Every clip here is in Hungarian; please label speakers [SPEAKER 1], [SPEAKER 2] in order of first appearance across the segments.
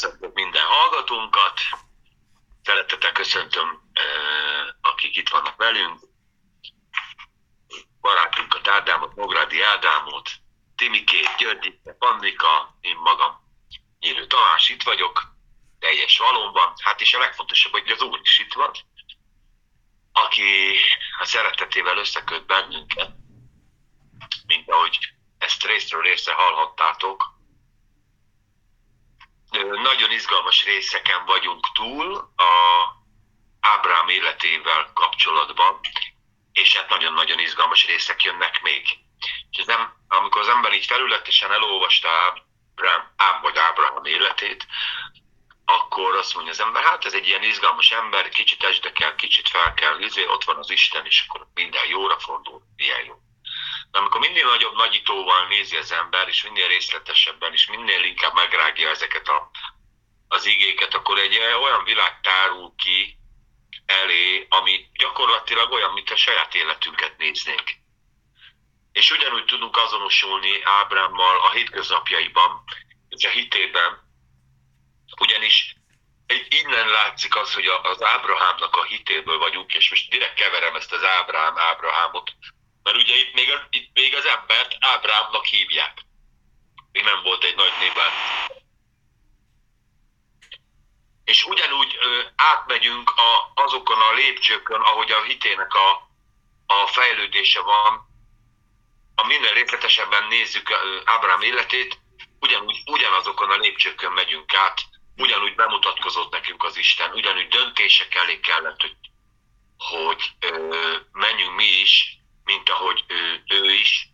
[SPEAKER 1] Köszöntöm minden hallgatónkat, szeretettel köszöntöm, akik itt vannak velünk, barátunkat, Ádámot, Mográdi Ádámot, Timikét, Györgyit, Pannika, én magam, Nyílő Tamás, itt vagyok, teljes valóban, hát és a legfontosabb, hogy az Úr is itt van, aki a szeretetével összeköt bennünket, mint ahogy ezt részről részre hallhattátok, nagyon izgalmas részeken vagyunk túl a Ábrám életével kapcsolatban, és hát nagyon-nagyon izgalmas részek jönnek még. És nem, amikor az ember így felületesen elolvasta Ábrám, Áb vagy Ábrám életét, akkor azt mondja az ember, hát ez egy ilyen izgalmas ember, kicsit esdekel, kicsit fel kell, izé, ott van az Isten, és akkor minden jóra fordul, milyen jó. De amikor minél nagyobb nagyítóval nézi az ember, és minél részletesebben, és minél inkább megrágja ezeket a, az igéket, akkor egy olyan világ tárul ki elé, ami gyakorlatilag olyan, mint a saját életünket néznénk. És ugyanúgy tudunk azonosulni Ábrámmal a hétköznapjaiban, és a hitében, ugyanis innen látszik az, hogy az Ábrahámnak a hitéből vagyunk, és most direkt keverem ezt az Ábrám, Ábrahámot, mert ugye itt még, itt még az embert Ábrámnak hívják. Még nem volt egy nagy néven. És ugyanúgy ö, átmegyünk a, azokon a lépcsőkön, ahogy a hitének a, a fejlődése van, a minél részletesebben nézzük Ábrám életét, ugyanúgy, ugyanazokon a lépcsőkön megyünk át, ugyanúgy bemutatkozott nekünk az Isten, ugyanúgy döntések elé kellett, hogy, hogy ö, menjünk mi is, mint ahogy ő, ő is,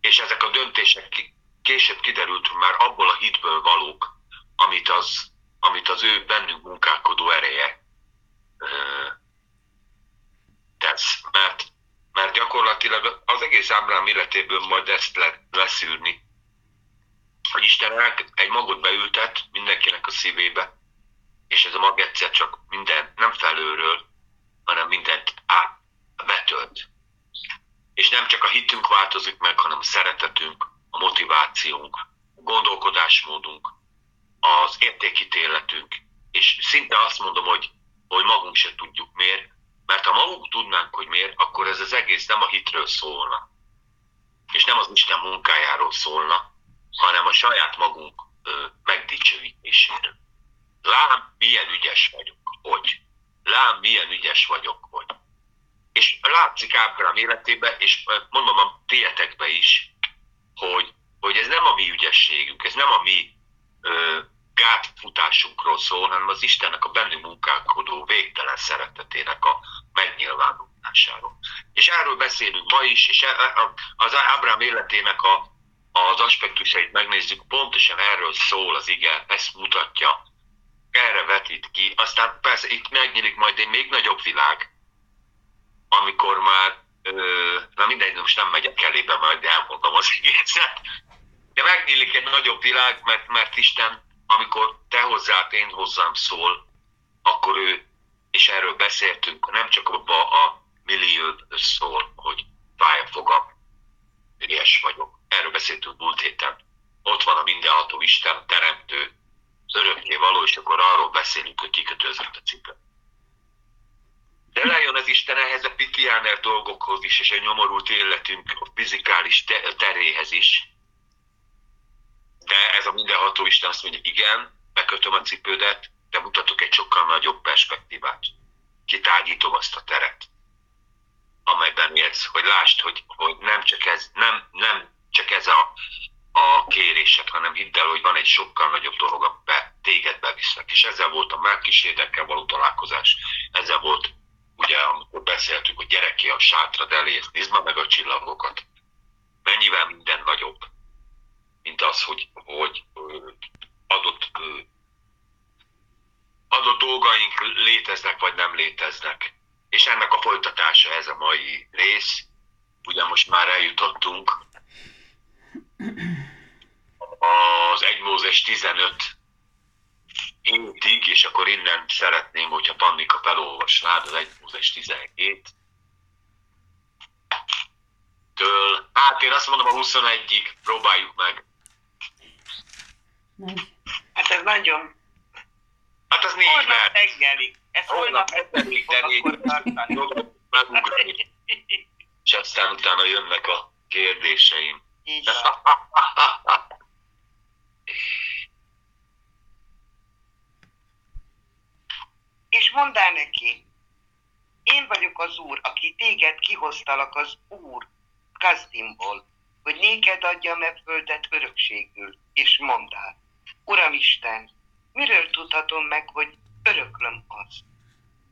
[SPEAKER 1] és ezek a döntések később kiderült, már abból a hitből valók, amit az, amit az ő bennünk munkálkodó ereje ö, tesz. Mert, mert gyakorlatilag az egész Ábrám életéből majd ezt le, leszűrni, hogy Isten egy magot beültet mindenkinek a szívébe, és ez a mag egyszer csak minden, nem felőről, hanem mindent át betölt és nem csak a hitünk változik meg, hanem a szeretetünk, a motivációnk, a gondolkodásmódunk, az értékítéletünk, és szinte azt mondom, hogy, hogy magunk se tudjuk miért, mert ha magunk tudnánk, hogy miért, akkor ez az egész nem a hitről szólna, és nem az Isten munkájáról szólna, hanem a saját magunk megdicsőítéséről. Lám, milyen ügyes vagyok, hogy. Lám, milyen ügyes vagyok, hogy és látszik Ábrám életében, és mondom a tietekbe is, hogy, hogy ez nem a mi ügyességünk, ez nem a mi ö, gátfutásunkról szól, hanem az Istennek a bennünk munkálkodó végtelen szeretetének a megnyilvánulásáról. És erről beszélünk ma is, és e, e, az Ábrám életének a, az aspektusait megnézzük, pontosan erről szól az ige, ezt mutatja, erre vetít ki. Aztán persze itt megnyílik majd egy még nagyobb világ, amikor már, na mindegy, most nem megyek elébe, majd elmondom az egészet, de megnyílik egy nagyobb világ, mert, mert Isten, amikor te hozzád, én hozzám szól, akkor ő, és erről beszéltünk, nem csak abba a millió szól, hogy fáj a fogam, ügyes vagyok. Erről beszéltünk múlt héten. Ott van a mindenható Isten, teremtő, örökké való, és akkor arról beszélünk, hogy kikötőzött a cipőt. De lejön az Isten ehhez a pitiáner dolgokhoz is, és a nyomorult életünk a fizikális te- teréhez is. De ez a mindenható Isten azt mondja, igen, bekötöm a cipődet, de mutatok egy sokkal nagyobb perspektívát. Kitágítom azt a teret, amelyben élsz, hogy lásd, hogy, hogy nem csak ez, nem, nem csak ez a, a kérésed, hanem hidd el, hogy van egy sokkal nagyobb dolog, amiben téged bevisznek. És ezzel volt a melkisédekkel való találkozás, ezzel volt ugye amikor beszéltük, hogy gyereki a sátrad elé, nézd meg a csillagokat. Mennyivel minden nagyobb, mint az, hogy, hogy adott, adott dolgaink léteznek vagy nem léteznek. És ennek a folytatása ez a mai rész. Ugye most már eljutottunk az 1 Mózes 15 hétig, és akkor innen szeretném, hogyha Pannika felolvasnád az 1 Mózes 17 től, hát én azt mondom a 21-ig, próbáljuk meg.
[SPEAKER 2] Hát ez nagyon
[SPEAKER 1] négy
[SPEAKER 2] Holnap reggelig. Ez holnap reggelig
[SPEAKER 1] de. Jó, megugrani. És aztán utána jönnek a kérdéseim.
[SPEAKER 2] Így van. És mondál neki, én vagyok az Úr, aki téged kihoztalak az Úr Kazdimból, hogy néked adjam e földet örökségül, és mondál, Uram Isten, miről tudhatom meg, hogy öröklöm azt?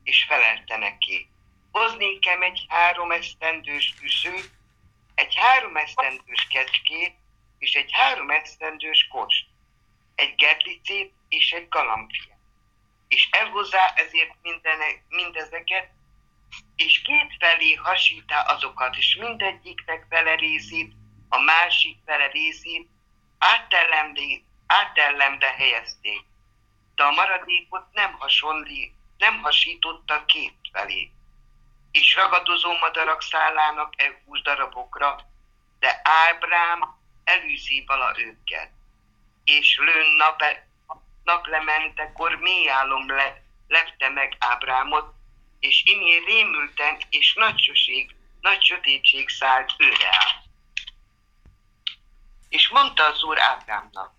[SPEAKER 2] És felelte neki, hoznékem egy három esztendős üszőt, egy három esztendős kecskét, és egy három esztendős kost, egy gerlicét és egy galambfiát. És elhozzá ezért minden, mindezeket, és két felé hasítá azokat, és mindegyiknek fele részét, a másik fele részét átellemde, átellembe helyezték. De a maradékot nem, hasonlí, nem hasította két felé. És ragadozó madarak szállának e húsz darabokra, de Ábrám elűzi vala őket. És lőn nap, naplementekor mély álom le, lepte meg Ábrámot, és imé rémülten és nagy söség, nagy sötétség szállt őre át. És mondta az úr Ábrámnak,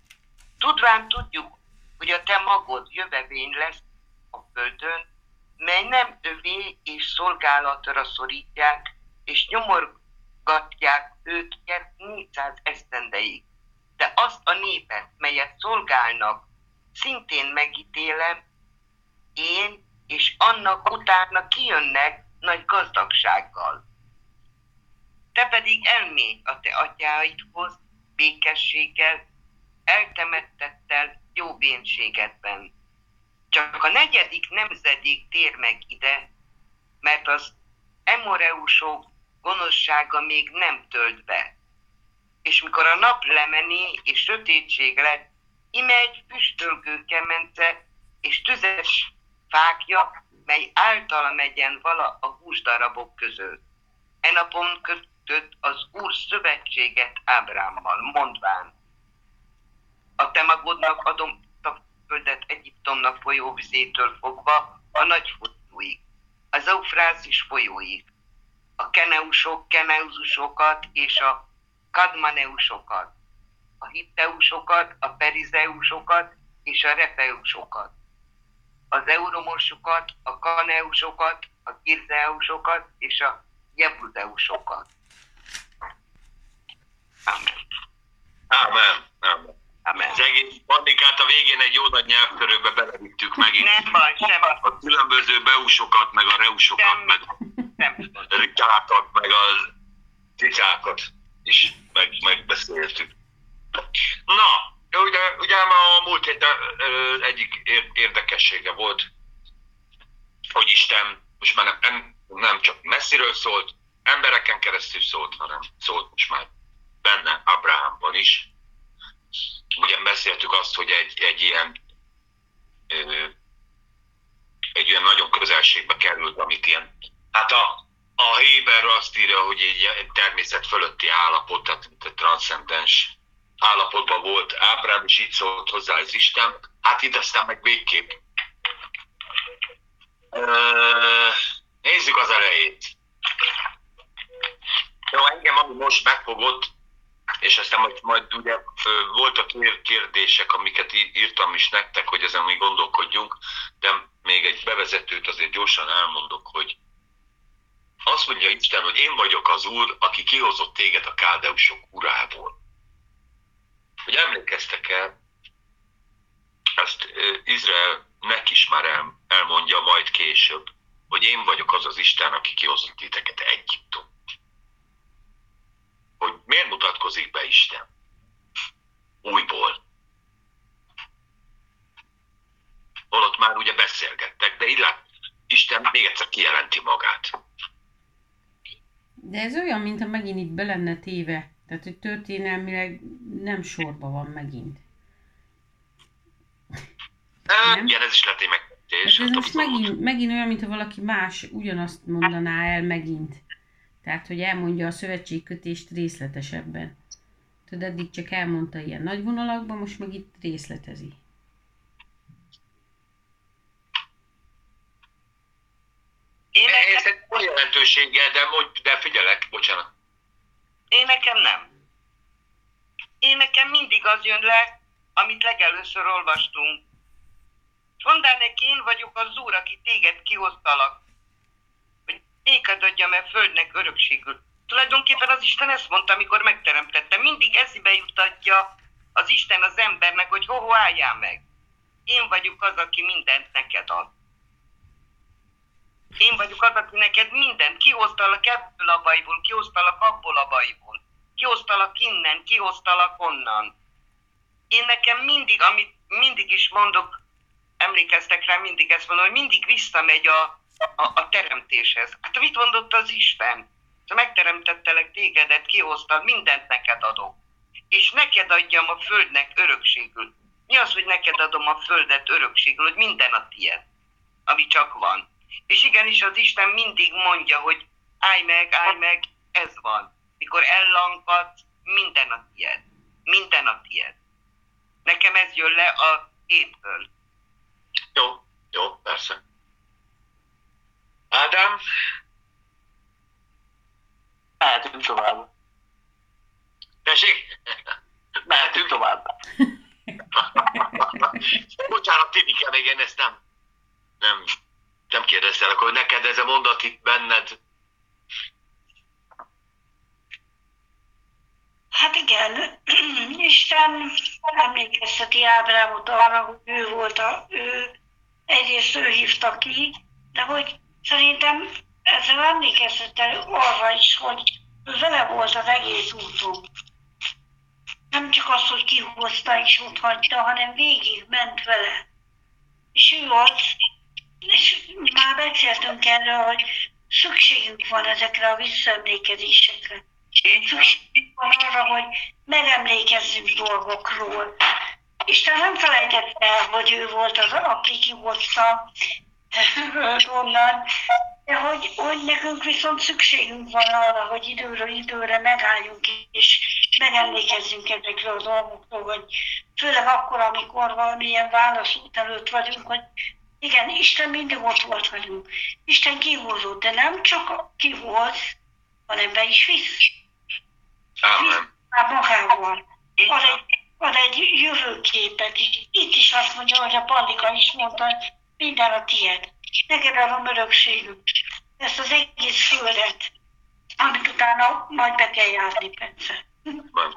[SPEAKER 2] tudván tudjuk, hogy a te magod jövevény lesz a földön, mely nem övé és szolgálatra szorítják, és nyomorgatják őket 400 esztendeig. De azt a népet, melyet szolgálnak, szintén megítélem, én és annak utána kijönnek nagy gazdagsággal. Te pedig elmégy a te atyáidhoz békességgel, eltemettettel jó bénségedben. Csak a negyedik nemzedék tér meg ide, mert az emoreusok gonoszsága még nem tölt be. És mikor a nap lemeni és sötétség lett, ime egy füstölgő kemence és tüzes fákja, mely általa megyen vala a húsdarabok között. E napon kötött az Úr szövetséget Ábrámmal, mondván, a te magodnak adom a földet Egyiptomnak folyóvizétől fogva a nagy folyóig, az Eufrázis folyóig, a keneusok, keneuzusokat és a kadmaneusokat, hitteusokat, a perizeusokat és a refeusokat, az euromosokat, a kaneusokat, a kirzeusokat és a jebudeusokat. Amen.
[SPEAKER 1] Ámen. Ámen.
[SPEAKER 2] Amen.
[SPEAKER 1] Az egész a végén egy jó nagy nyelvtörőbe belevittük megint.
[SPEAKER 2] Nem baj, sem baj.
[SPEAKER 1] A különböző beusokat, meg a reusokat,
[SPEAKER 2] Semmi.
[SPEAKER 1] meg
[SPEAKER 2] Nem.
[SPEAKER 1] a rikákat, meg a cicákat is meg, megbeszéltük. Na, ugye, ugye a múlt héten egyik ér- érdekessége volt, hogy Isten most már nem, nem, csak messziről szólt, embereken keresztül szólt, hanem szólt most már benne Abrahamban is. Ugye beszéltük azt, hogy egy, egy ilyen egy olyan nagyon közelségbe került, amit ilyen, hát a, a Héber azt írja, hogy egy természet fölötti állapot, tehát mint a transzcendens állapotban volt Ábrám, és így szólt hozzá az Isten. Hát itt aztán meg végképp. Nézzük az elejét. Jó, engem ami most megfogott, és aztán majd, majd ugye voltak kér- kérdések, amiket írtam is nektek, hogy ezen mi gondolkodjunk, de még egy bevezetőt azért gyorsan elmondok, hogy azt mondja Isten, hogy én vagyok az Úr, aki kihozott téged a káldeusok urából. Hogy emlékeztek el, ezt ö, Izraelnek is már el, elmondja majd később, hogy én vagyok az az Isten, aki kihozott titeket Egyiptom. Hogy miért mutatkozik be Isten? Újból. Holott már ugye beszélgettek, de így Isten még egyszer kijelenti magát.
[SPEAKER 3] De ez olyan, mintha megint itt be lenne téve. Tehát, hogy történelmileg nem sorba van megint.
[SPEAKER 1] E,
[SPEAKER 3] nem?
[SPEAKER 1] Igen, ez is lehet egy megtérés.
[SPEAKER 3] Hát ez most megint, megint olyan, mintha valaki más ugyanazt mondaná el megint. Tehát, hogy elmondja a szövetségkötést részletesebben. Tudod, eddig csak elmondta ilyen nagy vonalakban, most meg itt részletezi.
[SPEAKER 1] Én, én, én olyan jelentőséggel, de, de figyelek, bocsánat.
[SPEAKER 2] Én nekem nem. Én nekem mindig az jön le, amit legelőször olvastunk. Mondál neki, én vagyok az úr, aki téged kihoztalak. Hogy néked adjam e földnek örökségül. Tulajdonképpen az Isten ezt mondta, amikor megteremtette. Mindig eszébe jutatja az Isten az embernek, hogy ho, álljál meg. Én vagyok az, aki mindent neked ad. Én vagyok az, aki neked mindent, kihoztalak ebből a bajból, kihoztalak abból a bajból, kihoztalak innen, kihoztalak onnan. Én nekem mindig, amit mindig is mondok, emlékeztek rá, mindig ezt mondom, hogy mindig visszamegy a, a, a teremtéshez. Hát mit mondott az Isten? Ha megteremtettelek tégedet, kihoztad, mindent neked adok. És neked adjam a földnek örökségül. Mi az, hogy neked adom a földet örökségül, hogy minden a tied, ami csak van. És igenis az Isten mindig mondja, hogy állj meg, állj meg, ez van. Mikor ellankad, minden a tied. Minden a tied. Nekem ez jön le a hétből.
[SPEAKER 1] Jó, jó, persze. Ádám?
[SPEAKER 4] Mehetünk tovább.
[SPEAKER 1] Tessék?
[SPEAKER 4] Mehetünk tovább.
[SPEAKER 1] Bocsánat, Tibike, még én ezt nem, nem, nem kérdeztelek, hogy neked ez a mondat itt benned
[SPEAKER 5] Hát igen, Isten emlékezteti Ábrámot arra, hogy ő volt a, ő, egyrészt ő hívta ki, de hogy szerintem ezzel emlékeztet arra is, hogy ő vele volt az egész úton. Nem csak az, hogy kihozta és ott hagyta, hanem végig ment vele. És ő az, és már beszéltünk erről, hogy szükségünk van ezekre a visszaemlékezésekre. Szükségünk van arra, hogy megemlékezzünk dolgokról. Isten nem felejtette el, hogy ő volt az, aki kihozta onnan, de hogy, hogy nekünk viszont szükségünk van arra, hogy időről időre megálljunk és megemlékezzünk ezekről a dolgokról, hogy főleg akkor, amikor valamilyen válaszút előtt vagyunk, hogy igen, Isten mindig ott volt velünk. Isten kihozott, de nem csak kihoz, hanem be is visz.
[SPEAKER 1] Amen.
[SPEAKER 5] Már magával. Ad egy, ad egy jövőképet is. Itt is azt mondja, hogy a Pandika is mondta, hogy minden a tied. Neked adom örökségünk. Ezt az egész földet, amit utána majd be kell járni
[SPEAKER 1] van.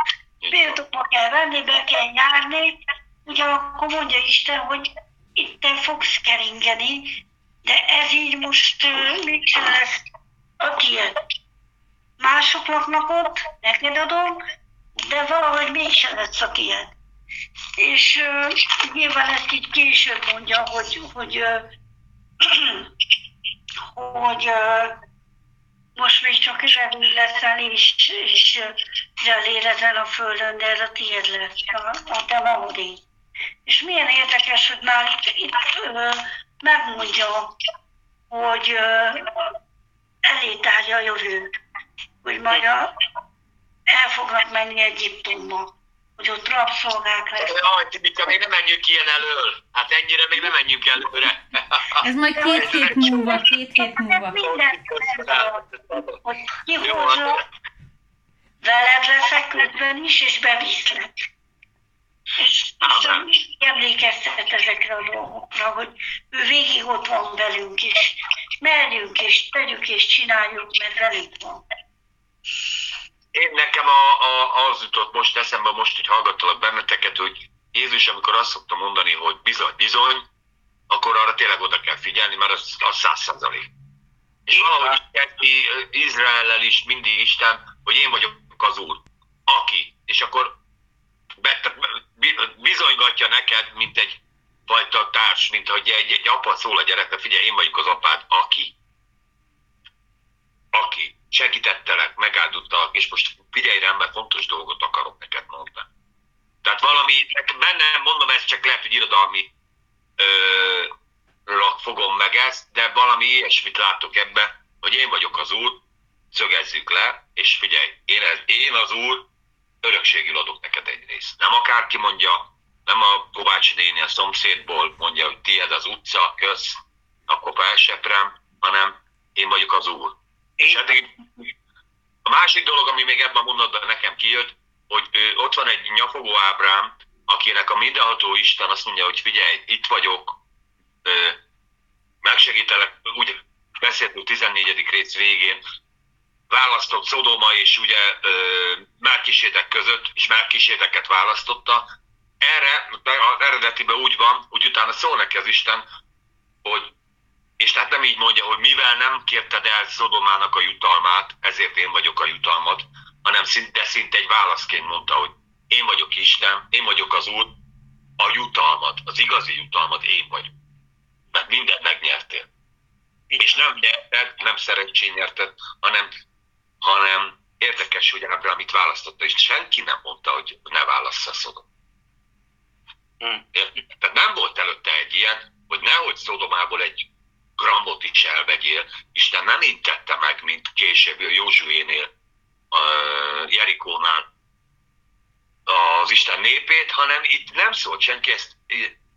[SPEAKER 5] Birtokba kell venni, be kell járni, ugyanakkor mondja Isten, hogy itt te fogsz keringeni, de ez így most uh, mégsem lesz a tiéd. Mások laknak neked adom, de valahogy mégsem lesz a tiéd. És uh, nyilván ezt így később mondja, hogy, hogy, uh, hogy uh, most még csak zsebű leszel, és, és zselérezel a földön, de ez a tiéd lesz, a, a te magadé. És milyen érdekes, hogy már itt, itt ö, megmondja, hogy ö, elé tárja a jövőt, hogy majd a, el fognak menni Egyiptomba, hogy ott rabszolgák lesznek.
[SPEAKER 1] Jaj, Tibika, még nem menjünk ilyen elől. Hát ennyire még nem menjünk előre.
[SPEAKER 3] Ez majd két hét múlva, két hét múlva.
[SPEAKER 5] Minden hogy
[SPEAKER 1] Jó,
[SPEAKER 5] kihozza,
[SPEAKER 1] hát-
[SPEAKER 5] veled leszek közben is, és beviszlek. És és emlékeztet ezekre a dolgokra, hogy ő végig ott van velünk, és merjünk, és tegyük, és csináljuk, mert velünk van.
[SPEAKER 1] Én nekem a, a, az jutott most eszembe, most, hogy hallgattalak benneteket, hogy Jézus, amikor azt szokta mondani, hogy bizony, bizony, akkor arra tényleg oda kell figyelni, mert az, az száz százalék. És
[SPEAKER 2] van.
[SPEAKER 1] valahogy kezdi Izraellel is mindig Isten, hogy én vagyok az Úr, aki. És akkor be, bi- bizonygatja neked, mint egy fajta társ, mint hogy egy, egy apa szól a gyereknek, figyelj, én vagyok az apád, aki. Aki segítettelek, megáldottalak, és most figyelj rám, mert fontos dolgot akarok neked mondani. Tehát valami, bennem mondom, ez csak lehet, hogy irodalmi ö, fogom meg ezt, de valami ilyesmit látok ebbe, hogy én vagyok az úr, szögezzük le, és figyelj, én, ez, én az úr, örökségül adok neked egy részt. Nem akárki mondja, nem a Kovács néni a szomszédból mondja, hogy tiéd az utca, kösz, akkor felseprem, hanem én vagyok az úr. És eddig, a másik dolog, ami még ebben a mondatban nekem kijött, hogy ö, ott van egy nyafogó Ábrám, akinek a mindenható Isten azt mondja, hogy figyelj, itt vagyok, ö, megsegítelek, úgy beszéltünk 14. rész végén, választott Szodoma és ugye ö, Melkisédek között, és Melkisédeket választotta. Erre az eredetiben úgy van, hogy utána szól neki az Isten, hogy és tehát nem így mondja, hogy mivel nem kérted el Szodomának a jutalmát, ezért én vagyok a jutalmat, hanem szinte, szinte egy válaszként mondta, hogy én vagyok Isten, én vagyok az Úr, a jutalmat, az igazi jutalmat én vagyok. Mert mindent megnyertél. És nem nyerted, nem szerencsén nyerted, hanem, hanem érdekes, hogy Ábrám itt választotta, és senki nem mondta, hogy ne válassza Szodom.
[SPEAKER 4] Hmm.
[SPEAKER 1] Tehát nem volt előtte egy ilyen, hogy nehogy Szodomából egy grammot is elvegyél. Isten nem intette meg, mint később Józsuénél, uh, Jerikónál az Isten népét, hanem itt nem szólt senki, ezt,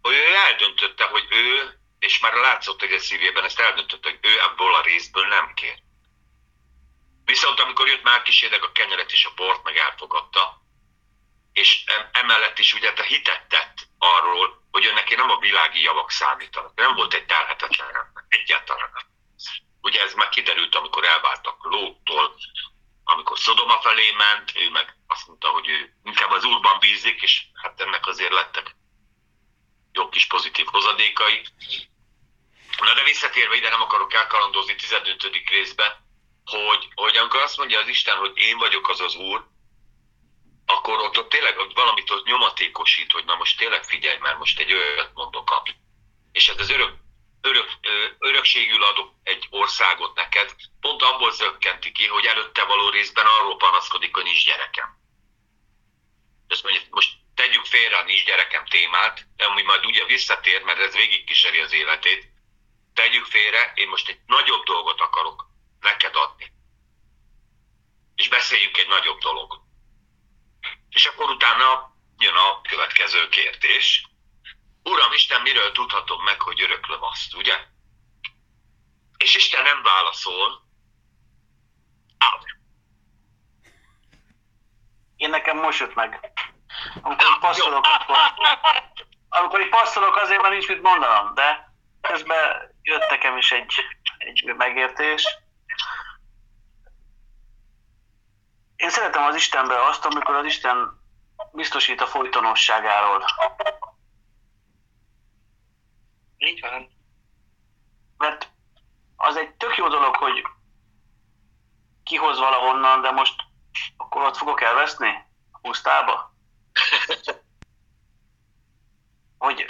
[SPEAKER 1] ő eldöntötte, hogy ő, és már látszott, hogy a szívében ezt eldöntötte, hogy ő ebből a részből nem kér. Viszont amikor jött már kísérleg a kenyeret és a bort, meg elfogadta, és emellett is ugye a hitet tett arról, hogy neki nem a világi javak számítanak. Nem volt egy telhetetlen ember, egyáltalán nem. Ugye ez már kiderült, amikor elváltak Lóttól, amikor Szodoma felé ment, ő meg azt mondta, hogy ő inkább az úrban bízik, és hát ennek azért lettek jó kis pozitív hozadékai. Na de visszatérve ide nem akarok elkalandozni 15. részbe, hogy, hogy amikor azt mondja az Isten, hogy én vagyok az az Úr, akkor ott, ott tényleg ott valamit ott nyomatékosít, hogy na most tényleg figyelj, mert most egy olyat mondok, és ez az örök, örök, örökségül adok egy országot neked, pont abból zökkenti ki, hogy előtte való részben arról panaszkodik, hogy nincs gyerekem. Ezt mondja, most tegyük félre a nincs gyerekem témát, ami majd ugye visszatér, mert ez végigkíséri az életét, tegyük félre, én most egy nagyobb dolgot akarok neked adni. És beszéljünk egy nagyobb dolog. És akkor utána jön a következő kérdés. Uram Isten, miről tudhatom meg, hogy öröklöm azt, ugye? És Isten nem válaszol. Ámen.
[SPEAKER 4] Én nekem most jött meg. Amikor így passzolok, akkor, amikor így passzolok, azért már nincs mit mondanom, de közben jött nekem is egy, egy megértés. Én szeretem az Istenbe azt, amikor az Isten biztosít a folytonosságáról.
[SPEAKER 2] Így van.
[SPEAKER 4] Mert az egy tök jó dolog, hogy kihoz valahonnan, de most akkor ott fogok elveszni? A pusztába? hogy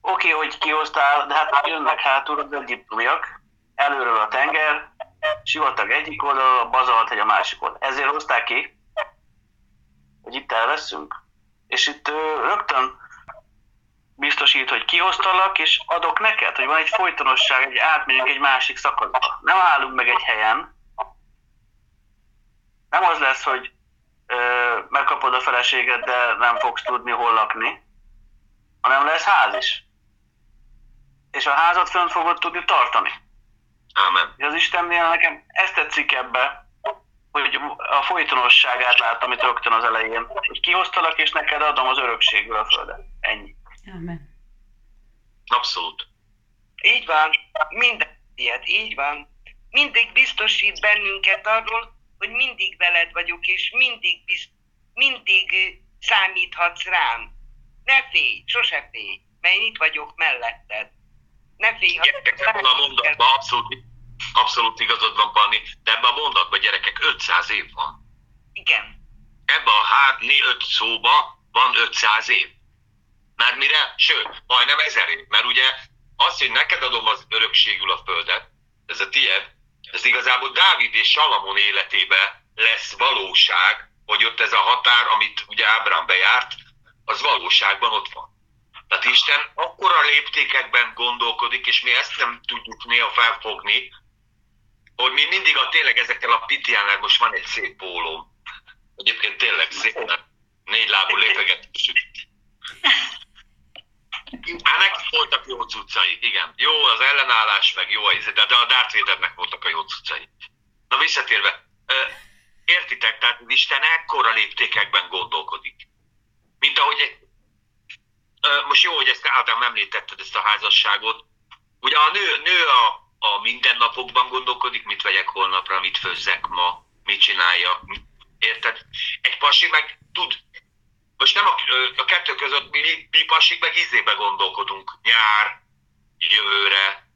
[SPEAKER 4] oké, okay, hogy kihoztál, de hát jönnek hátul az egyiptomiak, előről a tenger, sivatag egyik oldal, a bazalt egy a másik oldal. Ezért hozták ki, hogy itt elveszünk. És itt rögtön biztosít, hogy kihoztalak, és adok neked, hogy van egy folytonosság, egy átmegyünk egy másik szakaszba. Nem állunk meg egy helyen. Nem az lesz, hogy ö, megkapod a feleséget, de nem fogsz tudni hol lakni, hanem lesz ház is. És a házat fönt fogod tudni tartani.
[SPEAKER 1] Ámen.
[SPEAKER 4] És az Istennél nekem ezt tetszik ebbe, hogy a folytonosságát láttam itt rögtön az elején. Hogy kihoztalak, és neked adom az örökségből a földet. Ennyi.
[SPEAKER 3] Amen.
[SPEAKER 1] Abszolút.
[SPEAKER 2] Így van, minden ilyet, így van. Mindig biztosít bennünket arról, hogy mindig veled vagyok, és mindig, bizt, mindig számíthatsz rám. Ne félj, sose félj, mert én itt vagyok melletted. Ne félj, ha
[SPEAKER 1] Gyerekek, ebben a mondatban abszolút, abszolút igazad van, Panni, de ebben a mondatban gyerekek 500 év van.
[SPEAKER 2] Igen,
[SPEAKER 1] Ebben a hárni öt szóba van 500 év. Mert mire? Sőt, majdnem ezer év. Mert ugye azt, hogy neked adom az örökségül a földet, ez a tied, ez igazából Dávid és Salamon életébe lesz valóság, hogy ott ez a határ, amit ugye Ábrám bejárt, az valóságban ott van. Tehát Isten akkora léptékekben gondolkodik, és mi ezt nem tudjuk néha felfogni, hogy mi mindig a tényleg ezekkel a pitiánál most van egy szép pólóm. Egyébként tényleg szép, négy lábú lépegetésük. Hát nekik voltak jó cuccai, igen. Jó az ellenállás, meg jó az, de, de a Darth Vadernek voltak a jó cuccai. Na visszatérve, értitek, tehát Isten ekkora léptékekben gondolkodik. Mint ahogy, egy- most jó, hogy ezt Ádám említetted, ezt a házasságot. Ugye a nő, nő a, a mindennapokban gondolkodik, mit vegyek holnapra, mit főzzek ma, mit csinálja. Érted? Egy pasi meg tud, most nem a, a kettő között mi, mi pasik meg izébe gondolkodunk. Nyár, jövőre,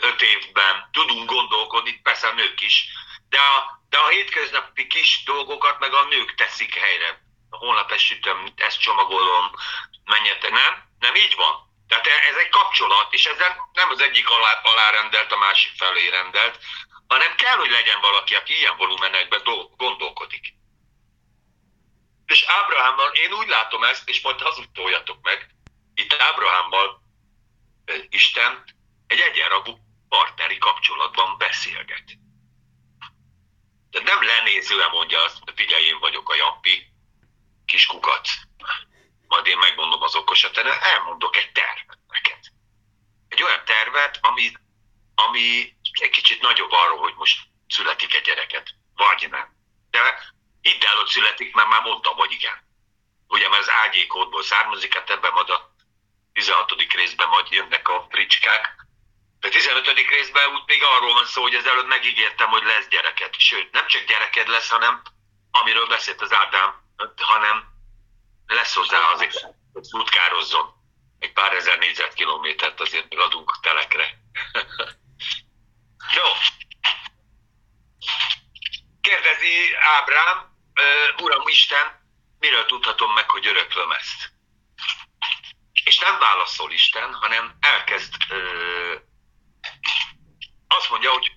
[SPEAKER 1] öt évben tudunk gondolkodni, persze a nők is, de a, de a hétköznapi kis dolgokat meg a nők teszik helyre. Holnap ezt ezt csomagolom, menjetek, nem? Nem így van. Tehát e- ez egy kapcsolat, és ezen nem az egyik alá, alárendelt, a másik felé rendelt, hanem kell, hogy legyen valaki, aki ilyen volumenekben do- gondolkodik. És Ábrahámmal, én úgy látom ezt, és majd hazudtoljatok meg, itt Ábrahámmal ö, Isten egy egyenragú partneri kapcsolatban beszélget. De nem lenézően mondja azt, hogy figyelj, én vagyok a Jappi, kis kukac. Majd én megmondom az okosat, hanem elmondok egy tervet neked. Egy olyan tervet, ami, ami egy kicsit nagyobb arról, hogy most születik egy gyereket, vagy nem. De hidd el, hogy születik, mert már mondtam, hogy igen. Ugye, mert az ágyékódból származik, hát ebben majd a 16. részben majd jönnek a fricskák. De 15. részben úgy még arról van szó, hogy ezelőtt megígértem, hogy lesz gyereked. Sőt, nem csak gyereked lesz, hanem amiről beszélt az Ádám, hanem lesz hozzá azért, hogy útkározzon. Egy pár ezer négyzetkilométert azért adunk telekre. Jó. Kérdezi Ábrám, "Ö, Uram Isten, miről tudhatom meg, hogy öröklöm ezt? És nem válaszol Isten, hanem elkezd ö, azt mondja, hogy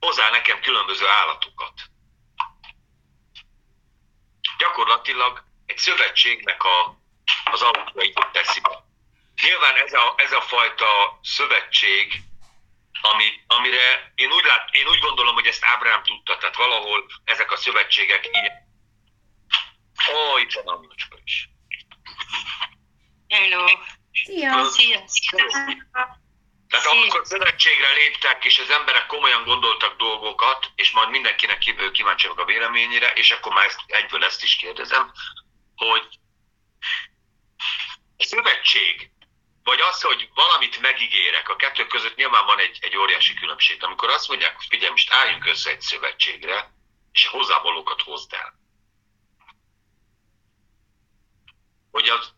[SPEAKER 1] hozzá nekem különböző állatokat. Gyakorlatilag egy szövetségnek a, az alapjait teszi be. Nyilván ez a, ez a fajta szövetség, ami, amire én úgy, lát, én úgy gondolom, hogy ezt Ábrám tudta, tehát valahol ezek a szövetségek ilyen. Ó, itt van Anyocska is.
[SPEAKER 5] Hello.
[SPEAKER 3] Szia!
[SPEAKER 5] Sziasztok.
[SPEAKER 1] Tehát amikor szövetségre léptek, és az emberek komolyan gondoltak dolgokat, és majd mindenkinek kív- kíváncsi vagyok a véleményére, és akkor már ezt, egyből ezt is kérdezem, hogy a szövetség, vagy az, hogy valamit megígérek, a kettő között nyilván van egy, egy óriási különbség. Amikor azt mondják, hogy figyelj, most álljunk össze egy szövetségre, és hozzávalókat hozd el. Hogy az,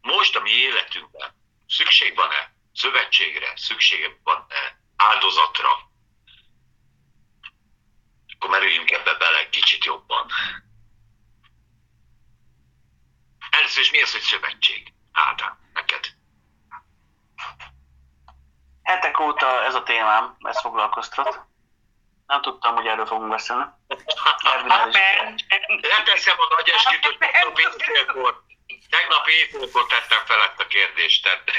[SPEAKER 1] most a mi életünkben szükség van-e szövetségre, szükség van-e áldozatra, akkor merüljünk ebbe bele egy kicsit jobban. Először is mi az, hogy szövetség? Ádám, neked.
[SPEAKER 4] Hetek óta ez a témám, ez foglalkoztat. Nem tudtam, hogy erről fogunk beszélni.
[SPEAKER 1] Leteszem a nagy esküt, hogy tegnap éjfélkor tettem fel ezt a kérdést. Tehát,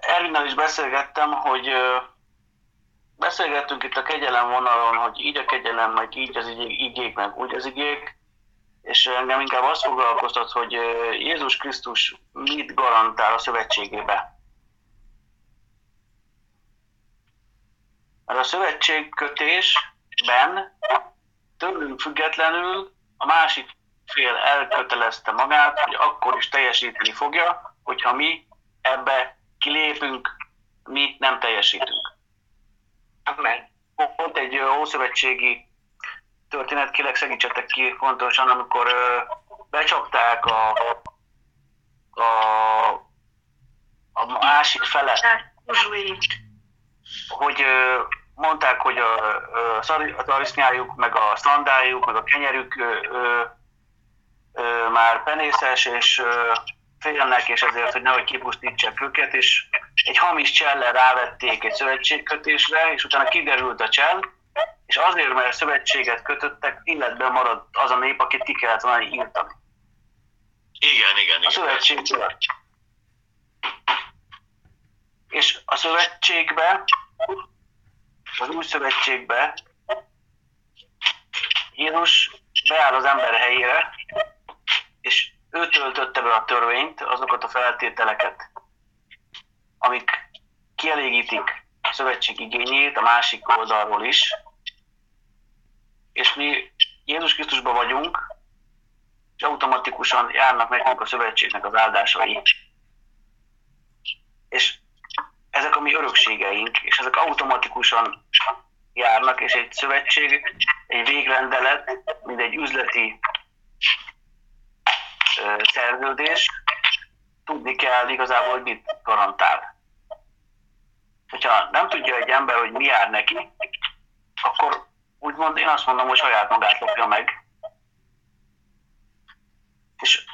[SPEAKER 4] Ervinnel is beszélgettem, hogy beszélgettünk itt a kegyelem vonalon, hogy így a kegyelem, meg így az igék, igék meg úgy az igék, és engem inkább azt foglalkoztat, hogy Jézus Krisztus mit garantál a szövetségébe. Mert a szövetségkötésben tőlünk függetlenül a másik fél elkötelezte magát, hogy akkor is teljesíteni fogja, hogyha mi ebbe kilépünk, mi nem teljesítünk.
[SPEAKER 2] Amen.
[SPEAKER 4] Volt egy ószövetségi történet, kérlek segítsetek ki pontosan, amikor becsapták a, a, a másik fele,
[SPEAKER 5] Uzsuit.
[SPEAKER 4] hogy mondták, hogy a, szari- a tarisznyájuk, meg a szlandájuk, meg a kenyerük ö, ö, ö, már penészes, és ö, félnek, és ezért, hogy nehogy kipusztítsák őket, és egy hamis csellel rávették egy szövetségkötésre, és utána kiderült a csell, és azért, mert szövetséget kötöttek, illetve maradt az a nép, akit ki kellett volna írtani.
[SPEAKER 1] igen, igen,
[SPEAKER 4] A
[SPEAKER 1] igen.
[SPEAKER 4] szövetségből. És a szövetségbe, az új szövetségbe Jézus beáll az ember helyére, és ő töltötte be a törvényt, azokat a feltételeket, amik kielégítik szövetség igényét a másik oldalról is, és mi Jézus Krisztusban vagyunk, és automatikusan járnak nekünk a szövetségnek az áldásai. És ezek a mi örökségeink, és ezek automatikusan járnak, és egy szövetség, egy végrendelet, mint egy üzleti szerződés, tudni kell igazából, hogy mit garantál. Hogyha nem tudja egy ember, hogy mi jár neki, akkor úgymond én azt mondom, hogy saját magát lopja meg. És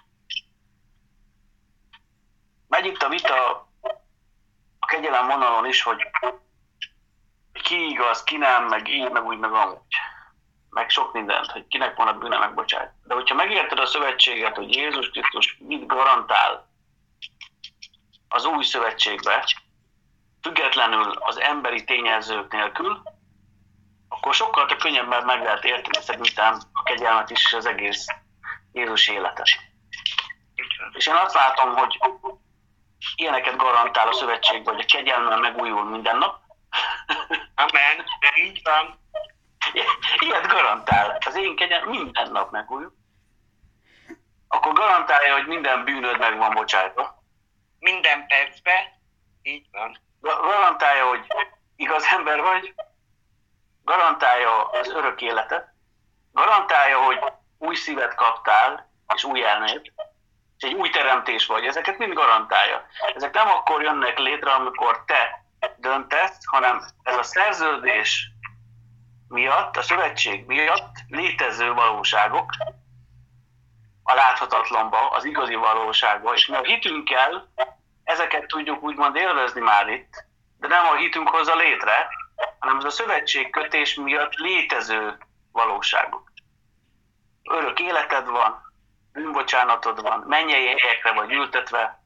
[SPEAKER 4] megy itt a vita a kegyelem vonalon is, hogy ki igaz, ki nem, meg így, meg úgy, meg amúgy. Meg sok mindent, hogy kinek van a bűne megbocsát. De hogyha megérted a szövetséget, hogy Jézus Krisztus mit garantál az új szövetségbe, függetlenül az emberi tényezők nélkül, akkor sokkal több könnyebben meg lehet érteni szerintem a kegyelmet is, és az egész Jézus életet. És én azt látom, hogy ilyeneket garantál a szövetség, hogy a kegyelmel megújul minden nap.
[SPEAKER 2] Amen. Így van.
[SPEAKER 4] Ilyet garantál. Az én kegyelm minden nap megújul. Akkor garantálja, hogy minden bűnöd meg van bocsátva.
[SPEAKER 2] Minden percben. Így van.
[SPEAKER 4] Garantálja, hogy igaz ember vagy. Garantálja az örök életet. Garantálja, hogy új szívet kaptál, és új elmét, és egy új teremtés vagy. Ezeket mind garantálja. Ezek nem akkor jönnek létre, amikor te döntesz, hanem ez a szerződés miatt, a szövetség miatt létező valóságok a láthatatlanba, az igazi valóságba, és mi a hitünkkel ezeket tudjuk úgymond élvezni már itt, de nem a hitünk hozza létre, hanem ez a szövetségkötés miatt létező valóságok. Örök életed van, bűnbocsánatod van, mennyei helyekre vagy ültetve,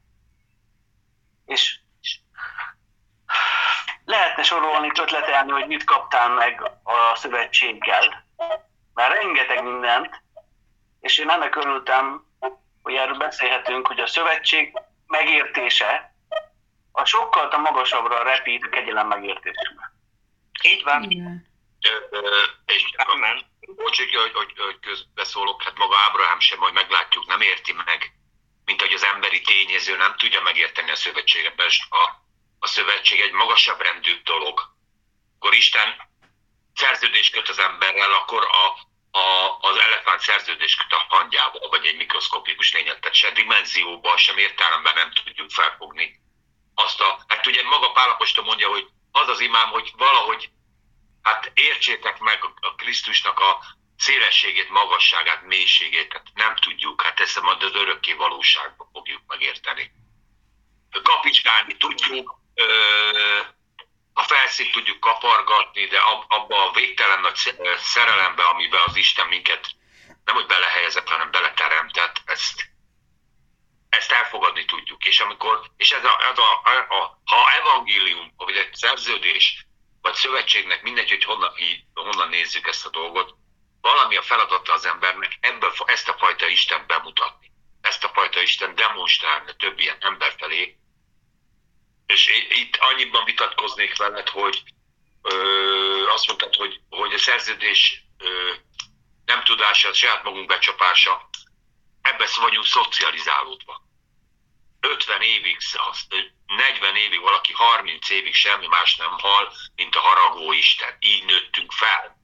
[SPEAKER 4] és lehetne sorolni, ötletelni, hogy mit kaptál meg a szövetséggel, mert rengeteg mindent, és én ennek örültem, hogy erről beszélhetünk, hogy a szövetség megértése a sokkal a magasabbra repít a kegyelem megértésünkbe.
[SPEAKER 2] Így van.
[SPEAKER 3] Igen.
[SPEAKER 1] Ö, ö, És
[SPEAKER 2] Amen.
[SPEAKER 1] Bocsánat, hogy, hogy, hogy közbeszólok, hát maga Ábrahám sem, majd meglátjuk, nem érti meg, mint hogy az emberi tényező nem tudja megérteni a szövetséget, a, a szövetség egy magasabb rendű dolog. Akkor Isten szerződést köt az emberrel, akkor a, a, az elefánt szerződést köt a hangyával, vagy egy mikroszkopikus lényet, tehát se dimenzióban, sem értelemben nem tudjuk felfogni. Azt a, hát ugye maga Pálapostól mondja, hogy az az imám, hogy valahogy hát értsétek meg a Krisztusnak a szélességét, magasságát, mélységét, hát nem tudjuk, hát ezt majd az örökké valóságban fogjuk megérteni. Kapicskálni tudjuk, a felszínt tudjuk kapargatni, de ab, abba a végtelen nagy szerelembe, amiben az Isten minket nem hogy belehelyezett, hanem beleteremtett, ezt, ezt elfogadni tudjuk. És amikor, és ez a, ez a, a, a ha evangélium, vagy egy szerződés, vagy szövetségnek, mindegy, hogy honnan, így, honnan nézzük ezt a dolgot, valami a feladata az embernek ebből, ezt a fajta Isten bemutatni. Ezt a fajta Isten demonstrálni a többi ember felé. És itt annyiban vitatkoznék veled, hogy ö, azt mondtad, hogy, hogy a szerződés ö, nem tudása, saját magunk becsapása, ebbe vagyunk szocializálódva. 50 évig, azt, 40 évig, valaki 30 évig semmi más nem hal, mint a haragó Isten. Így nőttünk fel.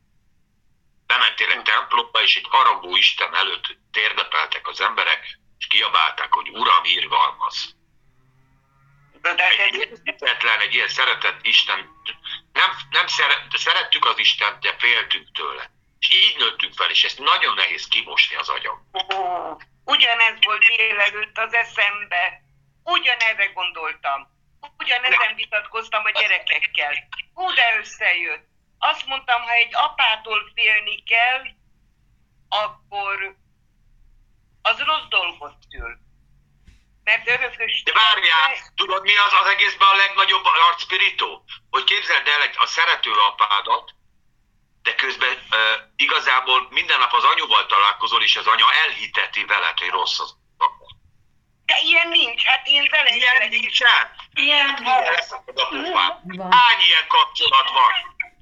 [SPEAKER 1] Bementél egy templomba, és egy haragó Isten előtt térdepeltek az emberek, és kiabálták, hogy Uram, irgalmaz. Egy hitetlen, egy ilyen szeretett Isten, nem, nem szeret, szerettük az Istent, de féltünk tőle. És így nőttünk fel, és ezt nagyon nehéz kimosni az agyam.
[SPEAKER 2] Ó, ugyanez volt délelőtt az eszembe. Ugyanerre gondoltam. Ugyanezen vitatkoztam a gyerekekkel. Hú, de összejött. Azt mondtam, ha egy apától félni kell, akkor az rossz dolgot szül. Mert örökös...
[SPEAKER 1] De várjál, tudod mi az az egészben a legnagyobb arcpirító? Hogy képzeld el egy, a szerető apádat, de közben uh, igazából minden nap az anyuval találkozol, és az anya elhiteti veled, hogy rossz az.
[SPEAKER 2] De ilyen nincs, hát én vele
[SPEAKER 1] Ilyen
[SPEAKER 2] élek.
[SPEAKER 1] nincsen.
[SPEAKER 5] ilyen.
[SPEAKER 3] Van.
[SPEAKER 1] Hány ilyen kapcsolat van?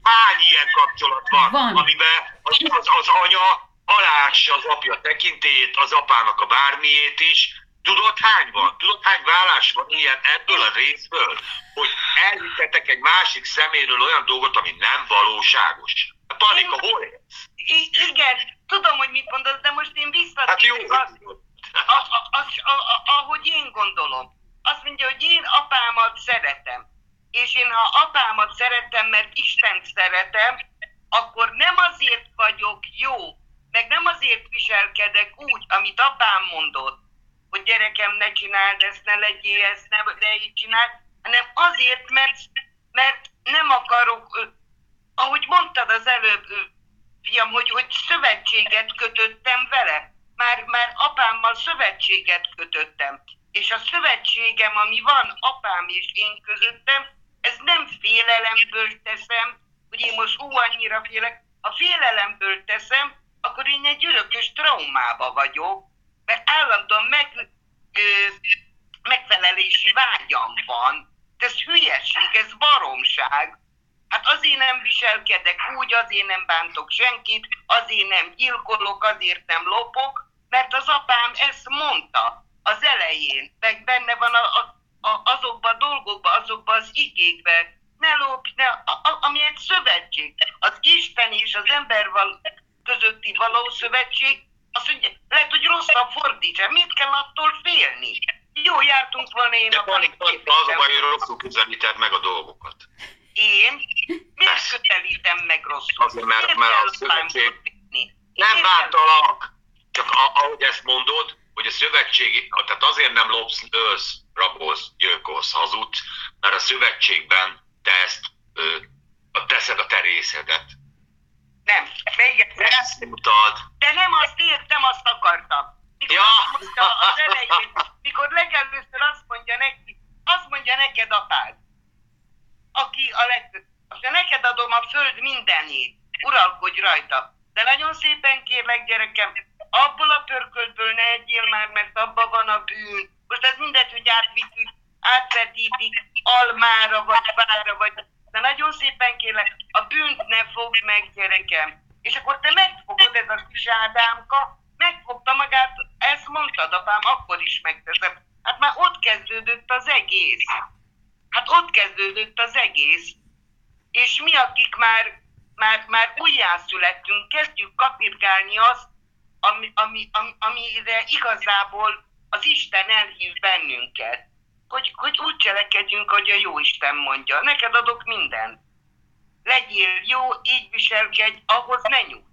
[SPEAKER 1] Hány ilyen kapcsolat van?
[SPEAKER 3] Van.
[SPEAKER 1] Amiben az, az, az anya alássa az apja tekintélyét, az apának a bármiét is. Tudod hány van? Tudod hány vállás van ilyen ebből a részből? Hogy elhitetek egy másik szeméről olyan dolgot, ami nem valóságos. Panika, hol élsz?
[SPEAKER 2] I- igen, tudom, hogy mit mondasz, de most én
[SPEAKER 1] Hát jó,
[SPEAKER 2] visszatérek azt, a, a, a, a, a, ahogy én gondolom. Azt mondja, hogy én apámat szeretem. És én, ha apámat szeretem, mert Isten szeretem, akkor nem azért vagyok jó, meg nem azért viselkedek úgy, amit apám mondott, hogy gyerekem, ne csináld ezt, ne legyél ezt, ne, ne így csináld, hanem azért, mert, mert nem akarok, ahogy mondtad az előbb, fiam, hogy, hogy szövetséget kötöttem vele. Már, már apámmal szövetséget kötöttem. És a szövetségem, ami van apám és én közöttem, ez nem félelemből teszem, hogy én most hú, annyira félek. Ha félelemből teszem, akkor én egy örökös traumába vagyok, mert állandóan meg, ö, megfelelési vágyam van. De ez hülyeség, ez baromság. Hát azért nem viselkedek úgy, azért nem bántok senkit, azért nem gyilkolok, azért nem lopok, mert az apám ezt mondta az elején, meg benne van a, a, a, azokban a dolgokban, azokban az igékben. Ne lopj, ne, a, a, ami egy szövetség. Az Isten és az ember val, közötti való szövetség, az mondja, lehet, hogy rosszabb fordítsa. Mit kell attól félni? Jó, jártunk volna én
[SPEAKER 1] De
[SPEAKER 2] a
[SPEAKER 1] Panika, az a baj, hogy rosszul közelíted meg a dolgokat.
[SPEAKER 2] Én? Miért közelítem meg rosszul?
[SPEAKER 1] Azért, mert-
[SPEAKER 2] Miért
[SPEAKER 1] mert a szövetség-? Nem bántalak, csak a, ahogy ezt mondod, hogy a szövetségi, tehát azért nem lopsz, ölsz, rabolsz, gyilkolsz, hazudsz, mert a szövetségben te ezt, ö, teszed a te részedet.
[SPEAKER 2] Nem, még egyszer.
[SPEAKER 1] Ezt mutatod.
[SPEAKER 2] De nem azt értem, azt akartam. Mikor
[SPEAKER 1] Ja.
[SPEAKER 2] mondta az elején, mikor legelőször azt mondja neki, azt mondja neked apád, aki a legtöbb, mondja, neked adom a föld mindenét, uralkodj rajta. De nagyon szépen kérlek, gyerekem, abból a pörköltből ne egyél már, mert abban van a bűn. Most ez mindegy, hogy átviszik, átvetítik almára, vagy fára, vagy... De nagyon szépen kérlek, a bűnt ne fogd meg, gyerekem. És akkor te megfogod ez a kis Ádámka, megfogta magát, ezt mondtad, apám, akkor is megteszem. Hát már ott kezdődött az egész. Hát ott kezdődött az egész. És mi, akik már, már, már újjászülettünk, kezdjük kapirgálni azt, ami, ami, ami, amire igazából az Isten elhív bennünket. Hogy, hogy úgy cselekedjünk, hogy a jó Isten mondja. Neked adok mindent. Legyél jó, így viselkedj, ahhoz ne nyújt.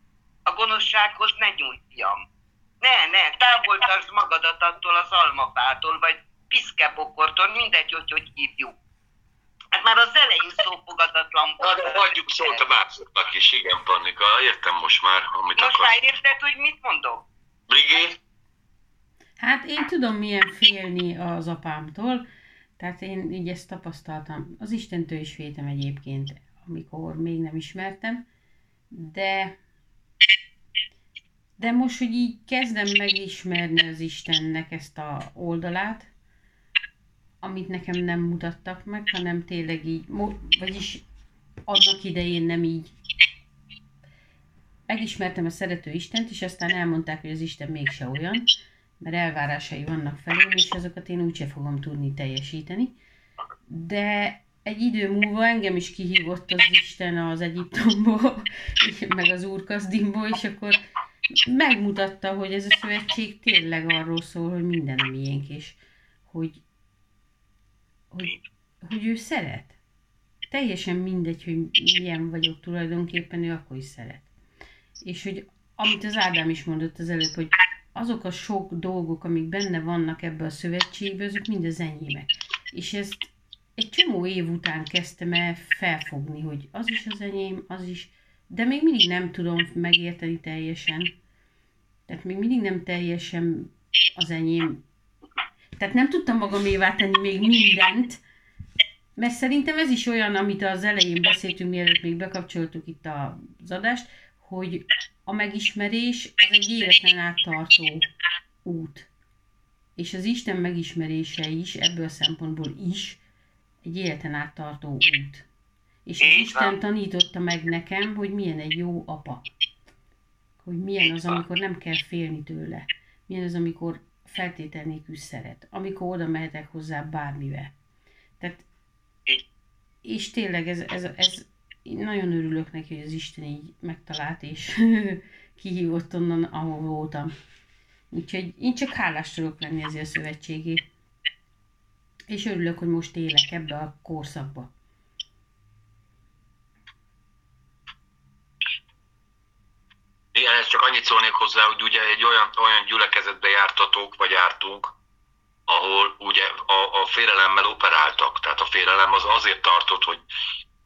[SPEAKER 2] A gonoszsághoz ne nyújt, fiam. Ne, ne, távol tartsd magadat attól az almafától, vagy piszkebokortól, mindegy, hogy hogy hívjuk. Hát már az elején szófogadatlan
[SPEAKER 1] de hagyjuk szót a másoknak is, igen, Panika, értem most már, amit
[SPEAKER 2] Most
[SPEAKER 1] akarsz.
[SPEAKER 2] már érted, hogy mit mondok?
[SPEAKER 1] Brigé?
[SPEAKER 3] Hát én tudom milyen félni az apámtól, tehát én így ezt tapasztaltam. Az Istentől is féltem egyébként, amikor még nem ismertem, de de most, hogy így kezdem megismerni az Istennek ezt a oldalát, amit nekem nem mutattak meg, hanem tényleg így, vagyis annak idején nem így megismertem a szerető Istent, és aztán elmondták, hogy az Isten mégse olyan, mert elvárásai vannak felém, és azokat én úgyse fogom tudni teljesíteni. De egy idő múlva engem is kihívott az Isten az Egyiptomból, meg az Úrkazdimból, és akkor megmutatta, hogy ez a szövetség tényleg arról szól, hogy minden a miénk, és hogy, hogy, hogy ő szeret. Teljesen mindegy, hogy milyen vagyok tulajdonképpen, ő akkor is szeret. És hogy amit az Ádám is mondott az előbb, hogy azok a sok dolgok, amik benne vannak ebbe a szövetségbe, azok mind az enyémek. És ezt egy csomó év után kezdtem el felfogni, hogy az is az enyém, az is, de még mindig nem tudom megérteni teljesen. Tehát még mindig nem teljesen az enyém. Tehát nem tudtam magamévá tenni még mindent, mert szerintem ez is olyan, amit az elején beszéltünk, mielőtt még bekapcsoltuk itt az adást, hogy a megismerés az egy életen át tartó út. És az Isten megismerése is, ebből a szempontból is, egy életen át tartó út. És az Isten tanította meg nekem, hogy milyen egy jó apa. Hogy milyen az, amikor nem kell félni tőle. Milyen az, amikor feltétel nélkül szeret. Amikor oda mehetek hozzá bármivel. Tehát, és tényleg ez, ez, ez, én nagyon örülök neki, hogy az Isten így megtalált, és kihívott onnan, ahol voltam. Úgyhogy én csak hálás tudok lenni ezért a szövetségé. És örülök, hogy most élek ebbe a korszakba.
[SPEAKER 1] Igen, ezt csak annyit szólnék hozzá, hogy ugye egy olyan, olyan gyülekezetbe jártatok, vagy jártunk, ahol ugye a, a félelemmel operáltak. Tehát a félelem az azért tartott, hogy,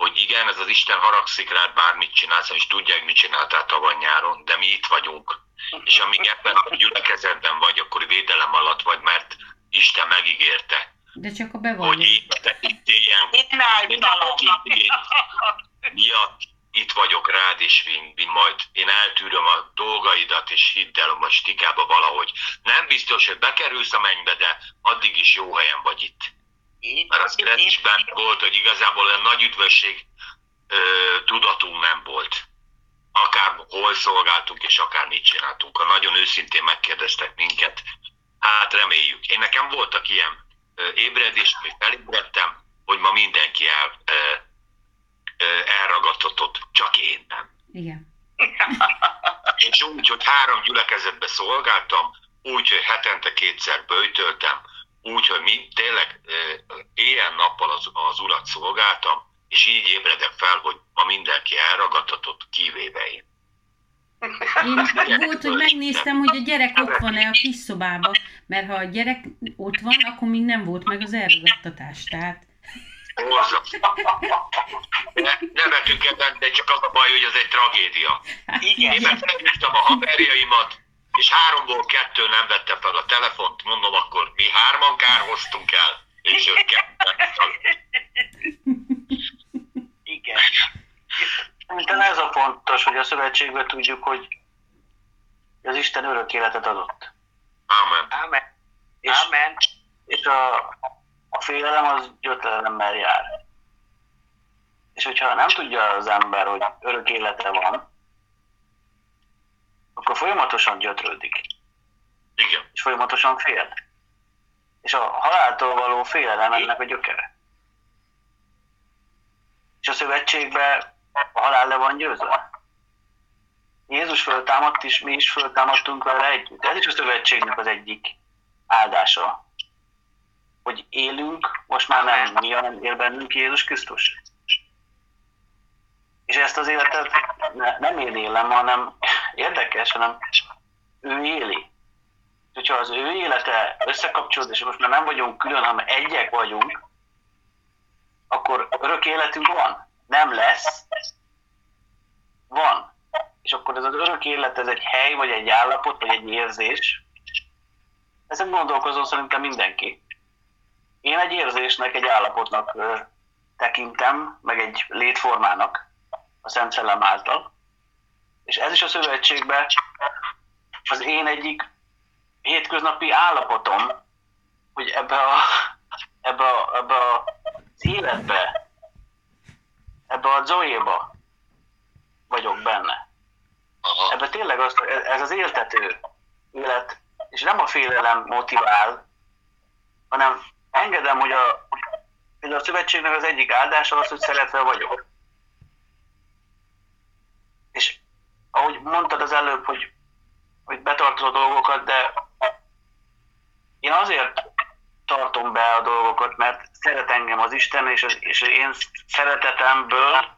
[SPEAKER 1] hogy igen, ez az Isten haragszik rád, bármit csinálsz, és tudják, mit csináltál tavaly nyáron, de mi itt vagyunk. És amíg ebben a gyülekezetben vagy, akkor védelem alatt vagy, mert Isten megígérte,
[SPEAKER 3] De csak a
[SPEAKER 1] hogy így te itt ilyen
[SPEAKER 2] Én állítalom.
[SPEAKER 1] miatt itt vagyok rád, és én, én majd én eltűröm a dolgaidat, és hidd el, hogy stikába valahogy. Nem biztos, hogy bekerülsz a mennybe, de addig is jó helyen vagy itt.
[SPEAKER 2] Így
[SPEAKER 1] Mert ez is benne volt, hogy igazából olyan nagy üdvösség ö, tudatunk nem volt. Akár hol szolgáltunk, és akár mit csináltunk. Ha nagyon őszintén megkérdeztek minket, hát reméljük. Én nekem voltak ilyen ö, ébredés, hogy felébredtem, hogy ma mindenki el, ö, ö, elragadtatott, csak én nem.
[SPEAKER 3] Igen.
[SPEAKER 1] És úgy, hogy három gyülekezetbe szolgáltam, úgy, hogy hetente kétszer böjtöltem, úgy, hogy mi tényleg éjjel-nappal az, az urat szolgáltam, és így ébredek fel, hogy ma mindenki elragadtatott, kivéve én.
[SPEAKER 3] Én volt, hogy megnéztem, hogy a gyerek ott van-e a kis szobába, mert ha a gyerek ott van, akkor még nem volt meg az elragadtatás. Tehát.
[SPEAKER 1] Ne, nevetünk ebben, de csak az a baj, hogy ez egy tragédia.
[SPEAKER 2] Igen.
[SPEAKER 1] Én meg felhívtam a haverjaimat, és háromból kettő nem vette fel a telefont, mondom, akkor mi hárman kárhoztunk el, és ők ketten.
[SPEAKER 2] Igen.
[SPEAKER 4] Szerintem ez a fontos, hogy a szövetségben tudjuk, hogy az Isten örök életet adott.
[SPEAKER 1] Amen.
[SPEAKER 2] Amen.
[SPEAKER 4] És,
[SPEAKER 2] Amen.
[SPEAKER 4] és a, a félelem az gyötrelemmel jár. És hogyha nem tudja az ember, hogy örök élete van, akkor folyamatosan gyötrődik,
[SPEAKER 1] Igen.
[SPEAKER 4] és folyamatosan fél. És a haláltól való félelem ennek a gyökere. És a szövetségben a halál le van győzve. Jézus föltámadt, és mi is föltámadtunk vele együtt. Ez is a szövetségnek az egyik áldása. Hogy élünk, most már nem mi, hanem él bennünk Jézus Krisztus. És ezt az életet ne, nem én élem, hanem érdekes, hanem ő éli. Hogyha az ő élete összekapcsolód, és most már nem vagyunk külön, hanem egyek vagyunk, akkor örök életünk van. Nem lesz, van. És akkor ez az örök élet, ez egy hely, vagy egy állapot, vagy egy érzés. Ezen gondolkozom szerintem mindenki. Én egy érzésnek, egy állapotnak tekintem, meg egy létformának a Szent Szellem által. És ez is a szövetségben az én egyik hétköznapi állapotom, hogy ebbe a, ebbe a, ebbe a az életbe, ebbe a zoéba vagyok benne. Ebbe tényleg az, ez az éltető élet, és nem a félelem motivál, hanem engedem, hogy a, például a szövetségnek az egyik áldása az, hogy szeretve vagyok. És ahogy mondtad az előbb, hogy, hogy betartod a dolgokat, de én azért tartom be a dolgokat, mert szeret engem az Isten, és, az, és én szeretetemből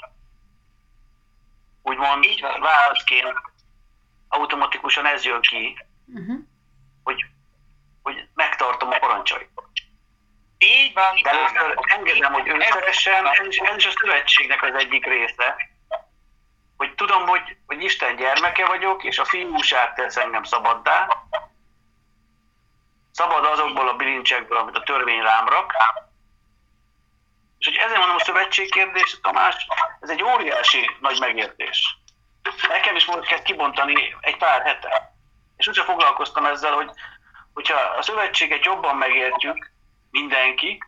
[SPEAKER 4] úgymond
[SPEAKER 2] Így van.
[SPEAKER 4] válaszként automatikusan ez jön ki,
[SPEAKER 3] uh-huh.
[SPEAKER 4] hogy, hogy megtartom a parancsait.
[SPEAKER 2] Így van.
[SPEAKER 4] De először engedem, hogy ő szeressen, ez is, ez is a szövetségnek az egyik része, tudom, hogy, hogy Isten gyermeke vagyok, és a fiúság tesz engem szabaddá, szabad azokból a bilincsekből, amit a törvény rám rak, és hogy ezért mondom a szövetség kérdés, Tamás, ez egy óriási nagy megértés. Nekem is volt kell kibontani egy pár hete. És úgyse foglalkoztam ezzel, hogy hogyha a szövetséget jobban megértjük, mindenki,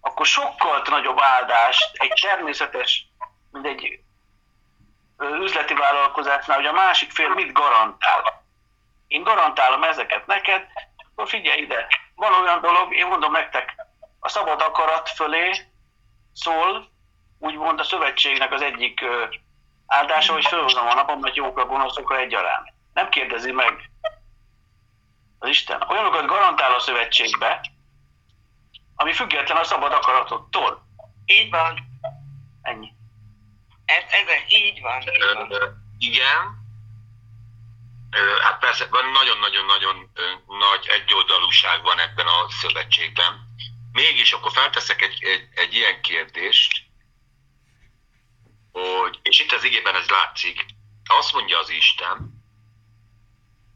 [SPEAKER 4] akkor sokkal nagyobb áldást egy természetes, mint egy üzleti vállalkozásnál, hogy a másik fél mit garantál. Én garantálom ezeket neked, akkor figyelj ide, van olyan dolog, én mondom nektek, a szabad akarat fölé szól, úgymond a szövetségnek az egyik áldása, hogy fölhozom a napomat jókra, gonoszokra egyaránt. Nem kérdezi meg az Isten. Olyanokat garantál a szövetségbe, ami független a szabad akaratottól.
[SPEAKER 2] Így van.
[SPEAKER 4] Ennyi.
[SPEAKER 2] Ez, ez így van. Így van.
[SPEAKER 1] Ö, igen. Ö, Hát persze, van nagyon-nagyon-nagyon nagy egyoldalúság van ebben a szövetségben. Mégis akkor felteszek egy, egy, egy ilyen kérdést, hogy, és itt az igében ez látszik, azt mondja az Isten,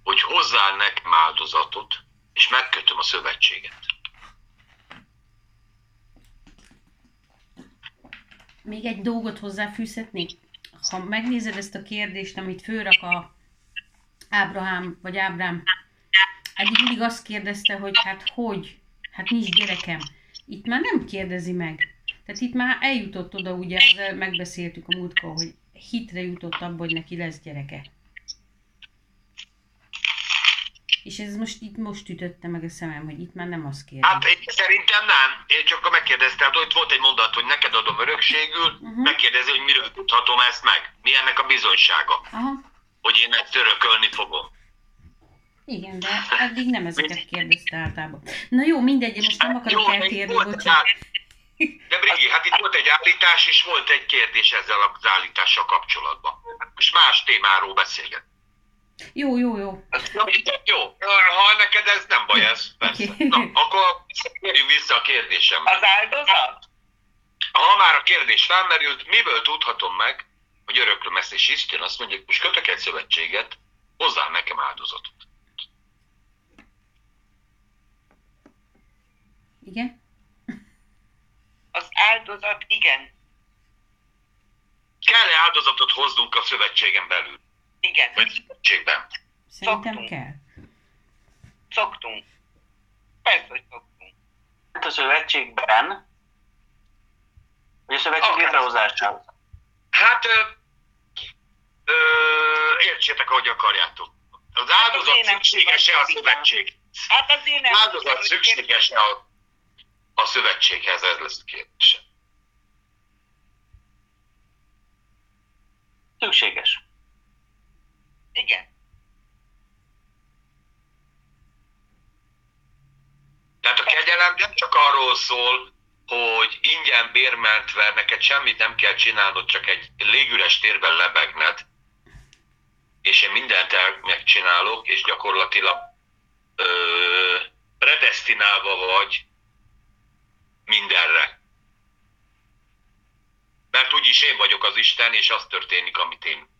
[SPEAKER 1] hogy hozzál nekem áldozatot, és megkötöm a szövetséget.
[SPEAKER 3] Még egy dolgot hozzáfűzhetnék. Ha megnézed ezt a kérdést, amit fölrak a Ábrahám, vagy Ábrám, eddig mindig azt kérdezte, hogy hát hogy, hát nincs gyerekem. Itt már nem kérdezi meg. Tehát itt már eljutott oda, ugye, megbeszéltük a múltkor, hogy hitre jutott abba, hogy neki lesz gyereke. És ez most itt most ütötte meg a szemem, hogy itt már nem azt kérdezi.
[SPEAKER 1] Hát én szerintem nem. Én csak megkérdeztem, hogy volt egy mondat, hogy neked adom örökségül,
[SPEAKER 3] Mhm.
[SPEAKER 1] megkérdezi, hogy miről tudhatom ezt meg. Mi ennek a bizonysága,
[SPEAKER 3] Aha,
[SPEAKER 1] hogy én ezt örökölni fogom.
[SPEAKER 3] igen, de eddig nem ezeket kérdezte általában. Na jó, mindegy, most nem
[SPEAKER 1] Hát
[SPEAKER 3] akarok
[SPEAKER 1] itt
[SPEAKER 3] eltérni, bocsánat.
[SPEAKER 1] De Brigi, hát itt volt egy állítás, és volt egy kérdés ezzel az állítással kapcsolatban. Hát Most más témáról beszélget.
[SPEAKER 3] Jó, jó, jó.
[SPEAKER 1] Na, jó, ha neked ez nem baj, ez persze. Na, akkor kérjünk vissza a kérdésembe.
[SPEAKER 2] Az áldozat?
[SPEAKER 1] Ha már a kérdés felmerült, miből tudhatom meg, hogy öröklöm ezt, és Isten azt mondja, hogy most kötök egy szövetséget, hozzá nekem áldozatot.
[SPEAKER 3] Igen?
[SPEAKER 2] Az áldozat igen.
[SPEAKER 1] Kell-e áldozatot hoznunk a szövetségen belül?
[SPEAKER 2] Igen.
[SPEAKER 1] Vagy szövetségben?
[SPEAKER 3] Szerintem
[SPEAKER 2] Szoktunk.
[SPEAKER 3] kell.
[SPEAKER 2] Szoktunk. Persze, hogy szoktunk.
[SPEAKER 4] Hát a szövetségben, vagy a szövetség
[SPEAKER 1] Akár.
[SPEAKER 4] létrehozásában.
[SPEAKER 1] Hát, ö, ö, értsétek, ahogy akarjátok. Az áldozat
[SPEAKER 2] azért nem
[SPEAKER 1] szükséges-e a szövetség?
[SPEAKER 2] Hát nem
[SPEAKER 1] Az
[SPEAKER 2] tudom,
[SPEAKER 1] áldozat
[SPEAKER 2] hogy
[SPEAKER 1] szükséges-e a, a szövetséghez? Ez lesz a kérdése.
[SPEAKER 4] Szükséges.
[SPEAKER 2] Igen.
[SPEAKER 1] Tehát a kegyelem nem csak arról szól, hogy ingyen bérmentve neked semmit nem kell csinálnod, csak egy légüres térben lebegned, és én mindent el megcsinálok, és gyakorlatilag ö, predestinálva vagy mindenre. Mert úgyis én vagyok az Isten, és az történik, amit én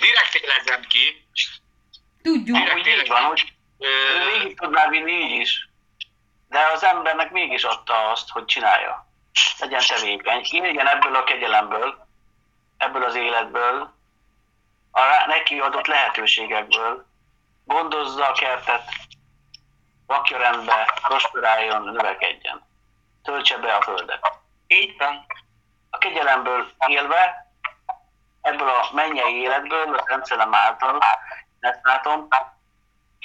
[SPEAKER 1] Direkt élezem ki,
[SPEAKER 3] Tudjuk.
[SPEAKER 1] Direkt
[SPEAKER 4] így van, hogy
[SPEAKER 1] ö,
[SPEAKER 4] végig tudná vinni így is. De az embernek mégis adta azt, hogy csinálja. Legyen tevékeny. Éljen ebből a kegyelemből, ebből az életből, a neki adott lehetőségekből. Gondozza a kertet, rakja rendbe, prosperáljon, növekedjen. Töltse be a földet.
[SPEAKER 2] Így van.
[SPEAKER 4] A kegyelemből élve, ebből a mennyei életből, a Szent Szellem által, ezt látom,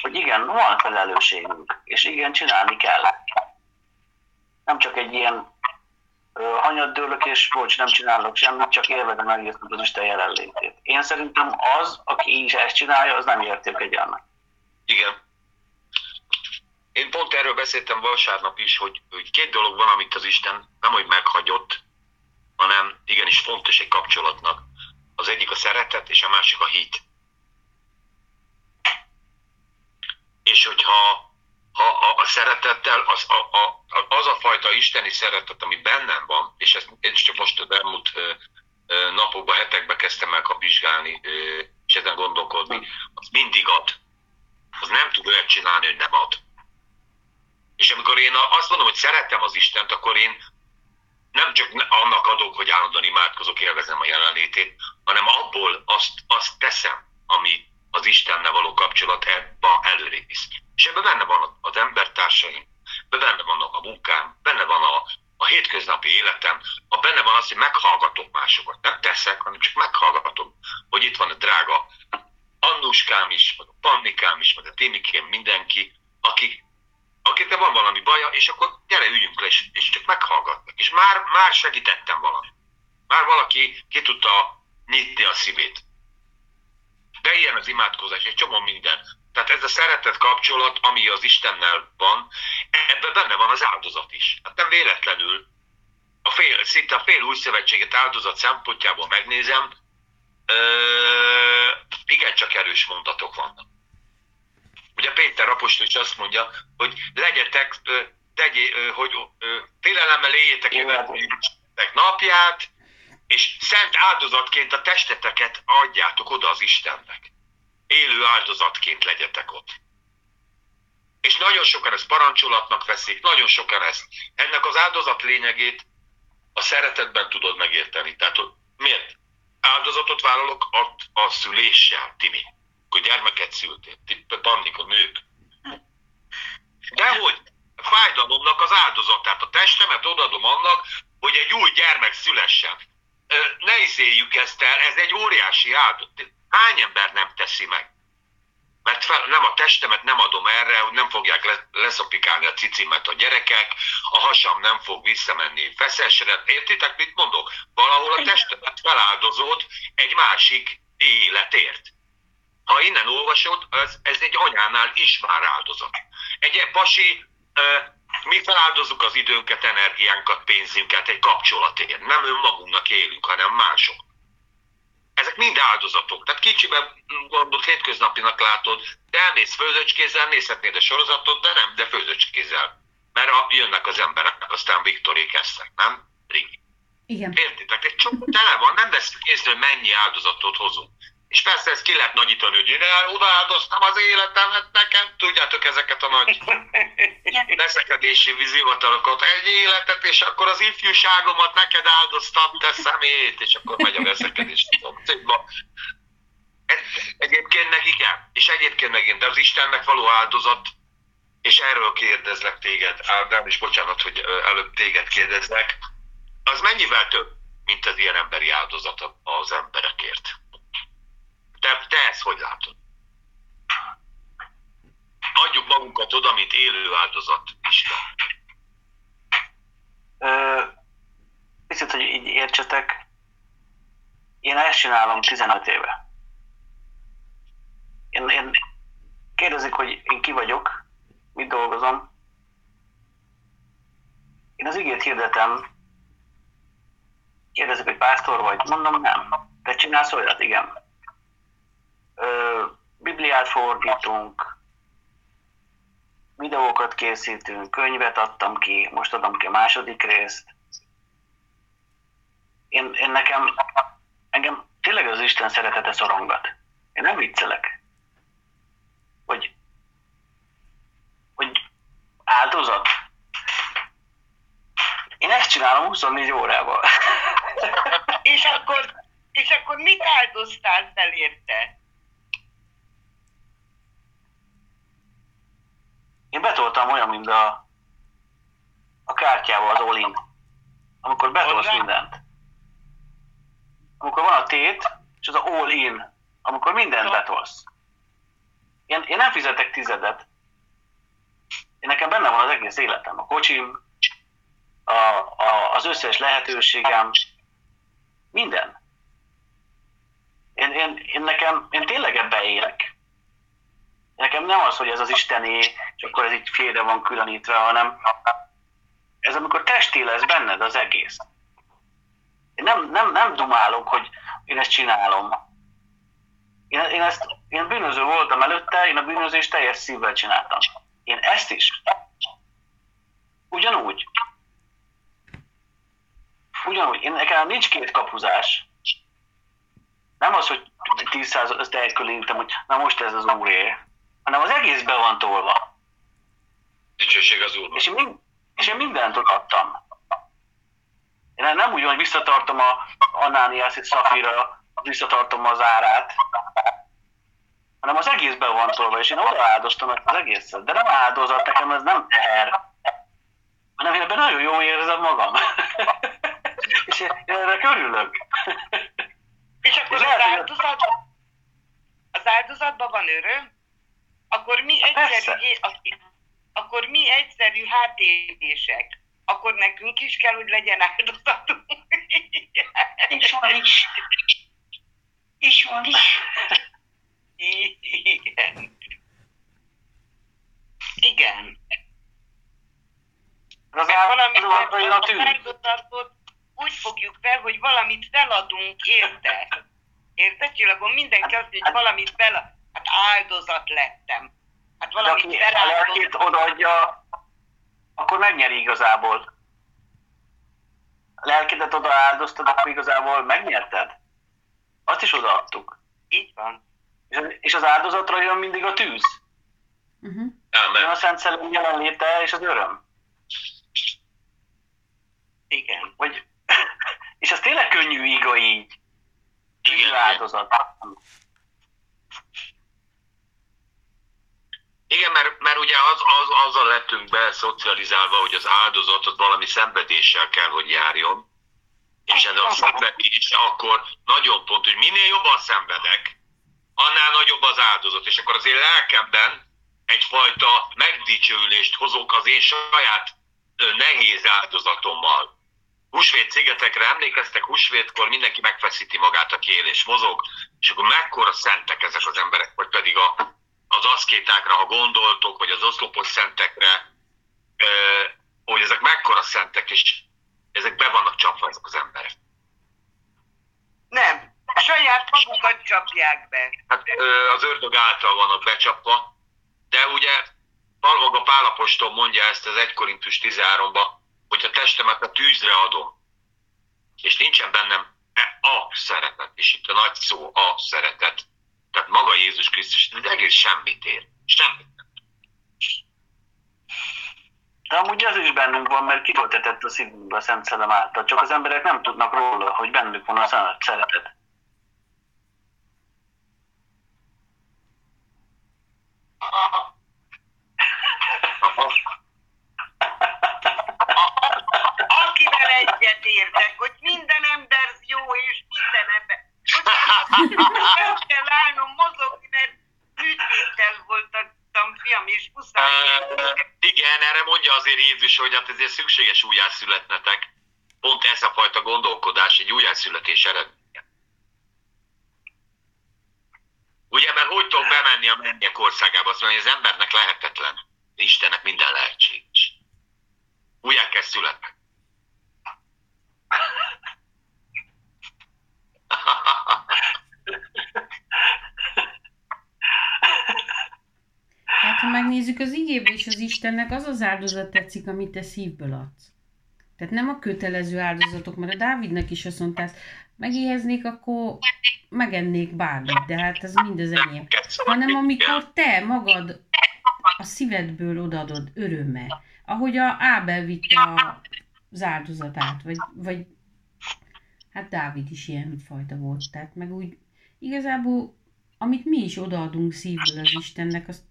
[SPEAKER 4] hogy igen, van felelősségünk, és igen, csinálni kell. Nem csak egy ilyen ö, hanyaddőlök, és bocs, nem csinálok semmit, csak élvezem egész az Isten jelenlétét. Én szerintem az, aki is ezt csinálja, az nem a kegyelmet.
[SPEAKER 1] Igen. Én pont erről beszéltem vasárnap is, hogy, hogy két dolog van, amit az Isten nem hogy meghagyott, hanem igenis fontos egy kapcsolatnak. Az egyik a szeretet, és a másik a hit. És hogyha ha a, a szeretettel, az a, a, az a fajta isteni szeretet, ami bennem van, és ezt én csak most az elmúlt napokban, hetekben kezdtem el kapizsgálni, és ezen gondolkodni, az mindig ad. Az nem tud olyat csinálni, hogy nem ad. És amikor én azt mondom, hogy szeretem az Istent, akkor én nem csak annak adok, hogy állandóan imádkozok, élvezem a jelenlétét, hanem abból azt, azt teszem, ami az Istennel való kapcsolat előrébb visz. És ebben benne van az embertársaim, benne van a munkám, benne van a, a hétköznapi életem, a benne van az, hogy meghallgatok másokat. Nem teszek, hanem csak meghallgatom, hogy itt van a drága Annuskám is, meg a Pannikám is, meg a Témikém, mindenki, akik, akiknek van valami baja, és akkor gyere, üljünk le, és, és csak meghallgatnak. És már, már segítettem valamit. Már valaki ki tudta nyitni a szívét. De ilyen az imádkozás, egy csomó minden. Tehát ez a szeretet kapcsolat, ami az Istennel van, ebben benne van az áldozat is. Hát nem véletlenül. A fél, szinte a fél új szövetséget áldozat szempontjából megnézem, igen, csak erős mondatok vannak. Ugye Péter apostol is azt mondja, hogy legyetek, tegyé, hogy félelemmel éljétek jövetek napját, és szent áldozatként a testeteket adjátok oda az Istennek. Élő áldozatként legyetek ott. És nagyon sokan ezt parancsolatnak veszik, nagyon sokan ezt. Ennek az áldozat lényegét a szeretetben tudod megérteni. Tehát hogy miért? Áldozatot vállalok a, a szüléssel, Timi. Hogy gyermeket szültél, Pannik, a nők. Dehogy fájdalomnak az áldozatát, a testemet odadom annak, hogy egy új gyermek szülessen. Ne izéljük ezt el, ez egy óriási áldozat. Hány ember nem teszi meg? Mert fel, nem a testemet nem adom erre, hogy nem fogják le, leszapikálni a cicimet a gyerekek, a hasam nem fog visszamenni feszesre. Értitek, mit mondok? Valahol a testemet feláldozod egy másik életért. Ha innen olvasod, ez, ez egy anyánál is már áldozat. Egy pasi, mi feláldozunk az időnket, energiánkat, pénzünket egy kapcsolatért. Nem önmagunknak élünk, hanem mások. Ezek mind áldozatok. Tehát kicsiben gondolt hétköznapinak látod, de elmész főzöcskézzel, nézhetnéd a sorozatot, de nem, de főzöcskézzel. Mert a, jönnek az emberek, aztán Viktorék esznek, nem? Rigi.
[SPEAKER 3] Igen.
[SPEAKER 1] Értitek? Egy csomó tele van, nem vesz észre, hogy mennyi áldozatot hozunk. És persze ezt ki lehet nagyítani, hogy én odaáldoztam az életemet nekem, tudjátok ezeket a nagy veszekedési vizivatarokat, egy életet, és akkor az ifjúságomat neked áldoztam, te szemét, és akkor megy a veszekedés. Egyébként meg igen, és egyébként meg igen, de az Istennek való áldozat, és erről kérdezlek téged, Ádám, és bocsánat, hogy előbb téged kérdezlek, az mennyivel több, mint az ilyen emberi áldozat az emberekért? Te, te ezt hogy látod? Adjuk magunkat oda, mint élő áldozat Isten.
[SPEAKER 4] Picit, hogy így értsetek, én ezt csinálom 15 éve. Én, én kérdezik, hogy én ki vagyok, mit dolgozom. Én az igét hirdetem, kérdezik, hogy pásztor vagy. Mondom, nem. Te csinálsz olyat? Igen. Bibliát fordítunk, videókat készítünk, könyvet adtam ki, most adom ki a második részt. Én, én nekem, engem tényleg az Isten szeretete szorongat. Én nem viccelek. Hogy, hogy áldozat. Én ezt csinálom 24 órával.
[SPEAKER 2] és, akkor, és akkor mit áldoztál fel érte?
[SPEAKER 4] Betoltam olyan, mint a, a kártyával az all Amikor betolsz mindent. Amikor van a tét, és az a all-in, amikor mindent betolsz. Én, én nem fizetek tizedet. Én nekem benne van az egész életem. A kocsim, a, a, az összes lehetőségem, minden. Én, én, én nekem, én tényleg ebbe élek. Nekem nem az, hogy ez az Istené, és akkor ez így félre van különítve, hanem ez amikor testé lesz benned az egész. Én nem, nem, nem dumálok, hogy én ezt csinálom. Én, én, ezt, én bűnöző voltam előtte, én a bűnözést teljes szívvel csináltam. Én ezt is. Ugyanúgy. Ugyanúgy. Én, nekem nincs két kapuzás. Nem az, hogy 10 ezt elkülönítem, hogy na most ez az úré, hanem az egész be van tolva.
[SPEAKER 1] Dicsőség az úrnak.
[SPEAKER 4] És én, és én mindent adtam. Én nem úgy van, hogy visszatartom a Anániász és Szafira, visszatartom az árát, hanem az egész be van tolva, és én odaáldoztam az egészet. De nem áldozat, nekem ez nem teher. hanem én ebben nagyon jól érzem magam. és én erre körülök.
[SPEAKER 2] És akkor
[SPEAKER 4] És
[SPEAKER 2] az, áldozat, az áldozatban van öröm, akkor mi egyszerű,
[SPEAKER 4] Persze.
[SPEAKER 2] akkor mi egyszerű hátélések. Akkor nekünk is kell, hogy legyen áldozatunk.
[SPEAKER 5] És van is. És van is.
[SPEAKER 2] Igen. Igen.
[SPEAKER 4] Az
[SPEAKER 2] Mert valamit,
[SPEAKER 4] áldozat olyan a
[SPEAKER 2] az
[SPEAKER 4] tűz.
[SPEAKER 2] áldozatot úgy fogjuk fel, hogy valamit feladunk, érte? Érte, Csillagom? Mindenki azt mondja, hogy valamit fel, hát áldozat lettem. Hát
[SPEAKER 4] De
[SPEAKER 2] valamit
[SPEAKER 4] aki a lelkét odaadja, akkor megnyeri igazából. A lelkedet oda áldoztad, akkor igazából megnyerted. Azt is odaadtuk.
[SPEAKER 2] Így van.
[SPEAKER 4] És az, és az áldozatra jön mindig a tűz.
[SPEAKER 3] Uh-huh.
[SPEAKER 4] Jön
[SPEAKER 1] nem.
[SPEAKER 4] a Szent Szellem jelenléte és az öröm.
[SPEAKER 2] Igen.
[SPEAKER 4] Vagy, és az tényleg könnyű iga így. Könnyű
[SPEAKER 1] Igen,
[SPEAKER 4] áldozat.
[SPEAKER 1] Igen, mert, mert ugye az, az, azzal lettünk be szocializálva, hogy az áldozat az valami szenvedéssel kell, hogy járjon. És ez a szenvedés akkor nagyon pont, hogy minél jobban szenvedek, annál nagyobb az áldozat. És akkor az én lelkemben egyfajta megdicsőülést hozok az én saját nehéz áldozatommal. Húsvét szigetekre emlékeztek, húsvétkor mindenki megfeszíti magát, aki él és mozog, és akkor mekkora szentek ezek az emberek, vagy pedig a, az aszkétákra, ha gondoltok, vagy az oszlopos szentekre, hogy ezek mekkora szentek, és ezek be vannak csapva ezek az emberek.
[SPEAKER 2] Nem. Saját magukat csapják be.
[SPEAKER 1] Hát az ördög által vannak becsapva, de ugye maga Pálapostól mondja ezt az 1 Korintus 13-ba, hogy a testemet a tűzre adom, és nincsen bennem e- a szeretet, és itt a nagy szó a szeretet, tehát maga Jézus Krisztus, ez egész semmit ér. Semmit.
[SPEAKER 4] De amúgy ez is bennünk van, mert kitöltetett a szívünkbe a Szent Szellem által. Csak az emberek nem tudnak róla, hogy bennük van a Szent Szeretet.
[SPEAKER 1] Mondja azért Jézus, hogy hát ezért szükséges újjászületnetek. Pont ez a fajta gondolkodás egy újjászületés eredménye. Ugye, mert hogy tudok bemenni a mennyek országába? Azt mondja, hogy az embernek lehetetlen. Istennek minden lehetséges. Újjá kell születni.
[SPEAKER 3] Hát ha megnézzük az igébe és az Istennek az az áldozat tetszik, amit te szívből adsz. Tehát nem a kötelező áldozatok, mert a Dávidnak is azt mondta, "Hát megéheznék, akkor megennék bármit, de hát ez mind az enyém. Hanem amikor te magad a szívedből odaadod örömmel, ahogy a Ábel vitte a, az áldozatát, vagy, vagy hát Dávid is ilyen fajta volt, tehát meg úgy igazából, amit mi is odaadunk szívből az Istennek, azt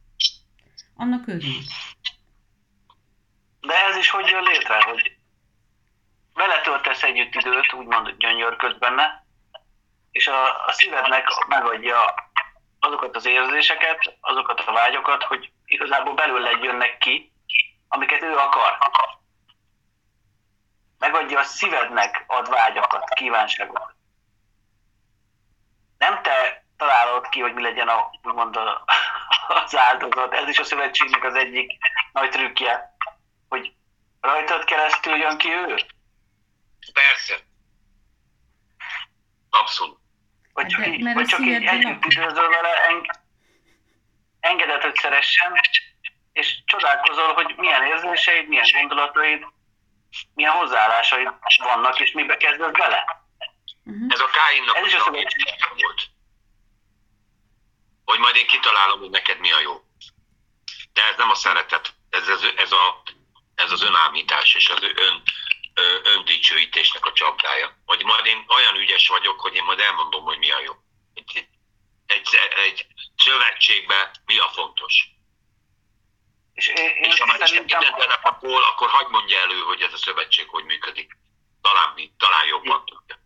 [SPEAKER 3] annak örül.
[SPEAKER 4] Is hogy jön létre, hogy vele töltesz együtt időt, úgymond gyönyörködsz benne, és a, a szívednek megadja azokat az érzéseket, azokat a vágyokat, hogy igazából belőle jönnek ki, amiket ő akar. Megadja a szívednek ad vágyakat, kívánságokat. Nem te találod ki, hogy mi legyen a, úgymond a, az áldozat. Ez is a szövetségnek az egyik nagy trükkje, hogy rajtad keresztül jön ki ő,
[SPEAKER 1] Persze. Abszolút.
[SPEAKER 4] vagy csak,
[SPEAKER 3] de-
[SPEAKER 4] így,
[SPEAKER 3] a
[SPEAKER 4] csak így együtt időzöl vele, eng- engeded, hogy szeressen, és csodálkozol, hogy milyen érzéseid, milyen gondolataid, milyen hozzáállásaid vannak, és mibe kezdesz bele.
[SPEAKER 3] Uh-huh.
[SPEAKER 1] Ez a Káinnak
[SPEAKER 4] Ez is a
[SPEAKER 1] volt. Hogy majd én kitalálom, hogy neked mi a jó. De ez nem a szeretet, ez, ez, ez, a, ez az önállítás és az ön, öndicsőítésnek a csapdája. Hogy majd én olyan ügyes vagyok, hogy én majd elmondom, hogy mi a jó. Egy, egy, egy szövetségben mi a fontos.
[SPEAKER 4] És én,
[SPEAKER 1] És ha már Isten
[SPEAKER 4] szerintem szerintem,
[SPEAKER 1] minden belepakol, akkor hagyd mondja elő, hogy ez a szövetség hogy működik. Talán, mi- talán jobban tudja.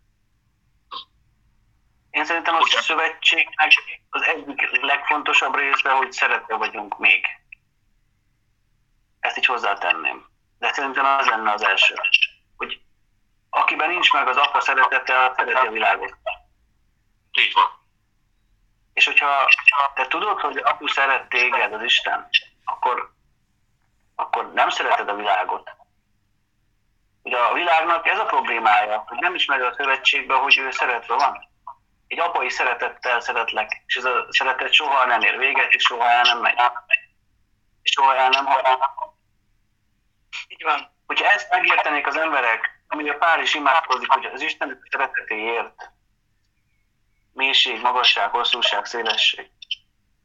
[SPEAKER 4] én szerintem a szövetségnek az egyik legfontosabb része, hogy szeretve vagyunk még. Ezt így hozzátenném. De szerintem az lenne az első. Hogy akiben nincs meg az apa szeretete, szereti a világot.
[SPEAKER 1] Így van.
[SPEAKER 4] És hogyha te tudod, hogy apu szeret téged, az Isten, akkor, akkor nem szereted a világot. Ugye a világnak ez a problémája, hogy nem ismeri a szövetségbe, hogy ő szeretve van. Egy apai szeretettel szeretlek, és ez a szeretet soha nem ér véget, és soha el nem megy. És soha el nem hal.
[SPEAKER 2] Így van.
[SPEAKER 4] Hogyha ezt megértenék az emberek, ami a pár is imádkozik, hogy az Isten szeretetéért mélység, magasság, hosszúság, szélesség.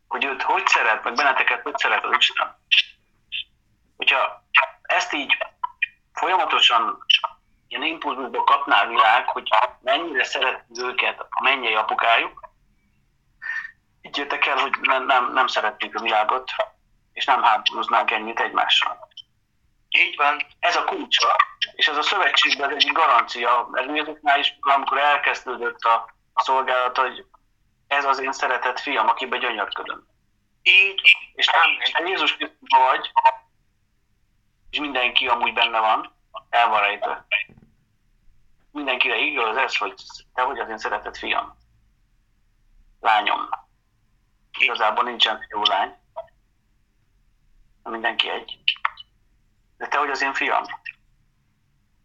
[SPEAKER 4] Hogy őt hogy szeret, meg benneteket hogy szeret az Isten. Hogyha ezt így folyamatosan ilyen impulzusból kapná a világ, hogy mennyire szeret őket a mennyei apukájuk, így jöttek el, hogy nem, nem szeretnék a világot, és nem háborúznánk ennyit egymással.
[SPEAKER 2] Így van.
[SPEAKER 4] Ez a kulcsa, és ez a szövetségben ez egy garancia, mert Jézusnál is, amikor elkezdődött a, szolgálat, hogy ez az én szeretett fiam, akiben gyönyörködöm.
[SPEAKER 2] Így.
[SPEAKER 4] És te Jézus Krisztusban vagy, és mindenki amúgy benne van, el van rejtve. Mindenkire igaz ez, hogy te vagy az én szeretett fiam. Lányom. Igazából nincsen fiú lány. Mindenki egy. De te vagy az én fiam.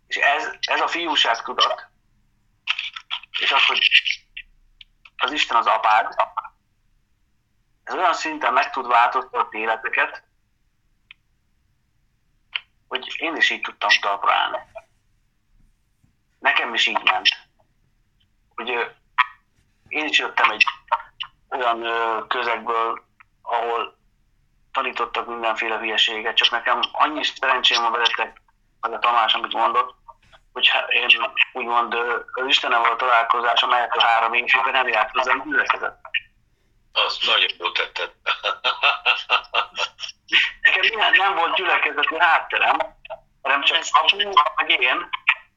[SPEAKER 4] És ez, ez a fiúság tudat, és az, hogy az Isten az apád, ez olyan szinten meg tud változtatni életeket, hogy én is így tudtam talpra. Nekem is így ment. Hogy én is jöttem egy olyan közegből, ahol tanítottak mindenféle hülyeséget, csak nekem annyi szerencsém van veletek, meg a Tamás, amit mondott, hogy hát én úgymond az Istenem volt találkozásom, mert a három évben nem járt hozzám gyülekezet.
[SPEAKER 1] Azt nagyon jól tetted.
[SPEAKER 4] Nekem ilyen nem volt gyülekezeti hátterem, hanem csak apu, meg én,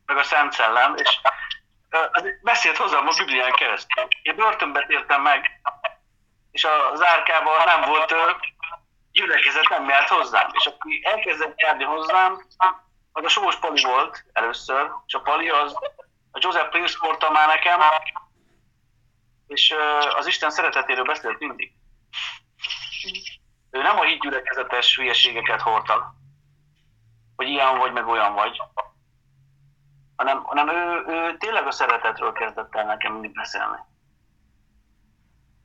[SPEAKER 4] meg a Szent Szellem, és az beszélt hozzám a Biblián keresztül. Én börtönbe tértem meg, és az árkában nem volt gyülekezet, nem járt hozzám. És aki elkezdett járni hozzám, az a Sós Pali volt először, és a Pali az a Joseph Prince hordta már nekem, és az Isten szeretetéről beszélt mindig. Ő nem a hídgyülekezetes hülyeségeket hordta, hogy ilyen vagy, meg olyan vagy, hanem, hanem ő, ő tényleg a szeretetről kezdett el nekem mindig beszélni.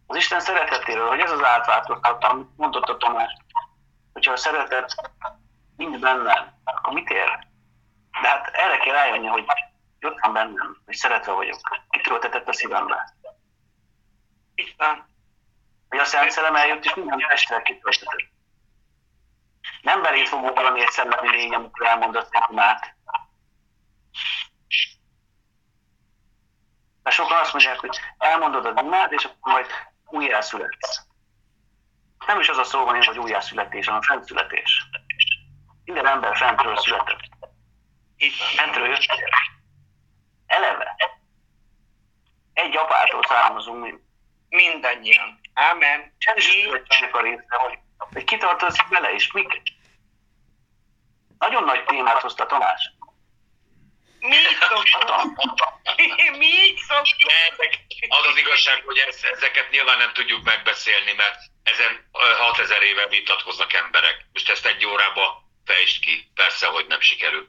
[SPEAKER 4] Az Isten szeretetéről, hogy ez az átváltoztató, amit mondott a Tamás, hogyha a szeretet nincs bennem, akkor mit ér? De hát erre kell rájönni, hogy ott van bennem, hogy szeretve vagyok. Kitöltetett a szívembe.
[SPEAKER 2] Így van.
[SPEAKER 4] hogy a Szent Szellem eljött, és minden testre kitöltetett. Nem beléd fog ugrani egy szellemi lény, amikor elmondott imát. Mert sokan azt mondják, hogy elmondod a imát, és akkor majd újjászületsz. Nem is az a szó van, hogy újjászületés, hanem fentszületés. Minden ember fentről született.
[SPEAKER 2] Így.
[SPEAKER 4] Fentről jöttél. Eleve. Egy apától származunk mi.
[SPEAKER 2] Mindannyian. Ámen.
[SPEAKER 4] Is
[SPEAKER 2] Így.
[SPEAKER 4] a része, hogy, hogy kitartozik bele, és mik. Nagyon nagy témát hozta Tamás.
[SPEAKER 2] Mi így szoktunk. Mi így szoktunk.
[SPEAKER 1] Az az igazság, hogy ez, ezeket nyilván nem tudjuk megbeszélni, mert ezen ö, 6000 éve vitatkoznak emberek. Most ezt egy órába fejtsd ki. Persze, hogy nem sikerül.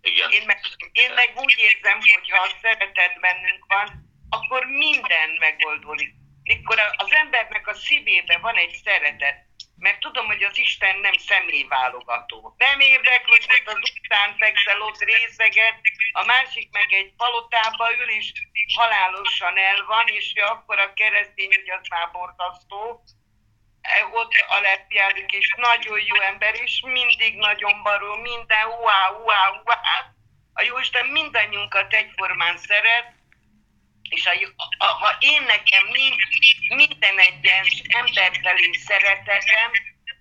[SPEAKER 1] Igen.
[SPEAKER 2] Én meg, én meg úgy érzem, hogy ha a szeretet bennünk van, akkor minden megoldódik. Mikor az embernek a szívében van egy szeretet, mert tudom, hogy az Isten nem személyválogató. Nem érdekli, hogy az után fekszel ott részegen, a másik meg egy palotába ül, és halálosan el van, és akkor a keresztény, hogy az már borzasztó, E, ott alepjázik, és nagyon jó ember, és mindig nagyon baró, minden uá, uá, uá. A Jóisten mindannyiunkat egyformán szeret, és a, a, ha én nekem nincs minden egyes ember felé szeretetem,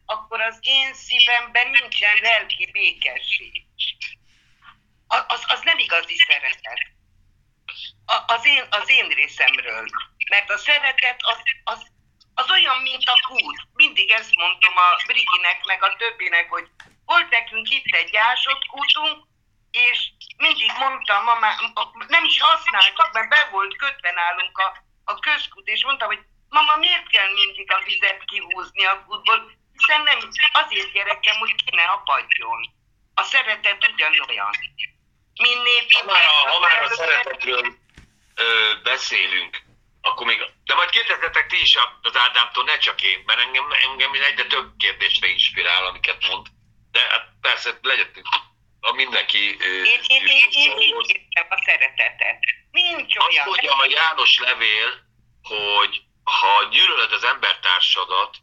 [SPEAKER 2] akkor az én szívemben nincsen lelki békesség. A- Az, az nem igazi szeretet. A- Az én, az én részemről. Mert a szeretet az, az, az olyan, mint a kút. Mindig ezt mondom a Briginek, meg a többinek, hogy volt nekünk itt egy ásott kútunk, és mindig mondtam, mama, nem is használtuk, mert be volt kötve nálunk a, a közkút, és mondtam, hogy mama, miért kell mindig a vizet kihúzni a kútból, hiszen nem, azért gyerekem, hogy ki ne apadjon. A szeretet ugyanolyan. Minél
[SPEAKER 1] Ha már a, ha már a szeretetről ö, beszélünk, akkor még, de majd kérdezzetek ti is az Ádámtól, ne csak én, mert engem, engem egyre több kérdésre inspirál, amiket mond. De hát persze, legyetek, a mindenki...
[SPEAKER 2] Én, én, én, én
[SPEAKER 1] szól.
[SPEAKER 2] így értem a szeretetet. Nincs
[SPEAKER 1] Azt
[SPEAKER 2] olyan.
[SPEAKER 1] mondja a János levél, hogy ha gyűlölöd az embertársadat,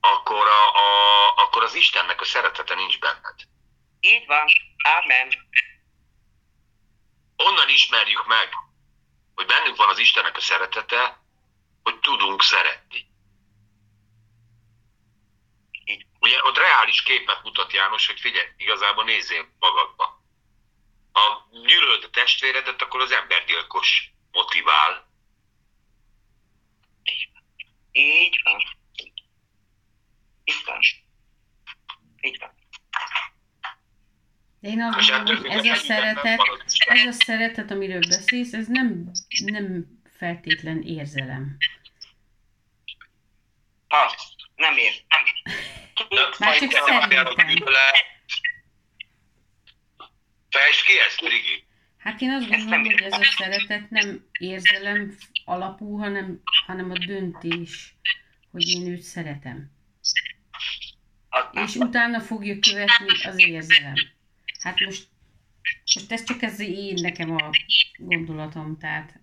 [SPEAKER 1] akkor, a, a, akkor az Istennek a szeretete nincs benned.
[SPEAKER 2] Így van. Amen.
[SPEAKER 1] Onnan ismerjük meg, hogy bennünk van az Istennek a szeretete, hogy tudunk szeretni.
[SPEAKER 2] Így.
[SPEAKER 1] Ugye ott reális képet mutat János, hogy figyelj, igazából nézzél magadba. Ha gyűlölöd a testvéredet, akkor az embergyilkos motivál.
[SPEAKER 2] Így van. Így van. Így van.
[SPEAKER 3] De én azt
[SPEAKER 1] És
[SPEAKER 3] gondolom, hogy ez a szeretet,
[SPEAKER 1] az
[SPEAKER 3] ez a szeretet, amiről beszélsz, ez nem, nem feltétlen érzelem.
[SPEAKER 2] Ha, nem értem.
[SPEAKER 3] Már csak szerintem.
[SPEAKER 1] Fejtsd ki ezt, Rigi.
[SPEAKER 3] Hát én azt gondolom, hogy ez a szeretet nem érzelem alapú, hanem, hanem a döntés, hogy én őt szeretem.
[SPEAKER 2] Nem.
[SPEAKER 3] És utána fogja követni az érzelem. Hát most, most ez csak ez én nekem a gondolatom, tehát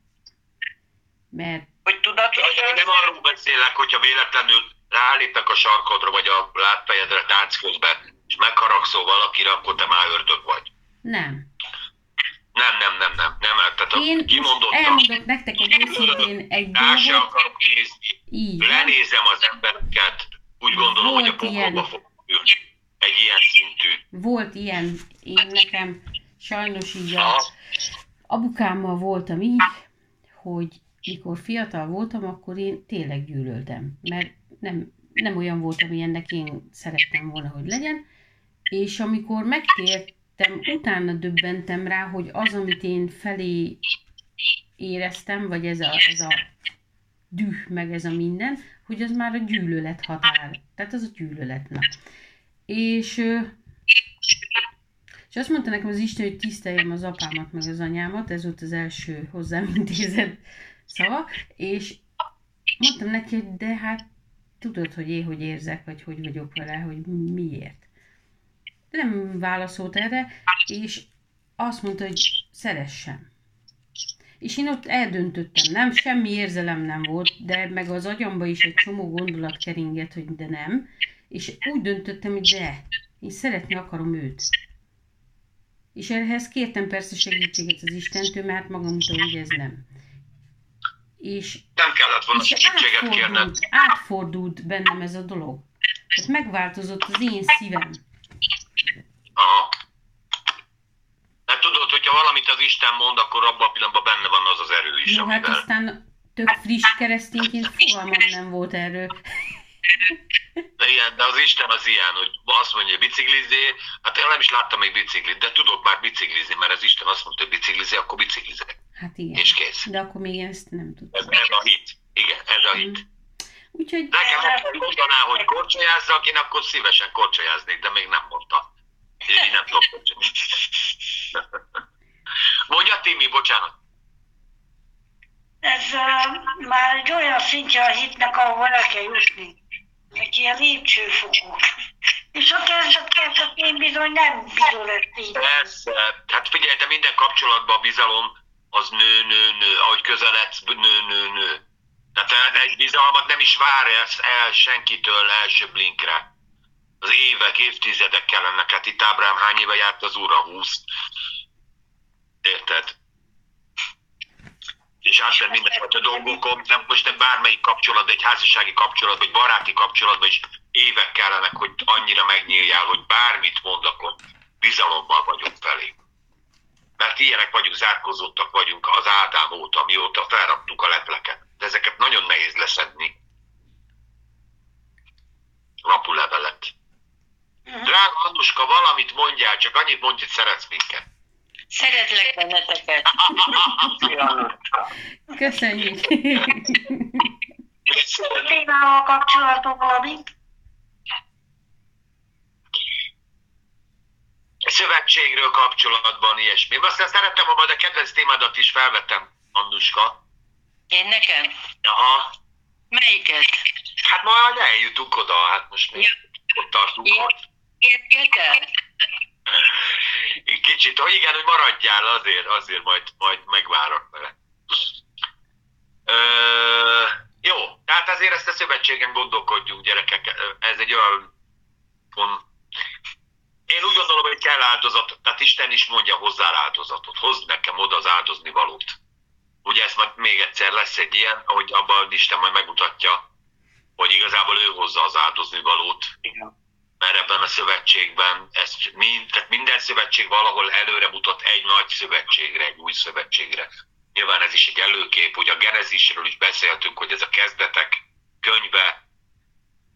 [SPEAKER 3] mert
[SPEAKER 2] Hogy tudatosan...
[SPEAKER 1] Nem arról beszélek, hogyha véletlenül rálépnek a sarkodra, vagy a látfejedre tánc közben, és megharagszol valakire, akkor te már ördög vagy.
[SPEAKER 3] nem.
[SPEAKER 1] Nem, nem, nem, nem, nem, tehát a
[SPEAKER 3] Én most
[SPEAKER 1] kimondottan
[SPEAKER 3] elmondok nektek egy őszintén egy
[SPEAKER 1] rá se
[SPEAKER 3] dolgot,
[SPEAKER 1] akarok nézni,
[SPEAKER 3] így
[SPEAKER 1] lenézem az embereket, úgy gondolom, hogy a
[SPEAKER 3] Volt
[SPEAKER 1] pokolba fog ülni. Egy ilyen szintű.
[SPEAKER 3] Volt ilyen, én nekem sajnos így a
[SPEAKER 1] Aha.
[SPEAKER 3] abukámmal voltam így, hogy mikor fiatal voltam, akkor én tényleg gyűlöltem, mert nem, nem olyan voltam, amilyennek én szerettem volna, hogy legyen, és amikor megtértem, utána döbbentem rá, hogy az, amit én felé éreztem, vagy ez a, ez a düh, meg ez a minden, hogy az már a gyűlölet határ. Tehát az a gyűlölet. Na. És, és azt mondta nekem az Isten, hogy tiszteljem az apámat, meg az anyámat, ez volt az első hozzám intézett szava, és mondtam neki, hogy de hát tudod, hogy én hogy érzek, vagy hogy vagyok vele, hogy miért. Nem válaszolt erre, és azt mondta, hogy szeressem. És én ott eldöntöttem, nem, semmi érzelem nem volt, de meg az agyamba is egy csomó gondolat keringett, hogy de nem. És úgy döntöttem, hogy de, én szeretni akarom őt. És ehhez kértem persze segítséget az Istentől, mert magam mondta, hogy ez nem. És,
[SPEAKER 1] Nem kellett volna segítséget kérned.
[SPEAKER 3] átfordult, bennem ez a dolog. Tehát megváltozott az én szívem.
[SPEAKER 1] Aha. Mert tudod, hogyha valamit az Isten mond, akkor abban a pillanatban benne van az az erő is,
[SPEAKER 3] Jó, hát
[SPEAKER 1] amivel...
[SPEAKER 3] aztán tök friss keresztényként fogalmam nem volt erről.
[SPEAKER 1] De, ilyen, de az Isten az ilyen, hogy azt mondja, biciklizzé, hát én nem is láttam még biciklit, de tudok már biciklizni, mert az Isten azt mondta, hogy biciklizé, akkor biciklizek.
[SPEAKER 3] Hát igen.
[SPEAKER 1] És kész.
[SPEAKER 3] De akkor még ezt nem
[SPEAKER 1] Ez,
[SPEAKER 3] tudtam.
[SPEAKER 1] ez a hit. Igen, ez a hit.
[SPEAKER 3] Úgyhogy
[SPEAKER 1] Nekem azt mondaná, hogy korcsolyázzak, én akkor szívesen korcsolyáznék, de még nem mondta. Én nem tudok korcsolyázni. Mondja Timi, bocsánat.
[SPEAKER 5] Ez uh, már egy olyan szintje a hitnek, ahol el kell jutni. Egy ilyen lépcsőfokok. És a kezdet kezdetén bizony nem bizony ezt így.
[SPEAKER 1] Persze, hát figyelj, de minden kapcsolatban a bizalom az nő, nő, nő, ahogy közeledsz, nő, nő, nő. Tehát egy bizalmat nem is vár el, senkitől első blinkre. Az évek, évtizedek kellenek. Hát itt Ábrám hány éve járt az úrra? 20. Érted? És átment mindenfajta dolgokon, nem most nem bármelyik kapcsolat, egy házassági kapcsolat, vagy baráti kapcsolatban is évek kellenek, hogy annyira megnyíljál, hogy bármit mond, akkor bizalommal vagyunk felé. Mert ilyenek vagyunk, zárkozottak vagyunk az Ádám óta, mióta felraktuk a lepleket. De ezeket nagyon nehéz leszedni. Lapulevelet. Drága Annuska, valamit mondjál, csak annyit mondj, hogy szeretsz minket.
[SPEAKER 6] Szeretlek benneteket.
[SPEAKER 4] Szia, Annuska.
[SPEAKER 3] Köszönjük!
[SPEAKER 5] A témával kapcsolatban valamit.
[SPEAKER 1] Szövetségről kapcsolatban ilyesmi. Aztán szerettem volna, de kedvenc témádat is felvettem, Annuska.
[SPEAKER 6] Én nekem?
[SPEAKER 1] Aha.
[SPEAKER 6] Melyiket?
[SPEAKER 1] Hát majd eljutunk oda, hát most még ott tartunk,
[SPEAKER 6] Igen.
[SPEAKER 1] hogy
[SPEAKER 6] Értketel?
[SPEAKER 1] kicsit, hogy igen, hogy maradjál azért, azért majd, majd megvárok vele. Ö, jó, tehát azért ezt a szövetségen gondolkodjunk, gyerekek. Ez egy olyan... on- Én úgy gondolom, hogy kell áldozat, tehát Isten is mondja hozzá áldozatot, hozd nekem oda az áldozni valót. Ugye ez majd még egyszer lesz egy ilyen, ahogy abban Isten majd megmutatja, hogy igazából ő hozza az áldozni valót,
[SPEAKER 4] Igen.
[SPEAKER 1] mert ebben a szövetségben, ez mind, tehát minden szövetség valahol előre mutat egy nagy szövetségre, egy új szövetségre. Nyilván ez is egy előkép, hogy a Genezisről is beszéltünk, hogy ez a kezdetek könyve,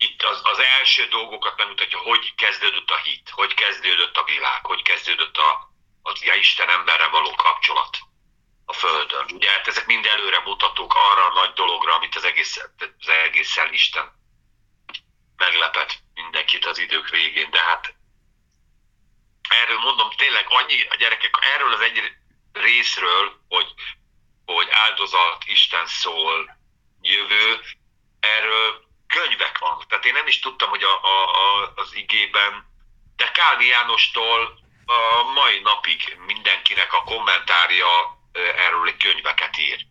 [SPEAKER 1] itt az, az első dolgokat megmutatja, hogy kezdődött a hit, hogy kezdődött a világ, hogy kezdődött a, az ja, Isten emberre való kapcsolat a Földön. Ugye hát ezek mind előre mutatók arra a nagy dologra, amit az egész, az egészen Isten meglepett mindenkit az idők végén, de hát erről mondom tényleg annyi, a gyerekek, erről az egy részről, hogy, hogy áldozat, Isten szól, jövő, erről könyvek van. Tehát én nem is tudtam, hogy a, a, a, az igében, de Kálvi Jánostól a mai napig mindenkinek a kommentárja erről egy könyveket ír.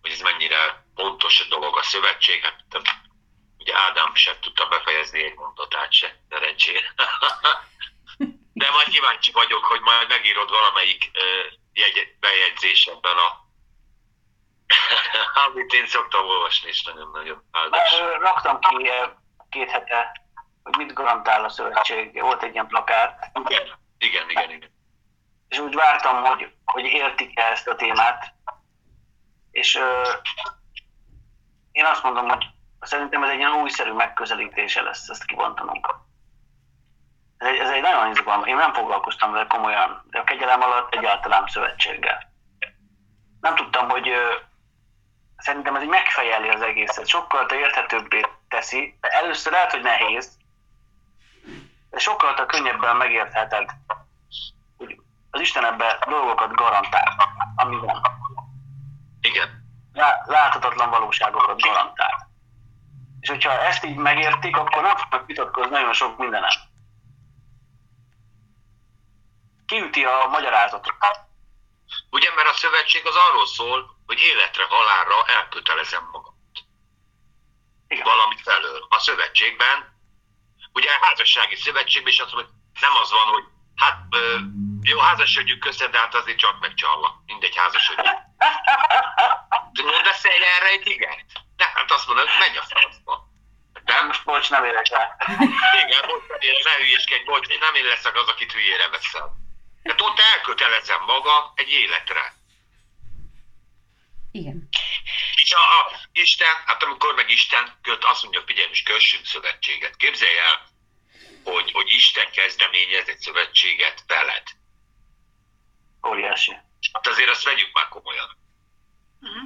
[SPEAKER 1] Hogy ez mennyire pontos a dolog a szövetség. Hát, ugye Ádám sem tudta befejezni egy mondatát se, szerencsére. De majd kíváncsi vagyok, hogy majd megírod valamelyik jegy, bejegyzésebben a amit én szoktam olvasni, és nagyon-nagyon áldás.
[SPEAKER 4] Raktam ki két hete, hogy mit garantál a szövetség. Volt egy ilyen plakát,
[SPEAKER 1] Igen, igen, igen, igen.
[SPEAKER 4] és úgy vártam, hogy, hogy értik-e ezt a témát. És ö, én azt mondom, hogy szerintem ez egy ilyen újszerű megközelítése lesz ezt kibontanunk. Ez egy, ez egy nagyon izgalmas. Én nem foglalkoztam vele komolyan, de a kegyelem alatt egyáltalán szövetséggel. Nem tudtam, hogy szerintem ez így megfejeli az egészet. Sokkal érthetőbbé teszi. De először lehet, hogy nehéz, de sokkal könnyebben megértheted, hogy az Isten ebbe dolgokat garantál, ami van.
[SPEAKER 1] Igen,
[SPEAKER 4] Lá- Láthatatlan valóságokat garantál. És hogyha ezt így megértik, akkor nem fognak vitatkozni nagyon sok mindenem. Kiüti a magyarázatot.
[SPEAKER 1] Ugye, mert a szövetség az arról szól, hogy életre, halálra elkötelezem magam.
[SPEAKER 4] Igen.
[SPEAKER 1] Valamit felől. A szövetségben, ugye a házassági szövetségben is azt mondom, hogy nem az van, hogy hát jó, házasodjunk össze, de hát azért csak megcsallak. Mindegy, házasodjunk. Mondasz el erre egy igent? De hát azt mondod, menj a francba. Nem?
[SPEAKER 4] Most bocs, nem érek rá.
[SPEAKER 1] Igen, bocs, ne hülyéskedj, bocs, én nem én leszek az, akit hülyére veszel. Tehát ott elkötelezem magam egy életre.
[SPEAKER 3] Igen.
[SPEAKER 1] És a, a Isten, hát amikor meg Isten köt, azt mondja, figyelj, most kössünk szövetséget. Képzelj el, hogy, hogy Isten kezdeményez egy szövetséget veled.
[SPEAKER 4] Óriási.
[SPEAKER 1] Hát azért azt vegyük már komolyan.
[SPEAKER 5] Mhm.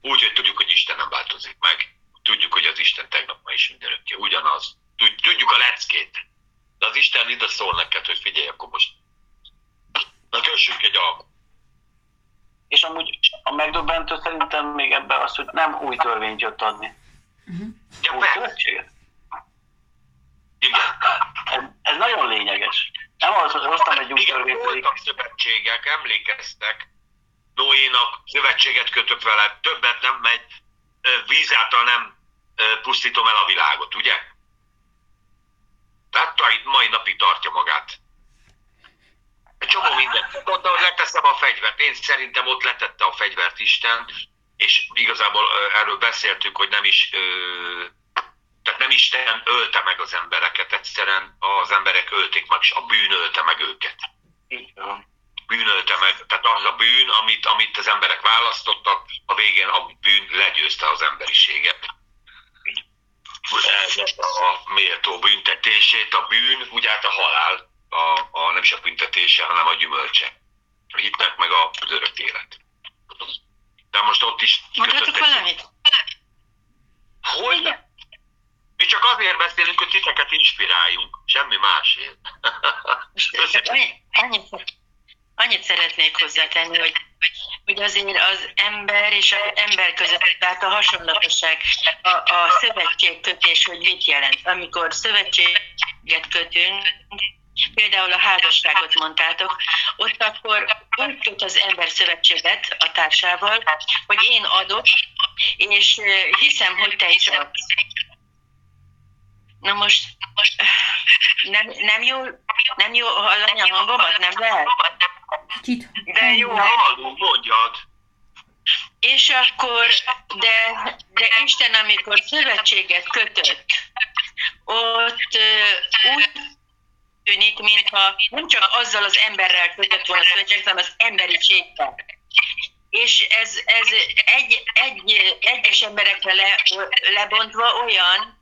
[SPEAKER 1] Úgy, hogy tudjuk, hogy Isten nem változik meg. Tudjuk, hogy az Isten tegnap ma is mindenökké. Ugyanaz. Tud- Tudjuk a leckét. De az Isten ide szól neked, hogy figyelj, akkor most na kössünk egy alkot.
[SPEAKER 4] És amúgy a megdöbbentő szerintem még ebben az, hogy nem új törvényt jött adni.
[SPEAKER 1] Ja,
[SPEAKER 4] Új szövetséget. Ez, ez nagyon lényeges. Nem az, hogy hoztam egy új törvényt,
[SPEAKER 1] voltak szövetségek, emlékeztek. Noénak szövetséget kötök vele, többet nem megy, víz által nem pusztítom el a világot, ugye? Tehát mai napig tartja magát. Egy csomó minden. Ott, ahol leteszem a fegyvert, én szerintem ott letette a fegyvert Isten, és igazából erről beszéltünk, hogy nem is, tehát nem Isten ölte meg az embereket, egyszerűen az emberek ölték meg, és a bűn ölte meg őket.
[SPEAKER 4] Így van.
[SPEAKER 1] Bűn ölte meg, tehát az a bűn, amit, amit az emberek választottak, a végén a bűn legyőzte az emberiséget. Ez a méltó büntetését, a bűn, ugye hát a halál, a, a, nem is a büntetése, hanem a gyümölcse. A hitnek meg a örök élet. De most ott is
[SPEAKER 6] Mondhatok valamit?
[SPEAKER 1] Hogy? Mi csak azért beszélünk, hogy titeket inspiráljunk, semmi másért.
[SPEAKER 6] Annyit, annyit szeretnék hozzátenni, hogy, hogy azért az ember és az ember között, tehát a hasonlatosság, a, a szövetségkötés, hogy mit jelent. Amikor szövetséget kötünk, például a házasságot mondtátok, ott akkor úgy köt az ember szövetséget a társával, hogy én adok, és hiszem, hogy te is adsz. Na most nem, nem jó, nem jó hallani a hangomat, nem lehet?
[SPEAKER 3] Kicsit
[SPEAKER 2] De jó,
[SPEAKER 1] Halló, mondjad.
[SPEAKER 6] És akkor, de, de Isten, amikor szövetséget kötött, ott úgy tűnik, mintha nem csak azzal az emberrel kötött volna szövetséget, hanem az emberiséggel. És ez, ez egy, egy, egyes emberekre le, lebontva olyan,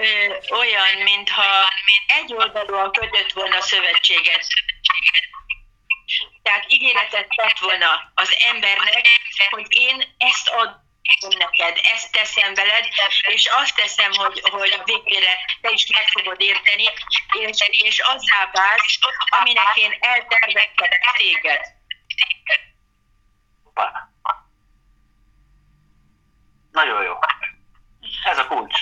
[SPEAKER 6] ö, olyan, mintha egy oldalúan kötött volna szövetséget. Tehát ígéretet tett volna az embernek, hogy én ezt adom neked, ezt teszem veled, és azt teszem, hogy, hogy végére te is meg fogod érteni, és, és azzá válsz, aminek én eltervettem téged.
[SPEAKER 4] Nagyon jó. Ez a kulcs.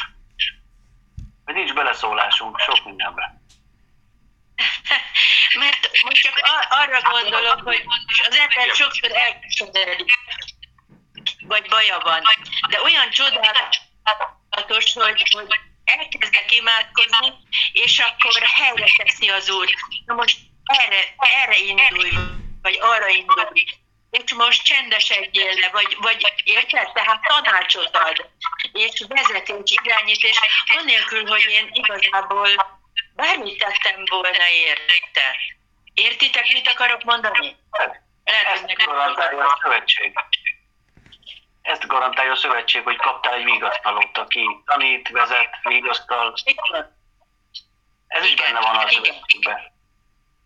[SPEAKER 4] Hogy nincs beleszólásunk sok mindenbe.
[SPEAKER 6] Mert most csak arra gondolok, hogy az ember sokszor elkeseredik, vagy baja van, de olyan csodálatos, hogy, hogy elkezdek imádkozni, és akkor helyre teszi az Úr. Na most erre, erre indulj, vagy arra indulj. És most csendesedjél le, vagy, vagy érted? Tehát tanácsot ad, és vezetés, irányítás, anélkül, hogy én igazából bármit tettem volna érte. Értitek, mit akarok mondani? Lehet, hogy
[SPEAKER 4] garantálja a szövetség. Ezt garantálja a szövetség, hogy kaptál egy vigasztalót, aki tanít, vezet, vigasztal. Ez is benne van a szövetségben.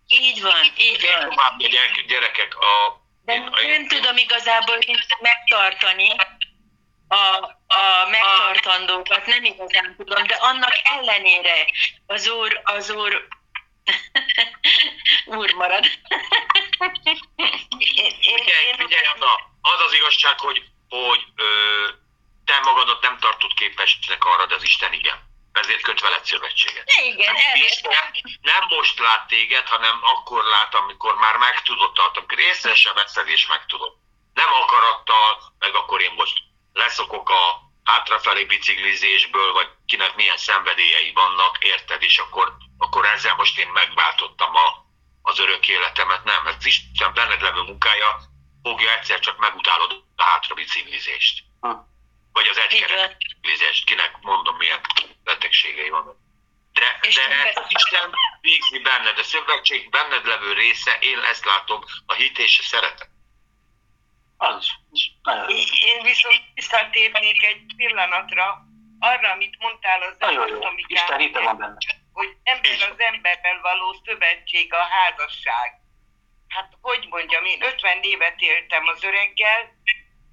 [SPEAKER 6] Így van, így van.
[SPEAKER 1] Tovább megyek, gyerekek, a...
[SPEAKER 6] De nem tudom igazából megtartani a, a megtartandókat, nem igazán tudom, de annak ellenére az úr, az úr, úr marad.
[SPEAKER 2] én, én,
[SPEAKER 1] Figyelj,
[SPEAKER 2] én,
[SPEAKER 1] figyelj, Anna, az az igazság, hogy, hogy ö, te magadat nem tartod képesnek arra, de az Isten igen. Ezért köt veled szövetséget.
[SPEAKER 6] Igen, elhiszem.
[SPEAKER 1] Nem, nem most lát téged, hanem akkor lát, amikor már megtudod, amikor észre sem veszed és megtudod. Nem akarattal, meg akkor én most leszokok a hátrafelé biciklizésből, vagy kinek milyen szenvedélyei vannak, érted, és akkor, akkor ezzel most én megváltottam a, az örök életemet. Nem, ez Isten benned levő munkája fogja egyszer csak megutálod a hátra biciklizést.
[SPEAKER 4] Hm.
[SPEAKER 1] Vagy az
[SPEAKER 6] van.
[SPEAKER 1] biciklizést, kinek mondom milyen betegségei vannak. De,
[SPEAKER 6] És
[SPEAKER 1] de Isten végzi benned, a szövetség benned levő része, én ezt látom, a hit és a szeretet.
[SPEAKER 4] Az is.
[SPEAKER 2] Én viszont visszatérnék egy pillanatra arra, amit mondtál az előtt,
[SPEAKER 4] Isten hite van benne.
[SPEAKER 2] hogy ember az emberrel való szövetség, a házasság. Hát, hogy mondjam, én 50 évet éltem az öreggel,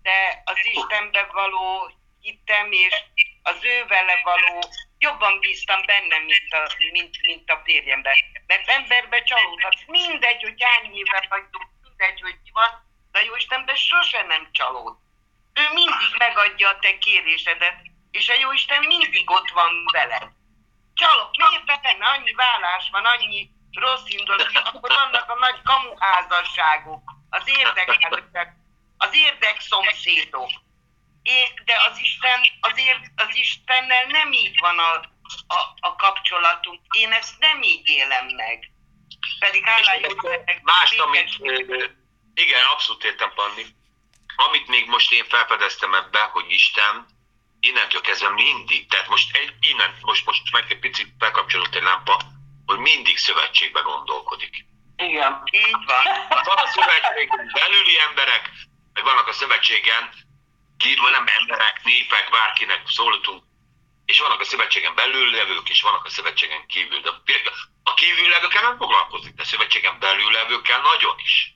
[SPEAKER 2] de az Istenbe való hittem, és az ő vele való, jobban bíztam benne, mint a, mint, mint a férjemben. Mert emberbe csalódhatsz. Mindegy, hogy hány éve vagyunk, mindegy, hogy mi van, de a Jóistenben sose nem csalód. Ő mindig megadja a te kérésedet, és a Jóisten mindig ott van veled. Csalok, miért benne annyi vállás van, annyi rossz indulat, akkor vannak a nagy kamuházasságok, az érdekházasság, az érdekszomszédok. É- De az Isten, az, ér, az Istennel nem így van a, a, a kapcsolatunk. Én ezt nem így élem meg. Pedig Istennek,
[SPEAKER 1] Mást, amit, igen, abszolút értem, Panni. Amit még most én felfedeztem ebbe, hogy Isten innentől kezdve mindig, tehát most egy, innen, most, most meg egy picit bekapcsolódott egy lámpa, hogy mindig szövetségbe gondolkodik.
[SPEAKER 4] Igen.
[SPEAKER 2] Így van.
[SPEAKER 1] Van a szövetségen belüli emberek, meg vannak a szövetségen kívül nem emberek, népek, bárkinek szólítunk, és vannak a szövetségen belül levők, és vannak a szövetségen kívül. De a kívül levőkkel nem foglalkozik, de a szövetségen belül levőkkel nagyon is.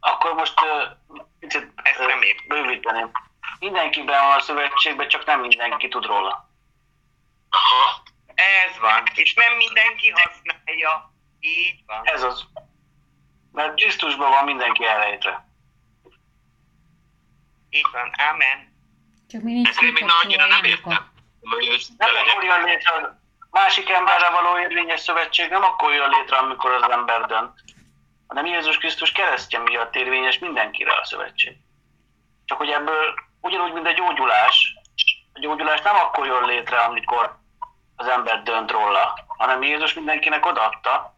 [SPEAKER 4] Akkor most uh, picit
[SPEAKER 2] Ezt nem
[SPEAKER 4] uh, bővíteném. Mindenkiben van a szövetségben, csak nem mindenki tud róla.
[SPEAKER 1] Aha,
[SPEAKER 2] Ez van. És nem mindenki használja. Így van.
[SPEAKER 4] Ez az. Mert Krisztusban van mindenki elrejtve.
[SPEAKER 2] Így van. Amen.
[SPEAKER 3] Csak mi nincs
[SPEAKER 1] én még annyira nem értem.
[SPEAKER 4] Nem akkor jön létre másik emberre való érvényes szövetség, nem akkor jön létre, amikor az ember dönt, hanem Jézus Krisztus keresztje miatt érvényes mindenkire a szövetség. Csak hogy ebből ugyanúgy, mint a gyógyulás, a gyógyulás nem akkor jön létre, amikor az ember dönt róla, hanem Jézus mindenkinek odaadta,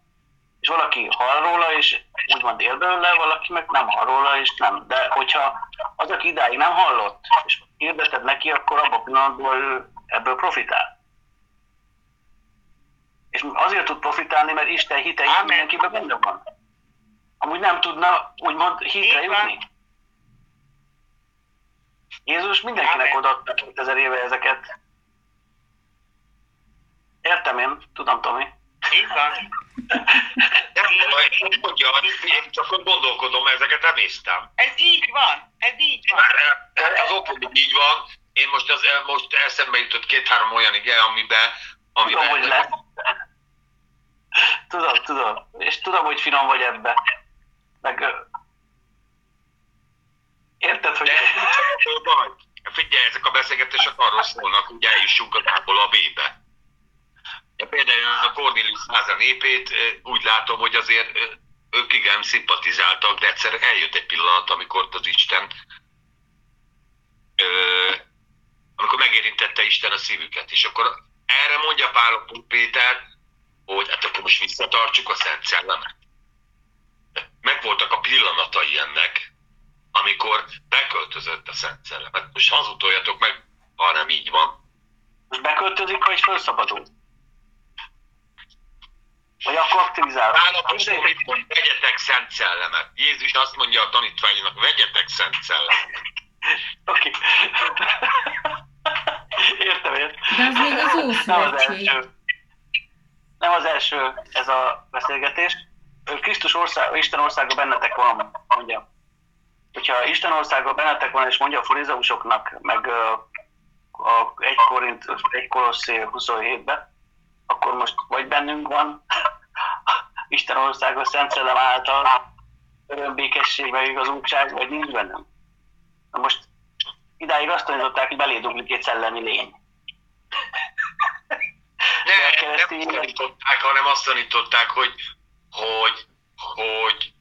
[SPEAKER 4] és valaki hall róla, és úgymond él belőle, valaki meg nem hall róla, és nem. De hogyha az, aki idáig nem hallott, és hirdeted neki, akkor abban a pillanatban ő ebből profitál. És azért tud profitálni, mert Isten hite mindenkiben benne van. Amúgy nem tudna úgymond hitre jutni. Jézus mindenkinek odaadta 2000 éve ezeket. Értem én, tudom, Tomi.
[SPEAKER 2] Így van.
[SPEAKER 1] Mondja, én csak gondolkodom, ezeket nem észtem.
[SPEAKER 2] Ez így van. Ez így van.
[SPEAKER 1] Már eh, az hogy így van. Én most, az, most eszembe jutott két-három olyan ige, amiben,
[SPEAKER 4] Tudom,
[SPEAKER 1] amiben
[SPEAKER 4] hogy lesz. Tudom, tudom. És tudom, hogy finom vagy ebbe. Meg... Érted, hogy...
[SPEAKER 1] De baj. Figyelj, ezek a beszélgetések arról szólnak, hogy eljussunk az A-ból a B-be. Ja, például a Cornelius háza népét úgy látom, hogy azért ők igen szimpatizáltak, de egyszer eljött egy pillanat, amikor az Isten amikor megérintette Isten a szívüket. És akkor erre mondja Pál Péter, hogy hát akkor most visszatartsuk a Szent Szellemet. Megvoltak a pillanatai ennek, amikor beköltözött a Szent Szellemet. Most hazudoljatok meg, ha nem így van.
[SPEAKER 4] Beköltözik, vagy felszabadul? Vagy akkor aktivizál?
[SPEAKER 1] Pál apostol mit mond? Vegyetek Szent Szellemet. Jézus azt mondja a tanítványnak, vegyetek Szent Szellemet.
[SPEAKER 4] Oké. Értem, értem.
[SPEAKER 3] De az még az
[SPEAKER 4] Nem az első. Nem az első ez a beszélgetés. Krisztus ország, Isten országa bennetek van, mondja. Hogyha Isten országa bennetek van, és mondja a farizeusoknak, meg a 1 Korint, 1 Kolosszé 27-ben, akkor most vagy bennünk van Isten országa Szent Szellem által örömbékesség, meg igazultság, vagy nincs bennünk. Na most idáig azt tanították, hogy beléduglik egy szellemi lény. De
[SPEAKER 1] Ne, nem tanították, hanem azt tanították, hogy, hogy, hogy,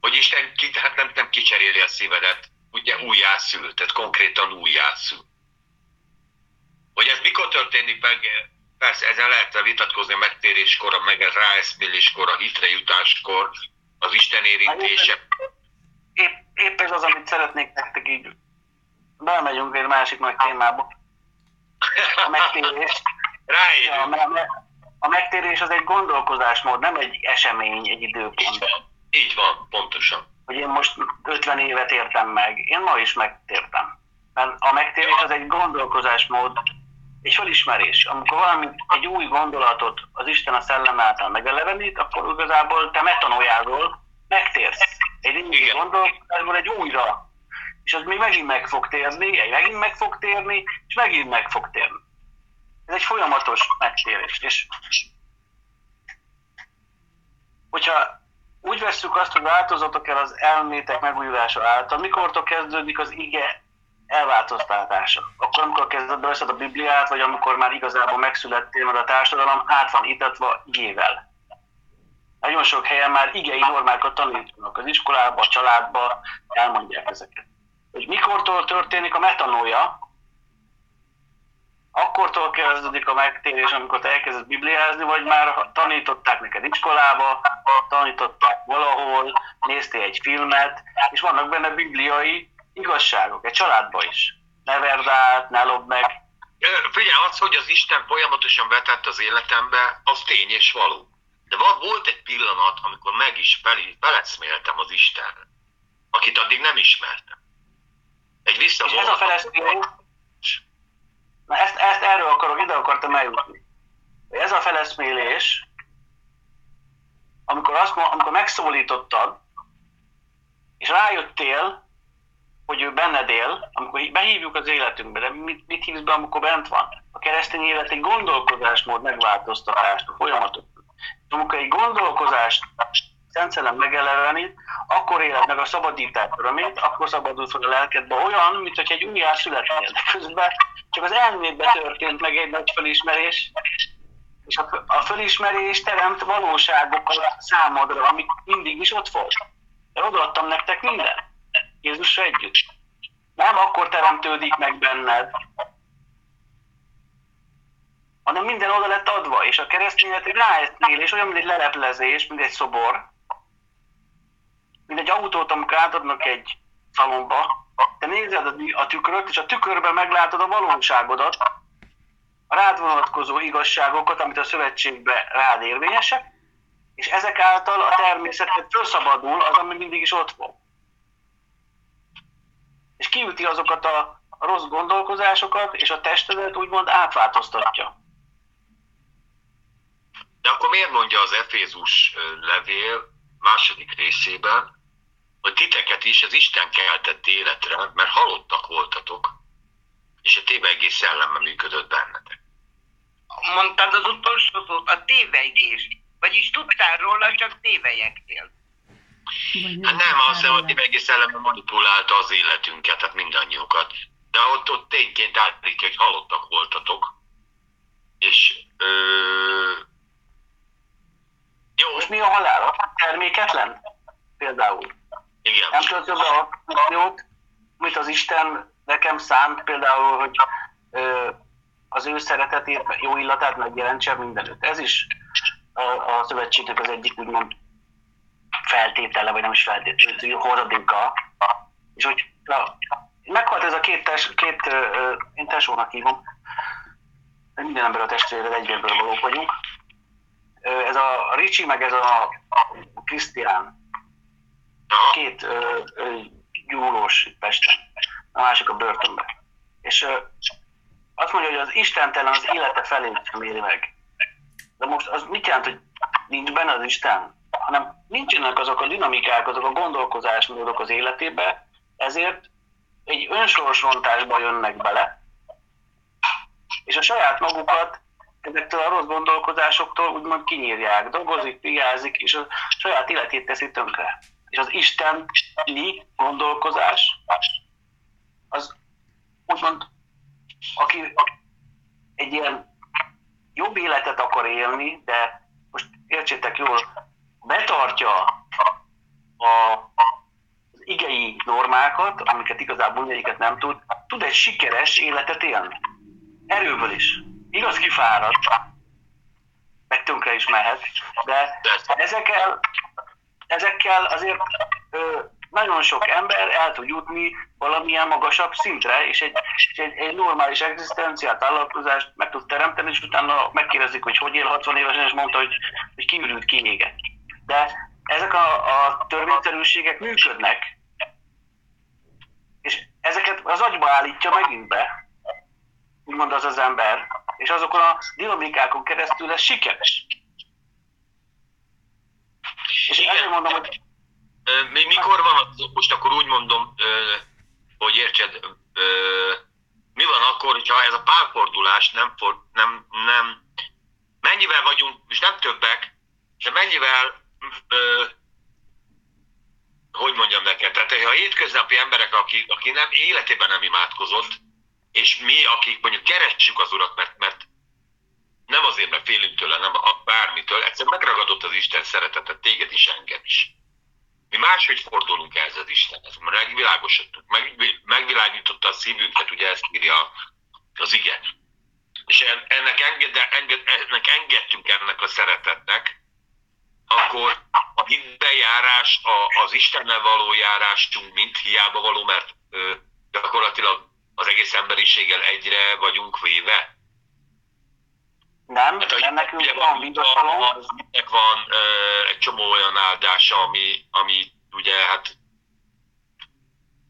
[SPEAKER 1] hogy Isten ki, hát nem, nem kicseréli a szívedet, ugye újjászül, tehát konkrétan újjászül. Hogy ez mikor történik meg, persze ezen lehet vitatkozni a megtéréskor, a meg ráeszméléskor, a hitre jutáskor, az Isten érintése.
[SPEAKER 4] épp, épp ez az, amit szeretnék nektek így. Belemegyünk egy másik nagy témába. A megtérés.
[SPEAKER 1] Ráérünk.
[SPEAKER 4] a- a megtérés az egy gondolkozásmód, nem egy esemény, egy időpont.
[SPEAKER 1] Így van, pontosan.
[SPEAKER 4] Hogy én most 50 évet értem meg. Én ma is megtértem. Mert a megtérés az egy gondolkozásmód, egy felismerés. Amikor valami, egy új gondolatot az Isten a szellem által megelevenít, akkor igazából te metanójázol, megtérsz. Egy régi
[SPEAKER 1] Igen.
[SPEAKER 4] gondolkodásból egy újra. És az még megint meg fog térni, egy megint meg fog térni, és megint meg fog térni. Ez egy folyamatos megtérés. És hogyha úgy vesszük azt, hogy változatok el az elmétek megújulása által, mikortól kezdődik az ige elváltoztatása? Akkor, amikor kezded veszed a Bibliát, vagy amikor már igazából megszülettél, mert a társadalom át van itatva igével. Nagyon sok helyen már igei normákat tanítanak az iskolába, a családba, elmondják ezeket. Hogy mikortól történik a metanója, akkortól kezdődik a megtérés, amikor te elkezded bibliázni, vagy már tanították neked iskolába, tanították valahol, néztél egy filmet, és vannak benne bibliai igazságok, egy családba is. ne verd át, ne lopd meg.
[SPEAKER 1] Figyelj, az, hogy az Isten folyamatosan vetett az életembe, az tény és való. De van, volt egy pillanat, amikor meg is fel, feleszméltem az Isten, akit addig nem ismertem. Egy vissza
[SPEAKER 4] És ez a feleszmélés, na ezt, ezt erről akarok, ide akartam eljutni. Ez a feleszmélés, amikor, azt, amikor megszólítottad, és rájöttél, hogy ő benned él, amikor behívjuk az életünkbe, de mit, mit hívsz be, amikor bent van? A keresztény élet egy gondolkodásmód megváltoztatást, folyamatot. Amikor egy gondolkozást Szent Szellem megelevenít, akkor éled meg a szabadítás örömét, akkor szabadul fel a lelkedbe olyan, mint hogy egy újjá születnél. Közben csak az elmédbe történt meg egy nagy felismerés, és a, a felismerés teremt valóságokat számodra, amik mindig is ott volt. De odaadtam nektek mindent. Jézusra együtt. Nem akkor teremtődik meg benned, hanem minden oda lett adva, és a keresztényet egy ráesztélés, olyan, mint egy leleplezés, mint egy szobor, mint egy autót, amikor átadnak egy szalomba, te nézed a tükröt, és a tükörben meglátod a valóságodat, a rád vonatkozó igazságokat, amit a szövetségben rád érvényesek, és ezek által a természetet felszabadul az, ami mindig is ott volt. És kiüti azokat a rossz gondolkozásokat, és a testedet úgymond átváltoztatja.
[SPEAKER 1] De akkor miért mondja az Efézus levél második részében, hogy titeket is az Isten keltett életre, mert halottak voltatok, és a tévegés szelleme működött bennetek.
[SPEAKER 2] Mondtad az utolsó szót, a tévegés. Vagyis tudtál róla, csak tévejektél.
[SPEAKER 1] Hát nem, azt hiszem, hogy tévegés szelleme manipulálta az életünket, tehát mindannyiukat. De ott, ott tényként állítja, hogy halottak voltatok, és ö,
[SPEAKER 4] jó. Most mi a halál? A terméketlen? Például.
[SPEAKER 1] Igen.
[SPEAKER 4] Nem töltöm be a funkciót, mint az Isten nekem szánt, például, hogy ö, az ő szeretetét, jó illatát megjelentse mindenütt. Ez is a, a szövetségnek az egyik úgymond feltétele, vagy nem is feltétele, hozadéka. És hogy na, meghalt ez a két, tes, két ö, én tesónak hívom, minden ember a testvére egyből valók vagyunk, ez a Ricsi, meg ez a Krisztián. Két gyúlós Pesten, a másik a börtönben. És ö, azt mondja, hogy az istentelen az élete felé méri meg. De most az mit jelent, hogy nincs benne az Isten? Hanem nincsenek azok a dinamikák, azok a gondolkozásmódok az életébe, ezért egy önsorsrontásba jönnek bele, és a saját magukat ezektől a rossz gondolkozásoktól úgymond kinyírják, dolgozik, vigyázik, és a saját életét teszi tönkre. És az isteni gondolkozás, az úgymond, aki egy ilyen jobb életet akar élni, de most értsétek jól, betartja a, az igei normákat, amiket igazából egyiket nem tud, tud egy sikeres életet élni. Erőből is igaz kifáradt, meg tönkre is mehet, de ezekkel, ezekkel azért ö, nagyon sok ember el tud jutni valamilyen magasabb szintre, és egy, és egy, egy normális egzisztenciát, vállalkozást meg tud teremteni, és utána megkérdezik, hogy hogy él 60 évesen, és mondta, hogy, hogy kiürült, kiégett. De ezek a, a törvényszerűségek működnek, és ezeket az agyba állítja megint be, úgymond az az ember, és azokon a dinamikákon keresztül lesz sikeres. És Igen. ezért mondom, hogy...
[SPEAKER 1] Mi, mikor van, az, most akkor úgy mondom, hogy értsed, mi van akkor, hogyha ez a párfordulás nem, for, nem, nem, mennyivel vagyunk, és nem többek, de mennyivel, hogy mondjam neked, tehát ha hétköznapi emberek, aki, aki nem, életében nem imádkozott, és mi, akik mondjuk keressük az Urat, mert, mert nem azért, mert félünk tőle, nem bármitől, egyszerűen megragadott az Isten szeretetet, téged is, engem is. Mi máshogy fordulunk ez az Istenhez, mert megvilágosodtunk, meg, megvilágította a szívünket, ugye ezt írja az igen. És ennek, enged, ennek engedtünk ennek a szeretetnek, akkor a hitbejárás, a, az Istennel való járásunk mind hiába való, mert ö, gyakorlatilag az egész emberiséggel egyre vagyunk véve?
[SPEAKER 4] Nem,
[SPEAKER 1] Hát,
[SPEAKER 4] mert nekünk
[SPEAKER 1] ugye
[SPEAKER 4] van
[SPEAKER 1] van,
[SPEAKER 4] vigasztalom,
[SPEAKER 1] van, ö, egy csomó olyan áldása, ami, ami ugye hát...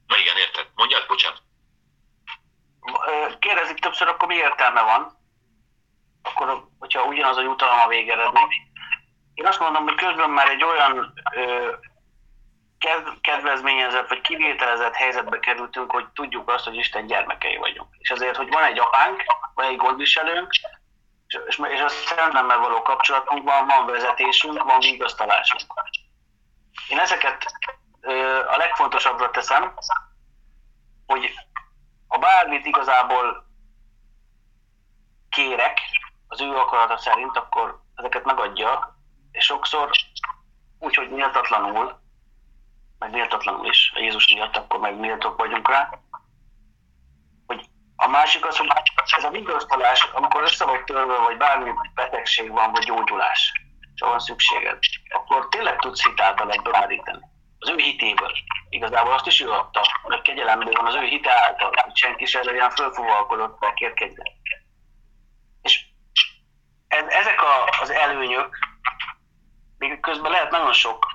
[SPEAKER 1] Na igen, érted. Mondjad, bocsánat.
[SPEAKER 4] Kérdezik többször, akkor mi értelme van? Akkor, hogyha ugyanaz a jutalom a végeredmény. Én azt mondom, hogy közben már egy olyan ö, ked- kedvezményezett vagy kivételezett helyzetbe kerültünk, hogy tudjuk azt, hogy Isten gyermekei vagyunk. És azért, hogy van egy apánk, van egy gondviselőnk, és, és a szellemmel való kapcsolatunkban van vezetésünk, van vigasztalásunk. Én ezeket ö, a legfontosabbra teszem, hogy ha bármit igazából kérek az ő akarata szerint, akkor ezeket megadja, és sokszor úgy, hogy méltatlanul, meg méltatlanul is, a Jézus miatt akkor meg méltók vagyunk rá, hogy a másik az, hogy ez a vigasztalás, amikor össze vagy törve, vagy bármi betegség van, vagy gyógyulás, és van szükséged, akkor tényleg tudsz hitáltal ebből meríteni. Az ő hitéből. Igazából azt is ő adta, mert kegyelemből van az ő hite által, hogy senki se legyen fölfúvalkodott, megkérkedjen. És ez, ezek a, az előnyök, közben lehet nagyon sok,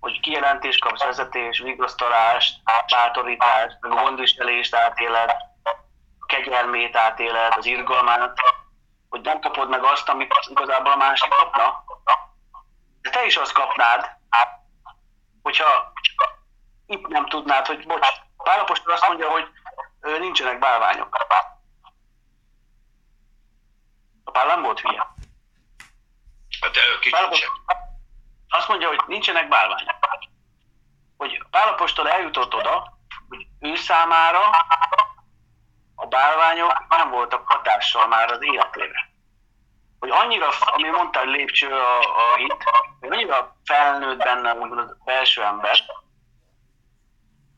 [SPEAKER 4] hogy kijelentés kapsz, vezetés, vigasztalást, bátorítást, gondviselést átéled, kegyelmét átéled, az irgalmát, hogy nem kapod meg azt, amit igazából a másik kapna, de te is azt kapnád, hogyha itt nem tudnád, hogy bocs, Pálapostól azt mondja, hogy nincsenek bálványok. A Pál nem volt hülye.
[SPEAKER 1] Hát de kicsit
[SPEAKER 4] Pálapostól
[SPEAKER 1] sem.
[SPEAKER 4] Azt mondja, hogy nincsenek bálványok. Hogy Pálapostól eljutott oda, hogy ő számára a bálványok nem voltak hatással már az életére. Hogy annyira, ami mondta, hogy lépcső a, a hit, hogy annyira felnőtt benne az belső ember,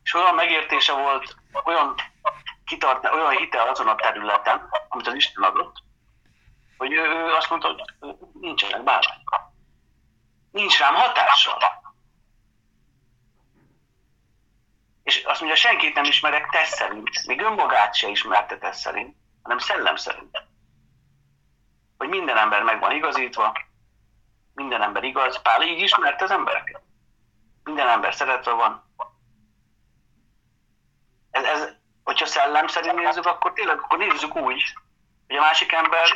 [SPEAKER 4] és olyan megértése volt, olyan kitart, olyan hite azon a területen, amit az Isten adott, hogy ő, ő azt mondta, hogy nincsenek bálványok. Nincs rám hatással. És azt mondja, senkit nem ismerek test szerint, még önmagát se ismerte test szerint, hanem szellem szerint. Hogy minden ember meg van igazítva, minden ember igaz. Pál így ismerte az embereket. Minden ember szeretve van. Ez, ez, hogyha szellem szerint nézzük, akkor tényleg akkor nézzük úgy, hogy a másik ember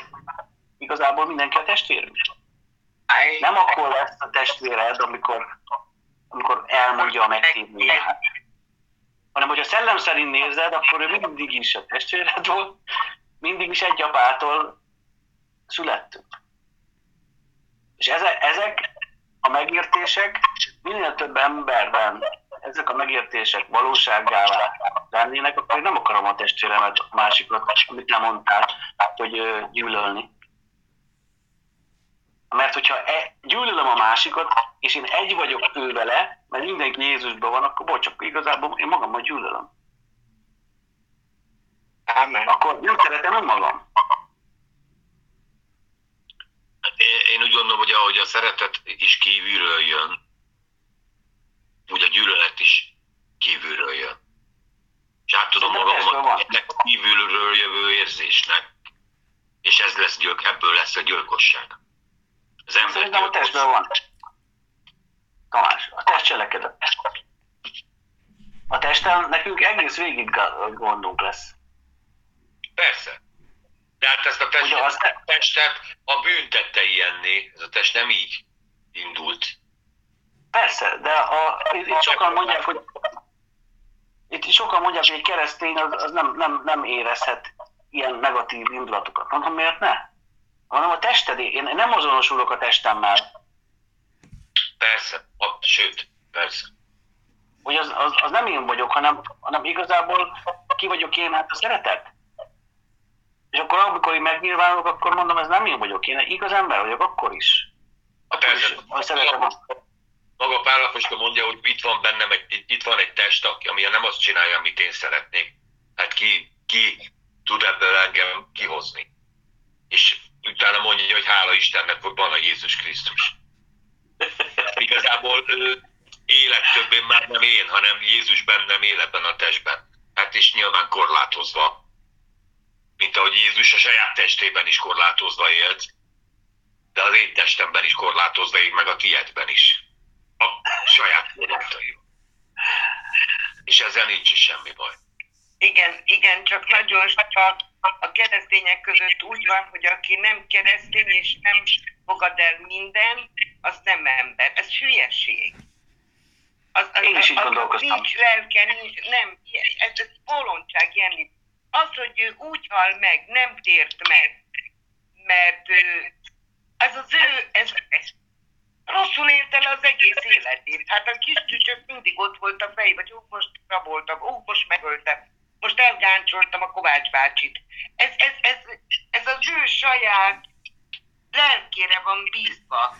[SPEAKER 4] igazából mindenki a testvérünk. Nem akkor lesz a testvéred, amikor, amikor elmondja a megtévőjét, hanem hogy a szellem szerint nézed, akkor ő mindig is a testvéred volt, mindig is egy apától születtünk. És eze- ezek a megértések minél több emberben ezek a megértések valósággá lennének, akkor én nem akarom a testvéremet, a másikat, amit nem mondtál, hogy gyűlölni. Mert hogyha e, gyűlölöm a másikat, és én egy vagyok ő vele, mert mindenki Jézusban van, akkor bocs, akkor igazából én magammal gyűlölöm.
[SPEAKER 2] Ámen.
[SPEAKER 4] Akkor nem szeretem önmagam.
[SPEAKER 1] Én- Én úgy gondolom, hogy ahogy a szeretet is kívülről jön, úgy a gyűlölet is kívülről jön. És át tudom magamat ennek kívülről jövő érzésnek, és ez lesz gyilk, ebből lesz a gyilkosság. Az ember
[SPEAKER 4] Szerintem a testben van. Tamás, a test cselekedet. A testen nekünk egész végig gondunk lesz.
[SPEAKER 1] Persze. De hát ezt a testet,
[SPEAKER 4] azt-
[SPEAKER 1] a testet a bűn tette ilyenné, ez a test nem így indult.
[SPEAKER 4] Persze, de a, itt itt sokan mondják, hogy itt sokan mondják, hogy egy keresztény az, az nem, nem, nem érezhet ilyen negatív indulatokat. Mondom, miért ne? Hanem a tested, én nem azonosulok a testemmel,
[SPEAKER 1] Persze, a, sőt, persze.
[SPEAKER 4] hogy az, az, az nem én vagyok, hanem, hanem igazából ki vagyok én, hát a szeretet. És akkor amikor én megnyilvánulok, akkor mondom, ez nem én vagyok, én igaz ember vagyok, akkor is. Akkor is,
[SPEAKER 1] Persze.
[SPEAKER 4] ha szeretem azt.
[SPEAKER 1] Maga Pál apostol mondja, hogy itt van bennem, egy, itt van egy test, aki- ami nem azt csinálja, amit én szeretnék. Hát ki, ki tud ebből engem kihozni? És utána mondja, hogy hála Istennek, hogy van a Jézus Krisztus. Igazából ő élet többé már nem én, hanem Jézus bennem él ebben a testben. Hát és nyilván korlátozva. Mint ahogy Jézus a saját testében is korlátozva élt, de az én testemben is korlátozva él, meg a tiédben is. A saját korlátaival. És ezzel nincs is semmi baj.
[SPEAKER 2] Igen, igen, csak nagyon sok a keresztények között úgy van, hogy aki nem keresztény és nem fogad el minden, az nem ember. Ez hülyeség. Az, az,
[SPEAKER 4] Én is így gondolkoztam.
[SPEAKER 2] Nincs lelke, nincs, nem, ez, ez bolondság, Jenny. Az, hogy ő úgy hal meg, nem tért meg, mert ez az ő, ez, ez rosszul élte le az egész életét. Hát a kis csücsök mindig ott volt a fejében, hogy ú, most raboltam, ú, most megöltem, most elgáncsoltam a Kovács bácsit. Ez, ez, ez, ez az ő saját lelkére van bízva.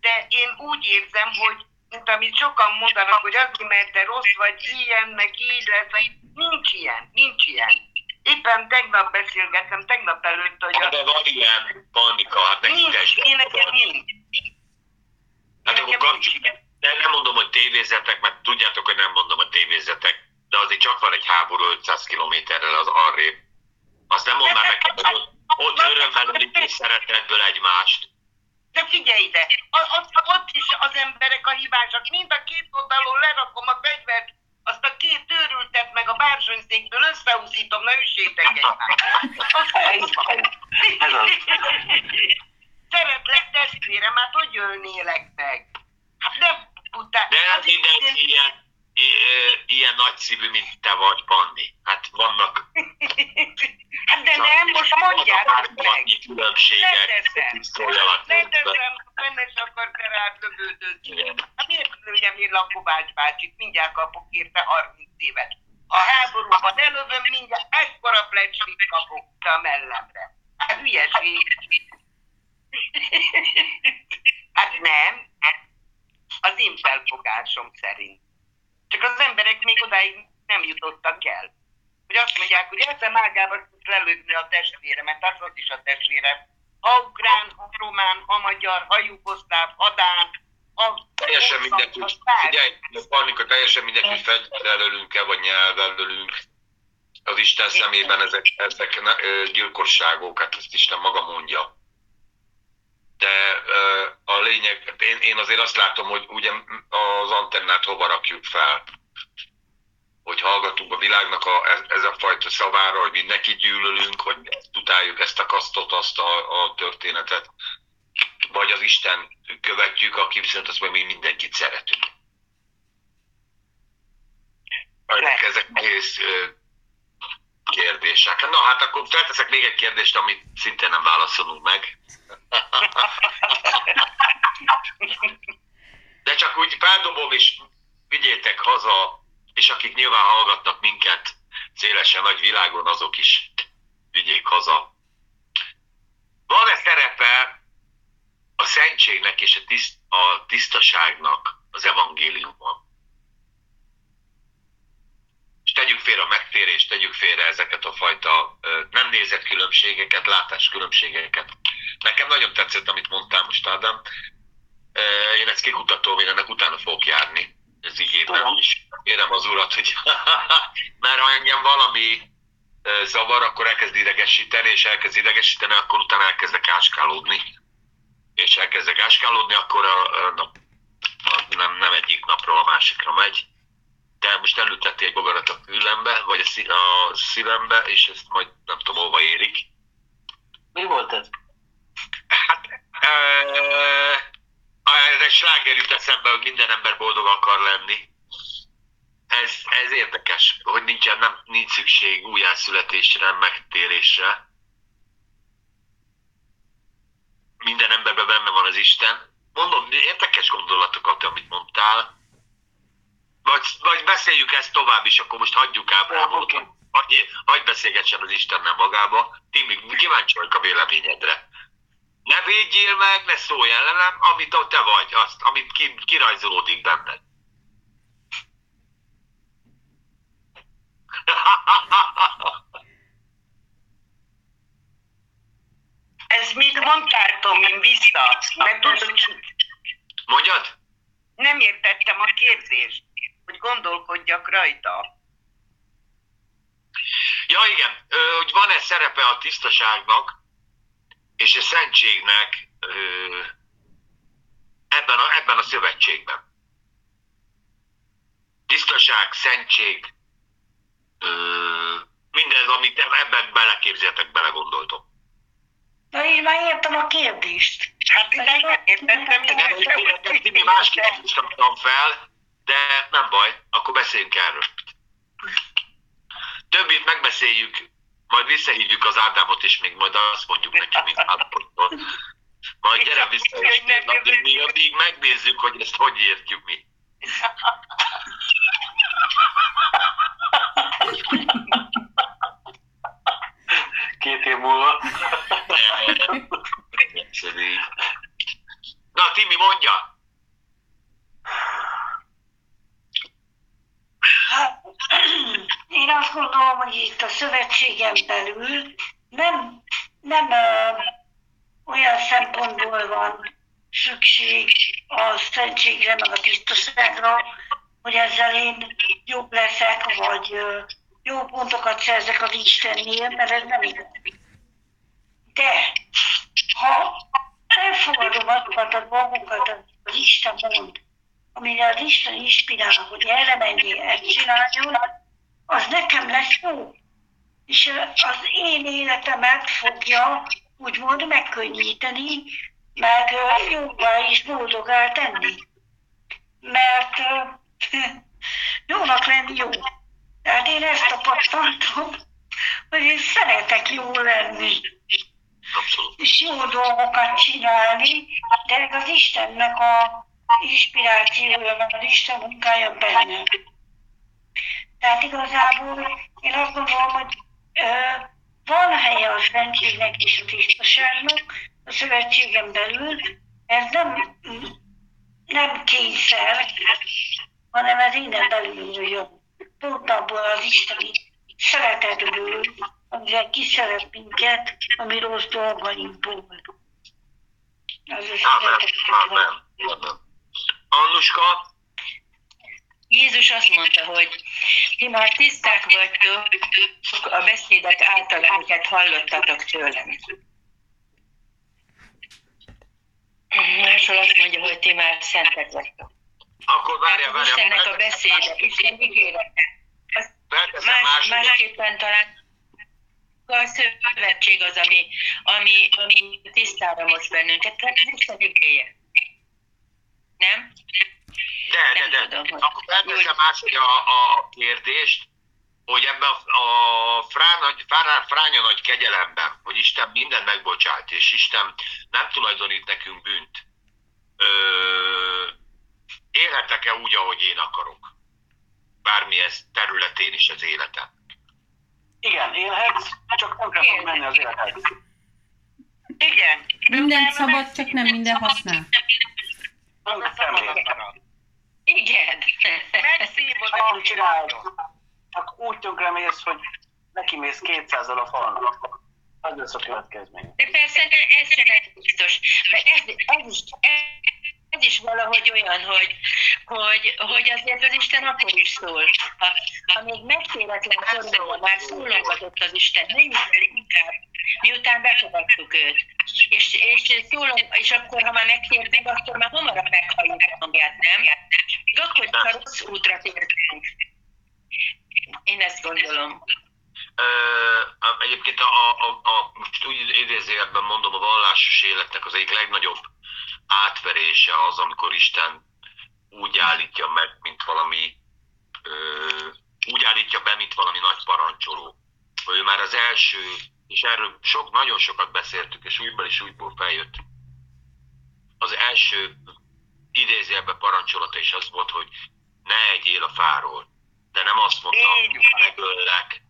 [SPEAKER 2] De én úgy érzem, hogy mint amit sokan mondanak, hogy azért, mert te rossz vagy, ilyen, meg így lesz, vagy nincs ilyen, nincs ilyen. Éppen tegnap beszélgettem, tegnap előtt, hogy
[SPEAKER 1] Hát de van ilyen, Pannika, hát nekik
[SPEAKER 2] nincs, én nekem nincs.
[SPEAKER 1] Hát akkor
[SPEAKER 2] nincs.
[SPEAKER 1] De nem mondom, hogy tévézetek, mert tudjátok, hogy nem mondom, hogy tévézetek, de azért csak van egy háború 500 kilométerrel az arrébb. Azt nem mondd már nekem, hogy ott, ott örömmel ölik és szeretetből egymást.
[SPEAKER 2] De figyelj ide, ott, ott is az emberek a hibásak. Mind a két oldalon lerakom a fegyvert, azt a két őrültet meg a bársonyszékből összehúzítom, na üssétek egymást. Szeretlek testvérem, hát hogy ölnélek meg? Hát nem után.
[SPEAKER 1] De nem mindenki ilyen, ilyen nagyszívű, mint te vagy, Panni. Hát vannak
[SPEAKER 2] Hát de nem, most mondjátok meg.
[SPEAKER 1] Vannak különbségek.
[SPEAKER 2] Leteszem, benne is akar te rád lövődözni. Hát miért lőjem én Lakovács bácsit? Mindjárt kapok érte 30 évet. A háborúban elövöm, mindjárt ekkora plecslit kapok a mellemre. Hát hülyeség. Hát nem. Az én felfogásom szerint. Csak az emberek még odáig nem jutottak el. Hogy azt mondják, hogy eszem ágába tudsz lelőni a testvéremet, az az is a testvérem. Ha ukrán, ha román, ha magyar, ha jugoszláv, ha dán, ha...
[SPEAKER 1] Teljesen mindegy, hogy figyelj, Pannika, teljesen mindegy, hogy fegyverrel ölünk-e, vagy nyelvvel ölünk. Az Isten szemében ezek, ezek gyilkosságok, hát ezt Isten maga mondja. De a lényeg, én, én azért azt látom, hogy ugye az antennát hova rakjuk fel. Hogy hallgatunk a világnak a, ez, a fajta szavára, hogy mindenki gyűlölünk, hogy utáljuk ezt a kasztot, azt a, a történetet. Vagy az Isten követjük, aki viszont azt mondja, mi mindenkit szeretünk. Ezek, nehéz ö, kérdések. Na hát akkor felteszek még egy kérdést, amit szintén nem válaszolunk meg. De csak úgy feldobom, és vigyétek haza, és akik nyilván hallgatnak minket szélesen nagy világon, azok is vigyék haza. Van-e szerepe a szentségnek és a, tiszt, a tisztaságnak az evangéliumban? Tegyük félre a megtérést, tegyük félre ezeket a fajta nem nézett különbségeket, látáskülönbségeket. Nekem nagyon tetszett, amit mondtál most, Ádám. Én ezt kikutatom, én ennek utána fogok járni. Ez így
[SPEAKER 4] Tudom.
[SPEAKER 1] is. Kérem az urat, hogy mert ha engem valami zavar, akkor elkezd idegesíteni, és elkezd idegesíteni, akkor utána elkezdek áskálódni. És elkezdek áskálódni, akkor a, a, a, nem, nem egyik napról a másikra megy. De most elüteti egy bogarat a fülembe, vagy a, a szívembe, és ezt majd nem tudom, hova érik.
[SPEAKER 4] Mi volt ez?
[SPEAKER 1] Hát, ez egy sláger jut eszembe, hogy minden ember boldog akar lenni. Ez, ez érdekes, hogy nincsen, nem, nincs szükség újjászületésre, megtérésre. Minden emberben benne van az Isten. Mondom, érdekes gondolatokat, amit mondtál. Vagy, vagy beszéljük ezt tovább is, akkor most hagyjuk Ábrámot.
[SPEAKER 4] Oké.
[SPEAKER 1] Hagyj, hagyj beszélgessen az Istennel magába. Timi, kíváncsi vagyok a véleményedre. Ne védjél meg, ne szólj ellenem, amit ott te vagy, azt, amit ki, kirajzolódik benned.
[SPEAKER 2] Ez mit mondtál, Tomi, vissza? Mert tudod,
[SPEAKER 1] Mondjad?
[SPEAKER 2] nem értettem a kérdést, hogy gondolkodjak rajta.
[SPEAKER 1] Ja igen, ö, hogy van-e szerepe a tisztaságnak és a szentségnek ö, ebben, a, ebben a szövetségben. Tisztaság, szentség, ö, mindez, amit ebben beleképzeltek, belegondoltok.
[SPEAKER 5] Na én már értem a kérdést.
[SPEAKER 2] Hát én megértettem,
[SPEAKER 1] Ezt Timi másképp is kaptam fel, de nem baj, akkor beszéljünk erről. Többit megbeszéljük, majd visszahívjuk az Ádámot, és még majd azt mondjuk neki, mint Ádámtól. Majd gyere vissza, és addig, mi addig megnézzük, hogy ezt hogy értjük mi.
[SPEAKER 4] Két év múlva.
[SPEAKER 1] Na, Timi, mondja!
[SPEAKER 5] Hát, én azt gondolom, hogy itt a szövetségen belül nem, nem ö, olyan szempontból van szükség a szentségre, meg a tisztaságra, hogy ezzel én jobb leszek, vagy ö, jó pontokat szerzek az Istennél, mert ez nem igaz. De ha elfogadom azokat a dolgokat, amit az Isten mond, amire az Isten inspirál, hogy erre menjél, ezt csináljon, az nekem lesz jó. És az én életemet fogja úgymond megkönnyíteni, meg jóvá és boldogá tenni. Mert jónak lenni jó. Tehát én ezt tapasztaltam, hogy én szeretek jó lenni,
[SPEAKER 1] Abszolút.
[SPEAKER 5] és jó dolgokat csinálni, de az Istennek a inspirációja, meg az Isten munkája benne. Tehát igazából én azt gondolom, hogy ö, van helye a szentségnek és a tisztaságnak a szövetségen belül, ez nem, nem kényszer, hanem ez innen belül jön. Pont abból az isteni szeretetből, amivel kiszeret minket, ami rossz dolgainkból. Az a szeretet.
[SPEAKER 1] amen, amen. Annuska,
[SPEAKER 6] Jézus azt mondta, hogy ti már tiszták vagytok a beszédek által, amiket hallottatok tőlem. Máshol azt mondja, hogy ti már szentek vagytok.
[SPEAKER 1] akkor várja,
[SPEAKER 6] Tehát
[SPEAKER 1] várja.
[SPEAKER 6] Istennek a beszéde, Isten ígérete. Más, másképpen talán a szövetség az, ami, ami, ami tisztára most bennünket, tehát az Isten igéje. Nem?
[SPEAKER 1] De, de,
[SPEAKER 6] Nem
[SPEAKER 1] de.
[SPEAKER 6] tudom, hogy-
[SPEAKER 1] Akkor felteszem máshogy a, a, a kérdést, hogy ebben a, a frá, nagy, frá, fránya nagy kegyelemben, hogy Isten mindent megbocsájt, és Isten nem tulajdonít nekünk bűnt. Ö, élhetek-e úgy, ahogy én akarok? Bármilyen területén is az életem.
[SPEAKER 4] Igen, élhetsz, csak nem kell menni az életed.
[SPEAKER 2] Igen.
[SPEAKER 3] Mindent szabad, csak nem minden használ.
[SPEAKER 4] Nem kell
[SPEAKER 6] Igen.
[SPEAKER 2] Megszívod a
[SPEAKER 4] csinálod. Csak úgy tönkremész, hogy neki mész 200 a falnak. Az lesz a következmény.
[SPEAKER 6] De persze ne- ez sem biztos. Mert ez, ez, is, ez is valahogy olyan, hogy, hogy, hogy azért az Isten akkor is szól. Ha, ha még megkéretlen koromban már szólogatott az Isten, mennyire inkább, miután befogadtuk őt. És, és, szólom, és akkor, ha már megtértünk, akkor már hamarabb meghalljuk hangját, nem? Még akkor, ha rossz útra tértünk. Én ezt gondolom.
[SPEAKER 1] A- egyébként a, a, a most úgy idézőjelben mondom, a vallásos életnek az egyik legnagyobb átverése az, amikor Isten úgy állítja meg, mint valami, ö, úgy állítja be, mint valami nagy parancsoló. Ő már az első, és erről sok, nagyon sokat beszéltük, és újból és újból feljött. Az első idézőjelben parancsolata is az volt, hogy ne egyél a fáról. De nem azt mondta, megöllek,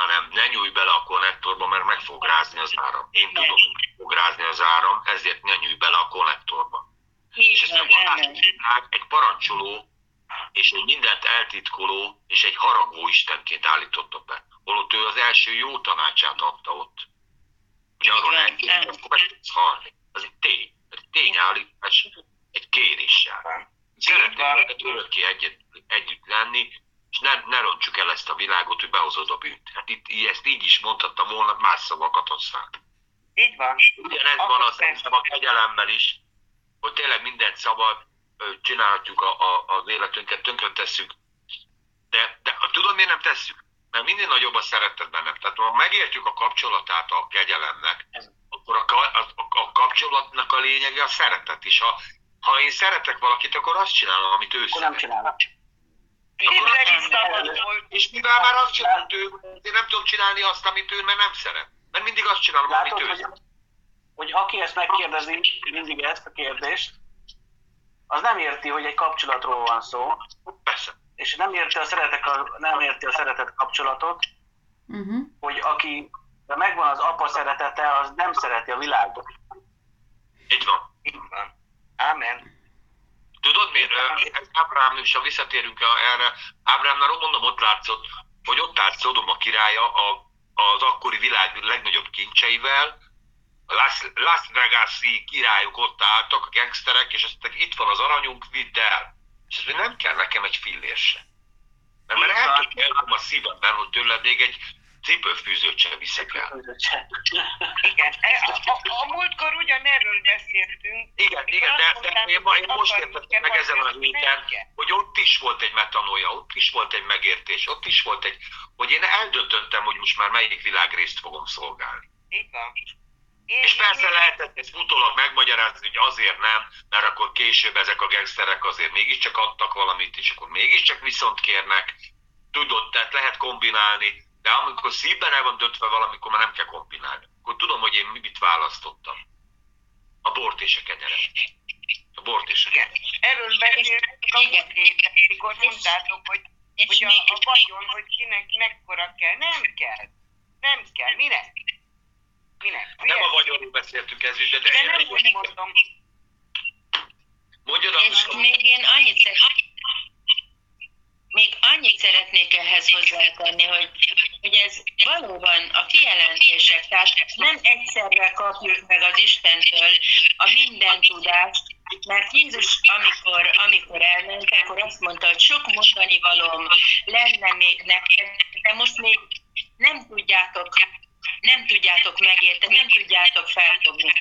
[SPEAKER 1] hanem ne nyújj bele a konnektorba, mert meg fog rázni az áram. Én tudom, hogy meg fog rázni az áram, ezért ne nyújj bele a konnektorba. És ezt a vallásosság egy parancsoló, és egy mindent eltitkoló, és egy haragvó Istenként állította be. Holott ő az első jó tanácsát adta ott.
[SPEAKER 6] Nem.
[SPEAKER 1] akkor meg tudsz halni. Az egy tény. Egy tényállítás, egy kéréssel. Szeretnék veled örökké együtt lenni, és ne, ne rontsuk el ezt a világot, hogy behozod a bűnt. Hát itt ezt így is mondhatta volna, más szavakat használt.
[SPEAKER 2] Így van.
[SPEAKER 1] Ugyanez van azt hiszem a kegyelemmel is, hogy tényleg mindent szabad, csinálhatjuk a, a, az életünket, tönkre tesszük. De, de tudod, miért nem tesszük? Mert minél nagyobb a szeretet bennem. Tehát ha megértjük a kapcsolatát a kegyelemnek, akkor a, a, a kapcsolatnak a lényege a szeretet is. Ha, ha én szeretek valakit, akkor azt csinálom, amit ő
[SPEAKER 4] Akkor nem
[SPEAKER 1] szeret.
[SPEAKER 4] csinálom.
[SPEAKER 1] Akkor
[SPEAKER 2] Évre
[SPEAKER 1] azt
[SPEAKER 2] visszavonult.
[SPEAKER 1] És mivel már azt csinált ő, én nem tudom csinálni azt, amit ő, mert nem szeret. Mert mindig azt csinálom, amit
[SPEAKER 4] Látod,
[SPEAKER 1] ő
[SPEAKER 4] hogy, hogy aki ezt megkérdezi, mindig ezt a kérdést, az nem érti, hogy egy kapcsolatról van szó,
[SPEAKER 1] Persze.
[SPEAKER 4] és nem érti a, szeretek a, nem érti a szeretet kapcsolatot,
[SPEAKER 3] Uh-huh.
[SPEAKER 4] hogy aki de megvan az apa szeretete, az nem szereti a világot.
[SPEAKER 1] Így van.
[SPEAKER 2] Így van. Ámen.
[SPEAKER 1] Tudod miért? Ábrám, és ha visszatérünk a- erre, Ábrámnál mondom, ott látszott, hogy ott állt Szodoma királya a, az akkori világ legnagyobb kincseivel, a Las, Las Vegas-i királyok ott álltak, a gangsterek, és azt mondták, itt van az aranyunk, vidd el. És azt mondja, nem kell nekem egy fillér se. Mert, mert eltökéltem a szívemben, hogy tőled még egy cipőfűzőt sem viszek el.
[SPEAKER 2] Igen. E, A, a, a múltkor ugyanerről beszéltünk.
[SPEAKER 1] Igen, igen, de, de én, ma- én most értettem meg ezen a héten, hogy ott is volt egy metanója, ott is volt egy megértés, ott is volt egy, hogy én eldöntöttem, hogy most már melyik világrészt fogom szolgálni.
[SPEAKER 2] Így van. Én,
[SPEAKER 1] És persze lehetett ezt utólag megmagyarázni, hogy azért nem, mert akkor később ezek a gangsterek azért mégiscsak adtak valamit, és akkor mégiscsak viszont kérnek. Tudod, tehát lehet kombinálni, de amikor szívben el van döntve valamikor már nem kell kombinálni. Akkor tudom, hogy én mit választottam. A bort és a kenyeret. A bort és a kenyeret.
[SPEAKER 2] Erről beszéltünk a amikor mondtátok, hogy, hogy a, a vagyon, hogy kinek mekkora kell. Nem kell. Nem kell. Minek? Minek?
[SPEAKER 1] Nem a vagyonról beszéltük ez is, de, de,
[SPEAKER 2] De nem úgy mondom.
[SPEAKER 1] Mondjad,
[SPEAKER 6] és
[SPEAKER 1] amikor...
[SPEAKER 6] még én annyit szeretnék, még annyit szeretnék ehhez hozzátenni, hogy, hogy ez valóban a kijelentések, tehát nem egyszerre kapjuk meg az Istentől a minden tudást, mert Jézus, amikor, amikor elment, akkor azt mondta, hogy sok mondani valóm lenne még neked, de most még nem tudjátok, nem tudjátok megérteni, nem tudjátok felfogni.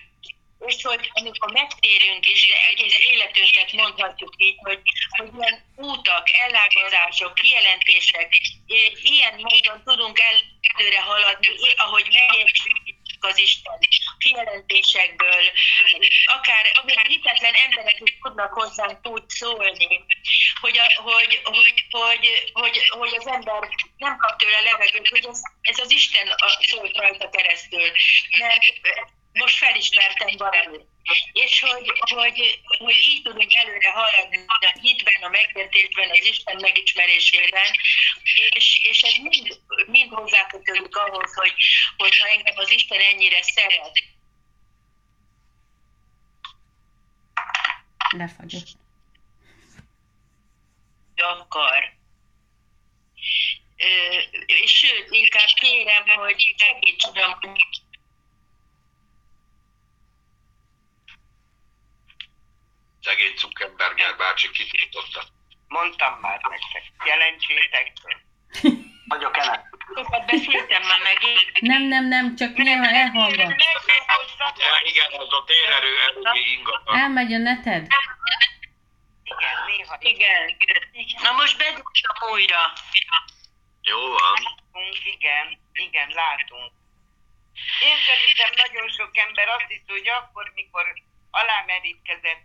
[SPEAKER 6] És hogy amikor megtérünk de egész életünket mondhatjuk így, hogy, hogy ilyen útak, ellágazások, kijelentések, ilyen módon tudunk előre haladni, ahogy megértjük az Isten kijelentésekből, akár még hitetlen emberek is tudnak hozzánk úgy szólni, hogy, a, hogy, hogy, hogy, hogy, hogy az ember nem kap tőle levegőt, hogy ez, ez az Isten szólt rajta keresztül, mert most felismertem valamit. És hogy, hogy, hogy így tudunk előre haladni a hitben, a megértésben, az Isten megismerésében, és, és ez mind, mind hozzákötődik ahhoz, hogy, hogy ha engem az Isten ennyire szeret,
[SPEAKER 3] Lefagyott.
[SPEAKER 6] akar. Ö, és sőt, inkább kérem, hogy segíts tudom,
[SPEAKER 1] Szegény Zuckerberger bácsi kitiltotta.
[SPEAKER 2] Mondtam már nektek. Jelentsétek.
[SPEAKER 4] Vagyok ennek.
[SPEAKER 6] sokat beszéltem már megint.
[SPEAKER 3] Nem, nem, nem, csak néha elhallgat.
[SPEAKER 1] Igen, az a térerő erői ingatlan.
[SPEAKER 3] Elmegy a neted?
[SPEAKER 2] Igen, néha.
[SPEAKER 6] Igen. Na most bedugtam újra.
[SPEAKER 1] Jó van.
[SPEAKER 2] Látunk, igen, igen, látunk. Én szerintem nagyon sok ember azt hiszi, hogy akkor, mikor alámerítkezett,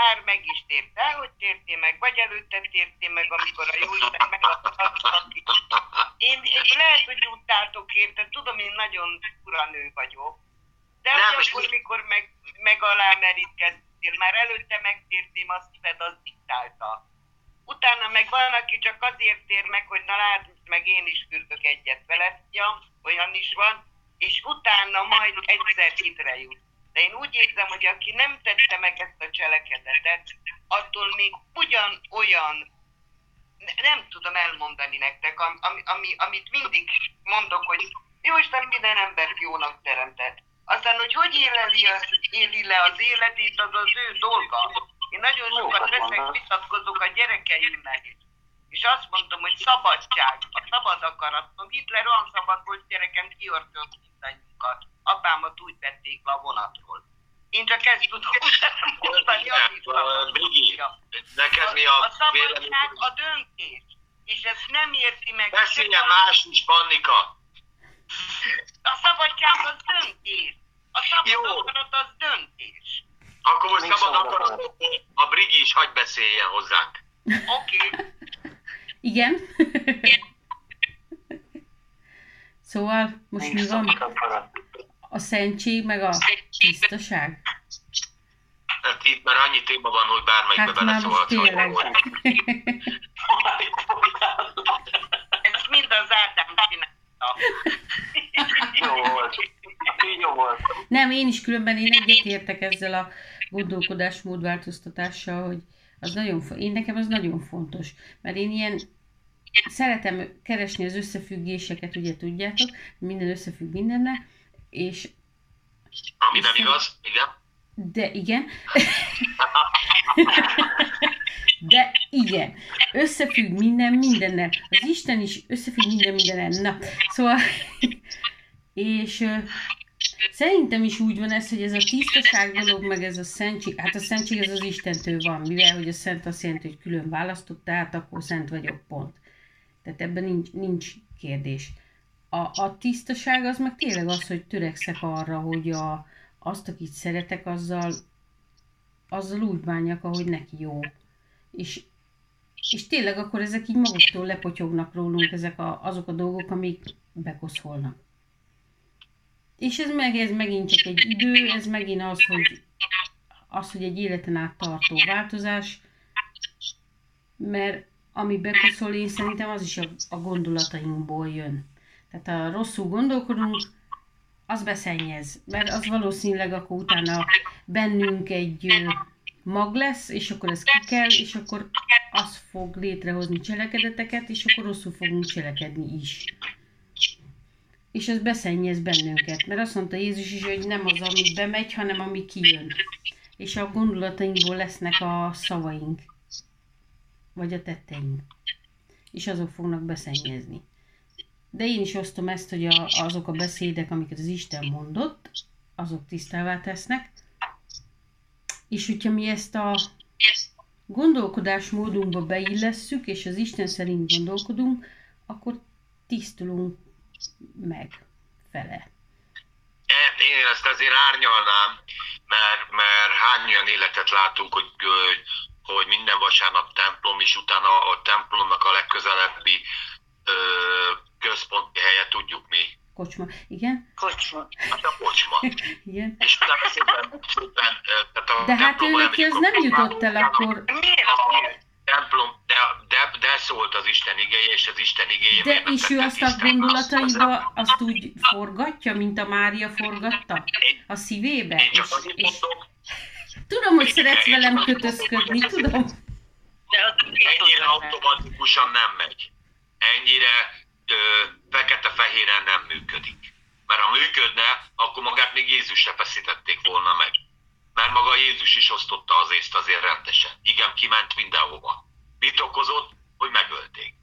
[SPEAKER 2] már meg is térte. Hogy tértél meg? Vagy előtte tértél meg, amikor a Jóisten megadta Én, én lehet, hogy utáltok érte, tudom, én nagyon fura nő vagyok. De
[SPEAKER 1] Nem,
[SPEAKER 2] hogy akkor,
[SPEAKER 1] mi-
[SPEAKER 2] mikor meg, meg alámerítkeztél, már előtte megtértém, azt szíved, az diktálta. Utána meg van, aki csak azért tér meg, hogy na látod, meg én is fürdök egyet veled, ja, olyan is van, és utána majd egyszer hitre jut. De én úgy érzem, hogy aki nem tette meg ezt a cselekedetet, attól még ugyanolyan, ne- nem tudom elmondani nektek, am- ami, ami, amit mindig mondok, hogy jó Isten minden embert jónak teremtett. Aztán, hogy hogy éleli, az, éli le az életét, az az ő dolga. Én nagyon sokat
[SPEAKER 4] Jókat
[SPEAKER 2] leszek, vitatkozok a gyerekeimmel is. És azt mondom, hogy szabadság, a szabad akarat. A Hitler olyan szabad volt gyerekem, kiortott mindannyiunkat. Apámat úgy vették le a vonatról. Én csak ezt tudom mondani, az is szabad.
[SPEAKER 1] Brigi, neked mi a
[SPEAKER 2] A szabadság a döntés. És ezt nem érti meg.
[SPEAKER 1] Beszéljen más is, Pannika!
[SPEAKER 2] A szabadság az döntés. A szabad
[SPEAKER 1] Jó.
[SPEAKER 2] akarat az döntés.
[SPEAKER 1] Akkor most szabad akarat. a Brigi is hagy beszéljen hozzánk.
[SPEAKER 2] Oké. Okay.
[SPEAKER 3] Igen. szóval most mi van? A szentség meg a tisztaság?
[SPEAKER 1] Hát itt már annyi téma van, hogy bármelyikbe
[SPEAKER 3] Hát
[SPEAKER 1] beleszólhatsz. hogy
[SPEAKER 3] tényleg.
[SPEAKER 2] Ezt mind az Ádám.
[SPEAKER 4] Jó volt. Jó volt.
[SPEAKER 3] Nem, én is különben én egyetértek ezzel a gondolkodásmód változtatással, hogy az nagyon, én nekem az nagyon fontos, mert én ilyen szeretem keresni az összefüggéseket, ugye tudjátok, minden összefügg mindennel, és
[SPEAKER 1] Ami nem igaz, igen.
[SPEAKER 3] de igen, de igen, összefügg minden mindennel. Az Isten is összefügg minden mindennel. Na, szóval, és szerintem is úgy van ez, hogy ez a tisztaság dolog, meg ez a szentség, hát a szentség az az Istentől van, mivel hogy a szent azt jelenti, hogy külön választott, tehát akkor szent vagyok, pont. Tehát ebben nincs, nincs kérdés. A, a tisztaság az meg tényleg az, hogy törekszek arra, hogy a, azt, akit szeretek, azzal, azzal úgy bánjak, ahogy neki jó. És, és tényleg akkor ezek így maguktól lepotyognak rólunk, ezek a, azok a dolgok, amik bekoszolnak. És ez meg, ez megint csak egy idő, ez megint az, hogy az, hogy egy életen át tartó változás, mert ami bekoszol, én szerintem az is a, a gondolatainkból jön. Tehát ha rosszul gondolkodunk, az beszennyez, mert az valószínűleg akkor utána bennünk egy mag lesz, és akkor ez ki kell, és akkor az fog létrehozni cselekedeteket, és akkor rosszul fogunk cselekedni is. És ez beszennyez bennünket, mert azt mondta Jézus is, hogy nem az, ami bemegy, hanem ami kijön. És a gondolatainkból lesznek a szavaink, vagy a tetteink. És azok fognak beszennyezni. De én is osztom ezt, hogy a, azok a beszédek, amiket az Isten mondott, azok tisztává tesznek. És hogyha mi ezt a gondolkodásmódunkba beillesszük, és az Isten szerint gondolkodunk, akkor tisztulunk meg fele.
[SPEAKER 1] Én ezt azért árnyalnám, mert, mert hány olyan életet látunk, hogy, hogy, minden vasárnap templom, és utána a templomnak a legközelebbi ö, központi helye tudjuk mi.
[SPEAKER 3] Kocsma. Igen?
[SPEAKER 6] Kocsma.
[SPEAKER 1] Hát a kocsma.
[SPEAKER 3] Igen.
[SPEAKER 1] És utána szépen, szépen tehát a
[SPEAKER 3] De hát ő neki az nem jutott el akkor.
[SPEAKER 1] A templom, de, de, de szólt az Isten igéje, és az Isten igéje.
[SPEAKER 3] De és ő azt a gondolataiba azt úgy forgatja, mint a Mária forgatta? A szívébe?
[SPEAKER 1] Én csak
[SPEAKER 3] És, és tudom, hogy szeretsz velem kötözködni, tudom.
[SPEAKER 1] Ennyire automatikusan nem megy. Ennyire ö, fekete-fehéren nem működik. Mert ha működne, akkor magát még Jézusra feszítették volna meg. Mert maga Jézus is osztotta az észt azért rendesen. Igen, kiment mindenhova. Mit okozott? Hogy megölték.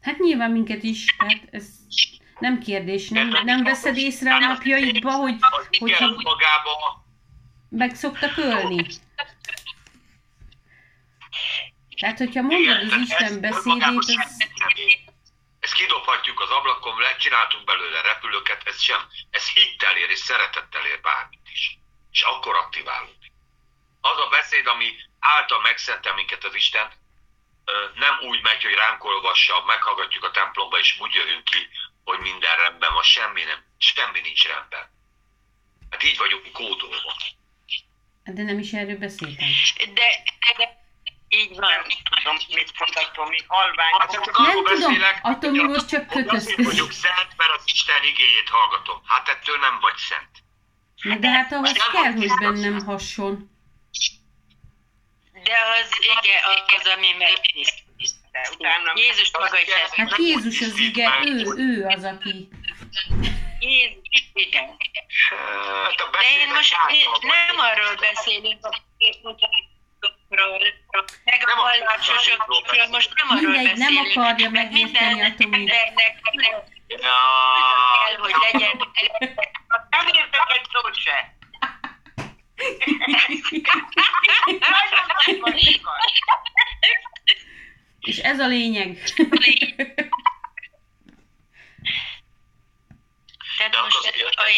[SPEAKER 3] Hát nyilván minket is, tehát ez nem kérdés, nem, nem veszed észre a napjaidba, hogy, hogyha
[SPEAKER 1] magába
[SPEAKER 3] meg szoktak ölni. Tehát, hogyha mondod az Isten beszédét, az...
[SPEAKER 1] Ezt kidobhatjuk az ablakon, csináltunk belőle repülőket, ez sem, ez hittel ér és szeretettel ér bármit is. És akkor aktiválódik. Az a beszéd, ami által megszentel minket az Isten, nem úgy megy, hogy ránk olvassa, meghallgatjuk a templomba, és úgy jövünk ki, hogy minden rendben van, semmi, nem, semmi nincs rendben. Hát így vagyunk kódolva.
[SPEAKER 3] De nem is erről beszéltem.
[SPEAKER 6] De, de így van.
[SPEAKER 2] Nem tudom, mit mondhatom, mi halvány.
[SPEAKER 1] Hát csak
[SPEAKER 3] Nem tudom,
[SPEAKER 1] beszélek,
[SPEAKER 3] attól mi
[SPEAKER 1] a-
[SPEAKER 3] most csak
[SPEAKER 1] hogy azért vagyok szent, mert az Isten igéjét hallgatom. Hát ettől nem vagy szent.
[SPEAKER 3] Na de hát ahhoz kell, hogy bennem hasson.
[SPEAKER 6] De az, igen, az, ami
[SPEAKER 2] utána
[SPEAKER 6] Jézus maga is ezt
[SPEAKER 3] Hát Jézus az ige, ő, ő az, aki...
[SPEAKER 6] Jézus, igen.
[SPEAKER 1] Hát
[SPEAKER 6] De én most én nem arról beszélünk, képmutatásokról, meg
[SPEAKER 1] Nem
[SPEAKER 6] a
[SPEAKER 1] a-
[SPEAKER 6] vallás sokakról most nem arról
[SPEAKER 3] Mindegy, nem
[SPEAKER 6] beszélünk.
[SPEAKER 3] akarja
[SPEAKER 6] mert
[SPEAKER 3] megérteni
[SPEAKER 6] minden
[SPEAKER 3] a Tomi.
[SPEAKER 6] embernek külön
[SPEAKER 1] Ja,
[SPEAKER 6] kell, hogy legyen.
[SPEAKER 2] Nem értek egy szót se.
[SPEAKER 3] És ez a lényeg.
[SPEAKER 6] Tehát most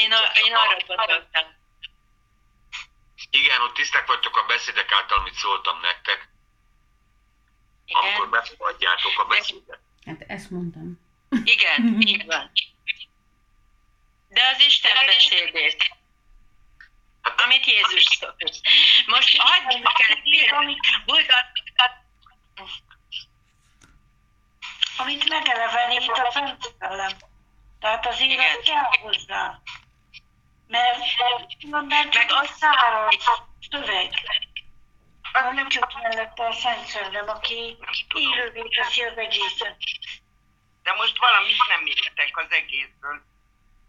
[SPEAKER 6] én, én arra gondoltam.
[SPEAKER 1] Igen, hogy tiszták vagytok a beszédek által, amit szóltam nektek, amikor
[SPEAKER 6] Igen,
[SPEAKER 1] befogadjátok a beszédet.
[SPEAKER 3] Hát ezt mondtam.
[SPEAKER 6] igen, így van. De az Isten beszédét,
[SPEAKER 1] Hát,
[SPEAKER 6] amit Jézus szólt. Most meg el példát. Volt a-
[SPEAKER 5] amit megelevenít a Szent Szellem. Tehát az kell hozzá. Mert mert
[SPEAKER 6] Meg
[SPEAKER 5] a
[SPEAKER 6] az-
[SPEAKER 5] száraz szöveg. Nem csak mellette a Szent Szellem, aki élővé teszi az egészet.
[SPEAKER 2] De most valamit nem értek az egészből.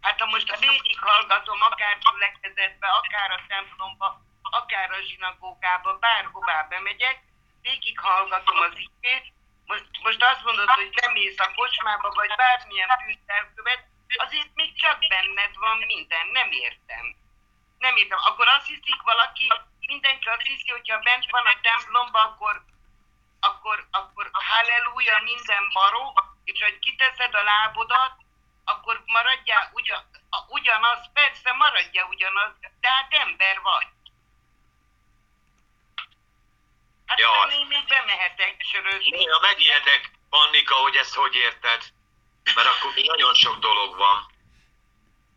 [SPEAKER 2] Hát ha most végig hallgatom, akár gyülekezetbe, akár a templomba, akár a zsinagógába, bárhová bemegyek, végig hallgatom az igét, most, most azt mondod, hogy nem mész a kocsmába, vagy bármilyen bűnt elkövet, azért még csak benned van minden, nem értem. Nem értem. Akkor azt hiszik valaki, mindenki azt hiszi, hogyha bent van a templomba, akkor akkor, akkor halleluja minden baró, és hogy kiteszed a lábodat, akkor maradjál ugyan, a- ugyanaz, persze maradja ugyanaz, de hát ember vagy. Hát.
[SPEAKER 1] Jaj.
[SPEAKER 2] én még bemehetek sörözni.
[SPEAKER 1] Néha megijedek, Annika, hogy ezt hogy érted, mert akkor még nagyon sok dolog van.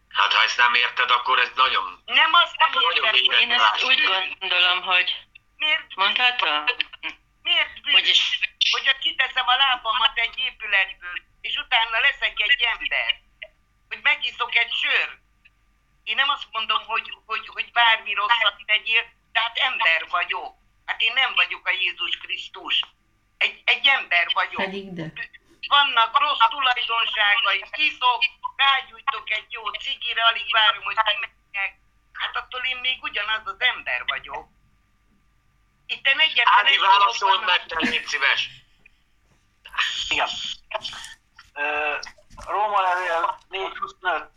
[SPEAKER 1] Hát ha ezt nem érted, akkor ez nagyon...
[SPEAKER 2] Nem azt nem
[SPEAKER 1] Nagyon
[SPEAKER 2] értem, hogy
[SPEAKER 6] Én ezt úgy gondolom, hogy
[SPEAKER 2] miért,
[SPEAKER 6] mondhatom?
[SPEAKER 2] miért,
[SPEAKER 6] Úgyis
[SPEAKER 2] hogyha kiteszem a lábamat egy épületből, és utána leszek egy ember, hogy megiszok egy sör. Én nem azt mondom, hogy, hogy, hogy bármi rosszat tegyél, de hát ember vagyok. Hát én nem vagyok a Jézus Krisztus. Egy, egy ember vagyok.
[SPEAKER 3] Pedig de.
[SPEAKER 2] Vannak rossz tulajdonságai, iszok, rágyújtok egy jó cigire, alig várom, hogy kimenjek. Hát attól én még ugyanaz az ember vagyok. Itt egyetlen
[SPEAKER 1] Ági,
[SPEAKER 2] egy
[SPEAKER 1] válaszold meg, te légy szíves.
[SPEAKER 4] Igen. Róma levél 4.25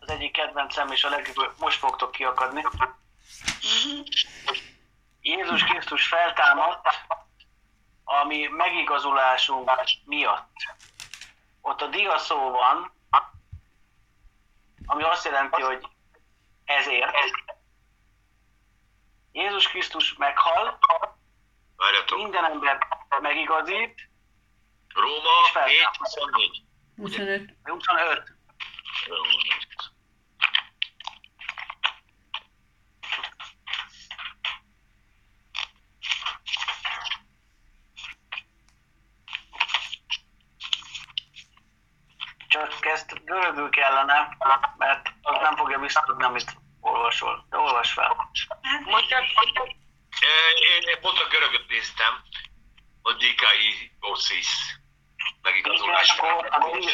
[SPEAKER 4] az egyik kedvencem, és a legjobb, most fogtok kiakadni. Jézus Krisztus feltámadt, ami megigazulásunk miatt. Ott a dia szó van, ami azt jelenti, hogy ezért. Jézus Krisztus meghal,
[SPEAKER 1] Várjatok.
[SPEAKER 4] minden ember megigazít,
[SPEAKER 1] Róma
[SPEAKER 4] És feltámad.
[SPEAKER 1] 7.24.
[SPEAKER 3] 25.
[SPEAKER 4] 25. Csak ezt görögül kellene, mert az nem fogja visszadni, amit olvasol. De olvas fel.
[SPEAKER 2] Most
[SPEAKER 1] Én, én pont a görögöt néztem, a Dikai Osis megigazolás.
[SPEAKER 4] A, dia,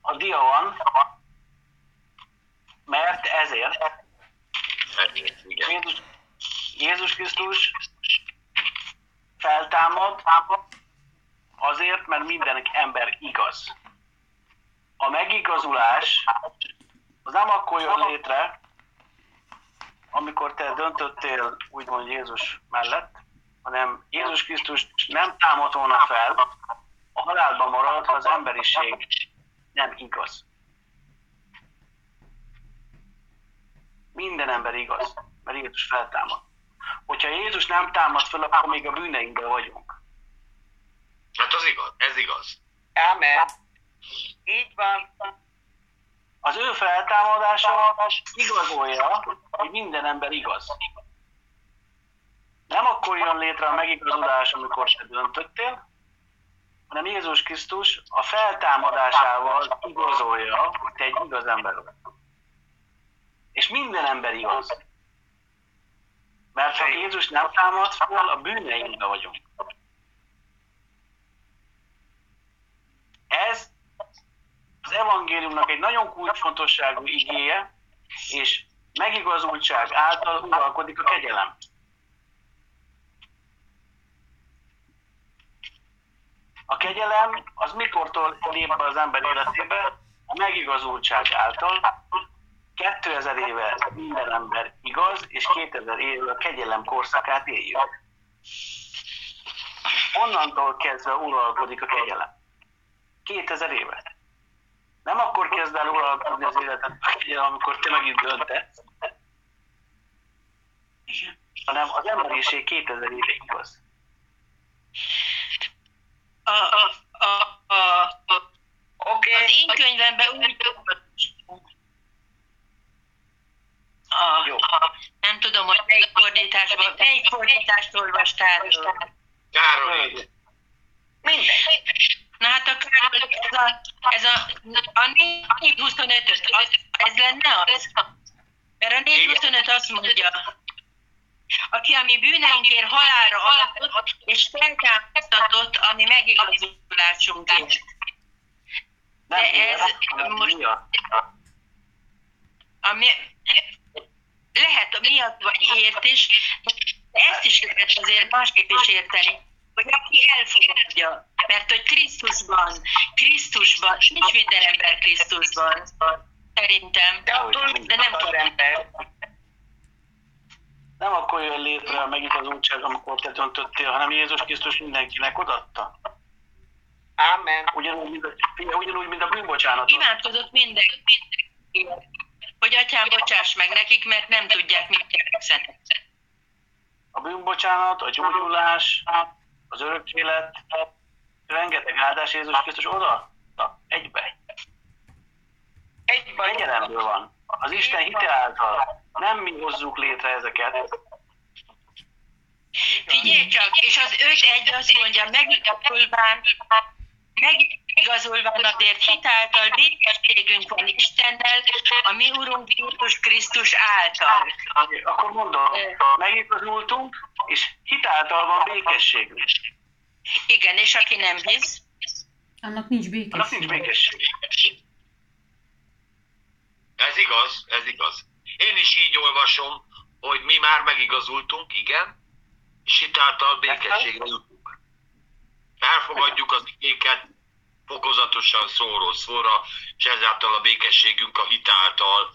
[SPEAKER 4] a dia van, mert ezért
[SPEAKER 1] Igen.
[SPEAKER 4] Jézus, Jézus Krisztus feltámad azért, mert minden ember igaz. A megigazulás az nem akkor jön létre, amikor te döntöttél úgymond Jézus mellett, hanem Jézus Krisztus nem támad volna fel, a halálban marad, ha az emberiség nem igaz. Minden ember igaz, mert Jézus feltámad. Hogyha Jézus nem támad fel, akkor még a bűneinkben vagyunk.
[SPEAKER 1] Hát az igaz, ez igaz.
[SPEAKER 2] Amen. Így van.
[SPEAKER 4] Az ő feltámadása igazolja, hogy minden ember igaz. Nem akkor jön létre a megigazulás, amikor te döntöttél, hanem Jézus Krisztus a feltámadásával igazolja, hogy te egy igaz ember vagy. És minden ember igaz. Mert ha Jézus nem támad fel, a bűneinkben vagyunk. Ez az evangéliumnak egy nagyon kulcsfontosságú igéje, és megigazultság által uralkodik a kegyelem. A kegyelem az mikortól lép be az ember életébe? A megigazultság által. 2000 éve minden ember igaz, és 2000 éve a kegyelem korszakát éljük. Onnantól kezdve uralkodik a kegyelem. 2000 évet. Nem akkor kezd el uralkodni az életet, amikor te megint döntesz, hanem az emberiség 2000 éve igaz.
[SPEAKER 6] A, a, a, a, a,
[SPEAKER 2] Oké,
[SPEAKER 6] az én könyvemben úgy a,
[SPEAKER 4] Jó.
[SPEAKER 6] a, nem tudom, hogy melyik fordításban, melyik fordítást olvastál.
[SPEAKER 1] Károly,
[SPEAKER 2] mindegy.
[SPEAKER 6] Na hát akkor ez a, ez a, a 425 az, ez lenne az? Mert a 425 azt mondja, aki a mi bűneinkért halálra adatott, és feltámasztatott, ami megigazulásunkért.
[SPEAKER 4] Nem
[SPEAKER 6] De ez most-. Ami, lehet miatt vagy ért is, de ezt is lehet azért másképp is érteni, hogy aki elfogadja, mert hogy Krisztusban, Krisztusban, nincs minden ember Krisztusban, szerintem,
[SPEAKER 2] De attól
[SPEAKER 6] de nem tudom.
[SPEAKER 2] ember.
[SPEAKER 4] Nem akkor jön létre a megigazultság, amikor te döntöttél, hanem Jézus Krisztus mindenkinek odatta.
[SPEAKER 2] Ámen.
[SPEAKER 4] Ugyanúgy, mint a, ugyanúgy, mint a bűnbocsánatot.
[SPEAKER 6] Imádkozott mindenki, hogy atyám bocsáss meg nekik, mert nem tudják, mit cselekszenek.
[SPEAKER 4] A bűnbocsánat, a gyógyulás, az örök élet, rengeteg áldás Jézus Krisztus odaadta egybe.
[SPEAKER 2] Egy baj.
[SPEAKER 4] Kegyelemből van. Az Isten hite által. Nem mi hozzuk létre ezeket.
[SPEAKER 6] Figyelj csak, és az 5-1 azt mondja, megigazolván, megigazolván azért hitáltal békességünk van Istennel, a mi Urunk Jézus Krisztus által.
[SPEAKER 4] Akkor mondom, megigazultunk, és hitáltal van békességünk.
[SPEAKER 6] Igen, és aki nem hisz,
[SPEAKER 3] Annak nincs
[SPEAKER 4] Annak nincs
[SPEAKER 3] békesség.
[SPEAKER 4] békesség.
[SPEAKER 1] Ez igaz, ez igaz. Én is így olvasom, hogy mi már megigazultunk, igen, és hitáltal békességre jutunk. Elfogadjuk az igéket fokozatosan szóról szóra, és ezáltal a békességünk a hitáltal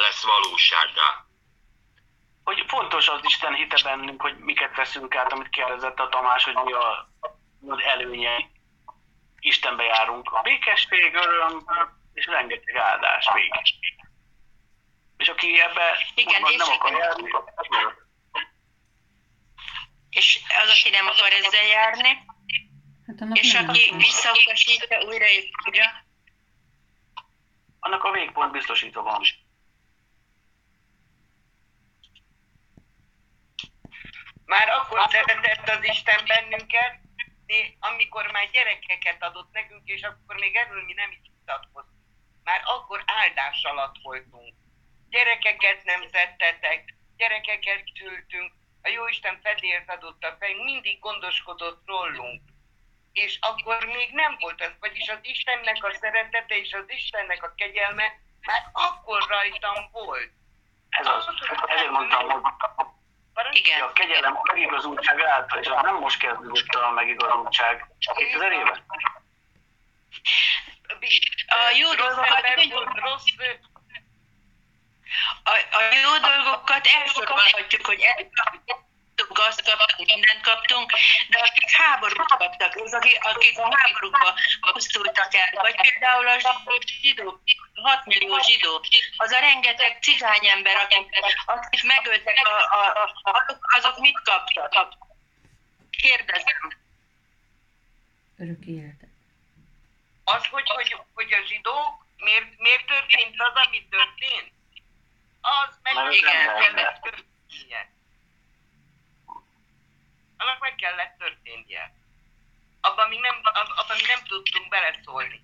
[SPEAKER 1] lesz valósággá.
[SPEAKER 4] Hogy fontos az Isten hite bennünk, hogy miket veszünk át, amit kérdezett a Tamás, hogy mi a az előnye. Istenbe járunk. A békesség, öröm, és rengeteg áldás még. És aki ebbe
[SPEAKER 6] Igen, és-
[SPEAKER 4] nem akar járni,
[SPEAKER 6] és az, aki nem akar ezzel járni,
[SPEAKER 3] Hát annak
[SPEAKER 6] és
[SPEAKER 3] nem
[SPEAKER 6] aki visszautasítja újra és újra,
[SPEAKER 4] annak a végpont biztosítva van.
[SPEAKER 2] Már akkor szeretett az Isten bennünket, de amikor már gyerekeket adott nekünk, és akkor még erről mi nem is vitatkoztunk. Már akkor áldás alatt voltunk. Gyerekeket nemzettetek, gyerekeket szültünk, a Jóisten fedélt adott a fejünk, mindig gondoskodott rólunk. És akkor még nem volt az, vagyis az Istennek a szeretete és az Istennek a kegyelme már akkor rajtam volt.
[SPEAKER 4] Ez az. Ezért mondtam, hogy
[SPEAKER 6] igen.
[SPEAKER 4] a kegyelem a megigazultság által, és nem most kezdődött a megigazultság. 2000 éve?
[SPEAKER 6] A jó
[SPEAKER 2] rossz
[SPEAKER 6] mindig-
[SPEAKER 2] volt, rossz,
[SPEAKER 6] A, a jó dolgokat elsorolhatjuk, hogy elkaptunk, azt kaptunk, mindent kaptunk, de akik háborút kaptak, azok, akik, akik a háborúba pusztultak el, vagy például a zsidó, 6 millió zsidó, az a rengeteg cigány ember, akik, akik megöltek, a, a, a, azok, azok mit kaptak? Kérdezem.
[SPEAKER 3] Örök életet.
[SPEAKER 2] Az, hogy, hogy, hogy a zsidók, miért, miért történt az, ami történt? Az meg
[SPEAKER 4] Mert
[SPEAKER 6] igen,
[SPEAKER 2] kellett
[SPEAKER 4] kellett.
[SPEAKER 2] történnie. Annak meg kellett történnie. Abban mi nem, ab- abban mi nem tudtunk beleszólni.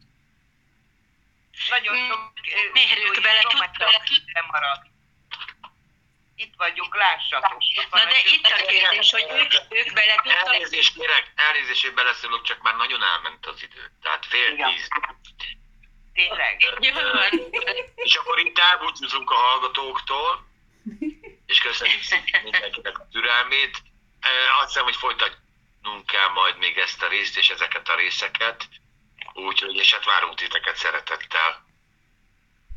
[SPEAKER 2] Nagyon
[SPEAKER 6] Mm,
[SPEAKER 2] sok...
[SPEAKER 6] miért ők bele tudtak?
[SPEAKER 2] lemaradt. Itt vagyunk, lássatok.
[SPEAKER 6] Na de itt a kérdés, hogy ők, ők bele tudtak
[SPEAKER 1] Elnézést kérek, elnézést, hogy beleszólok, csak már nagyon elment az idő. Tehát fél
[SPEAKER 4] Igen.
[SPEAKER 1] tíz.
[SPEAKER 2] Tényleg.
[SPEAKER 1] És akkor itt elbúcsúzunk a hallgatóktól, és köszönjük szépen mindenkinek a türelmét. Azt hiszem, hogy folytatnunk kell majd még ezt a részt és ezeket a részeket, úgyhogy és hát várunk titeket szeretettel.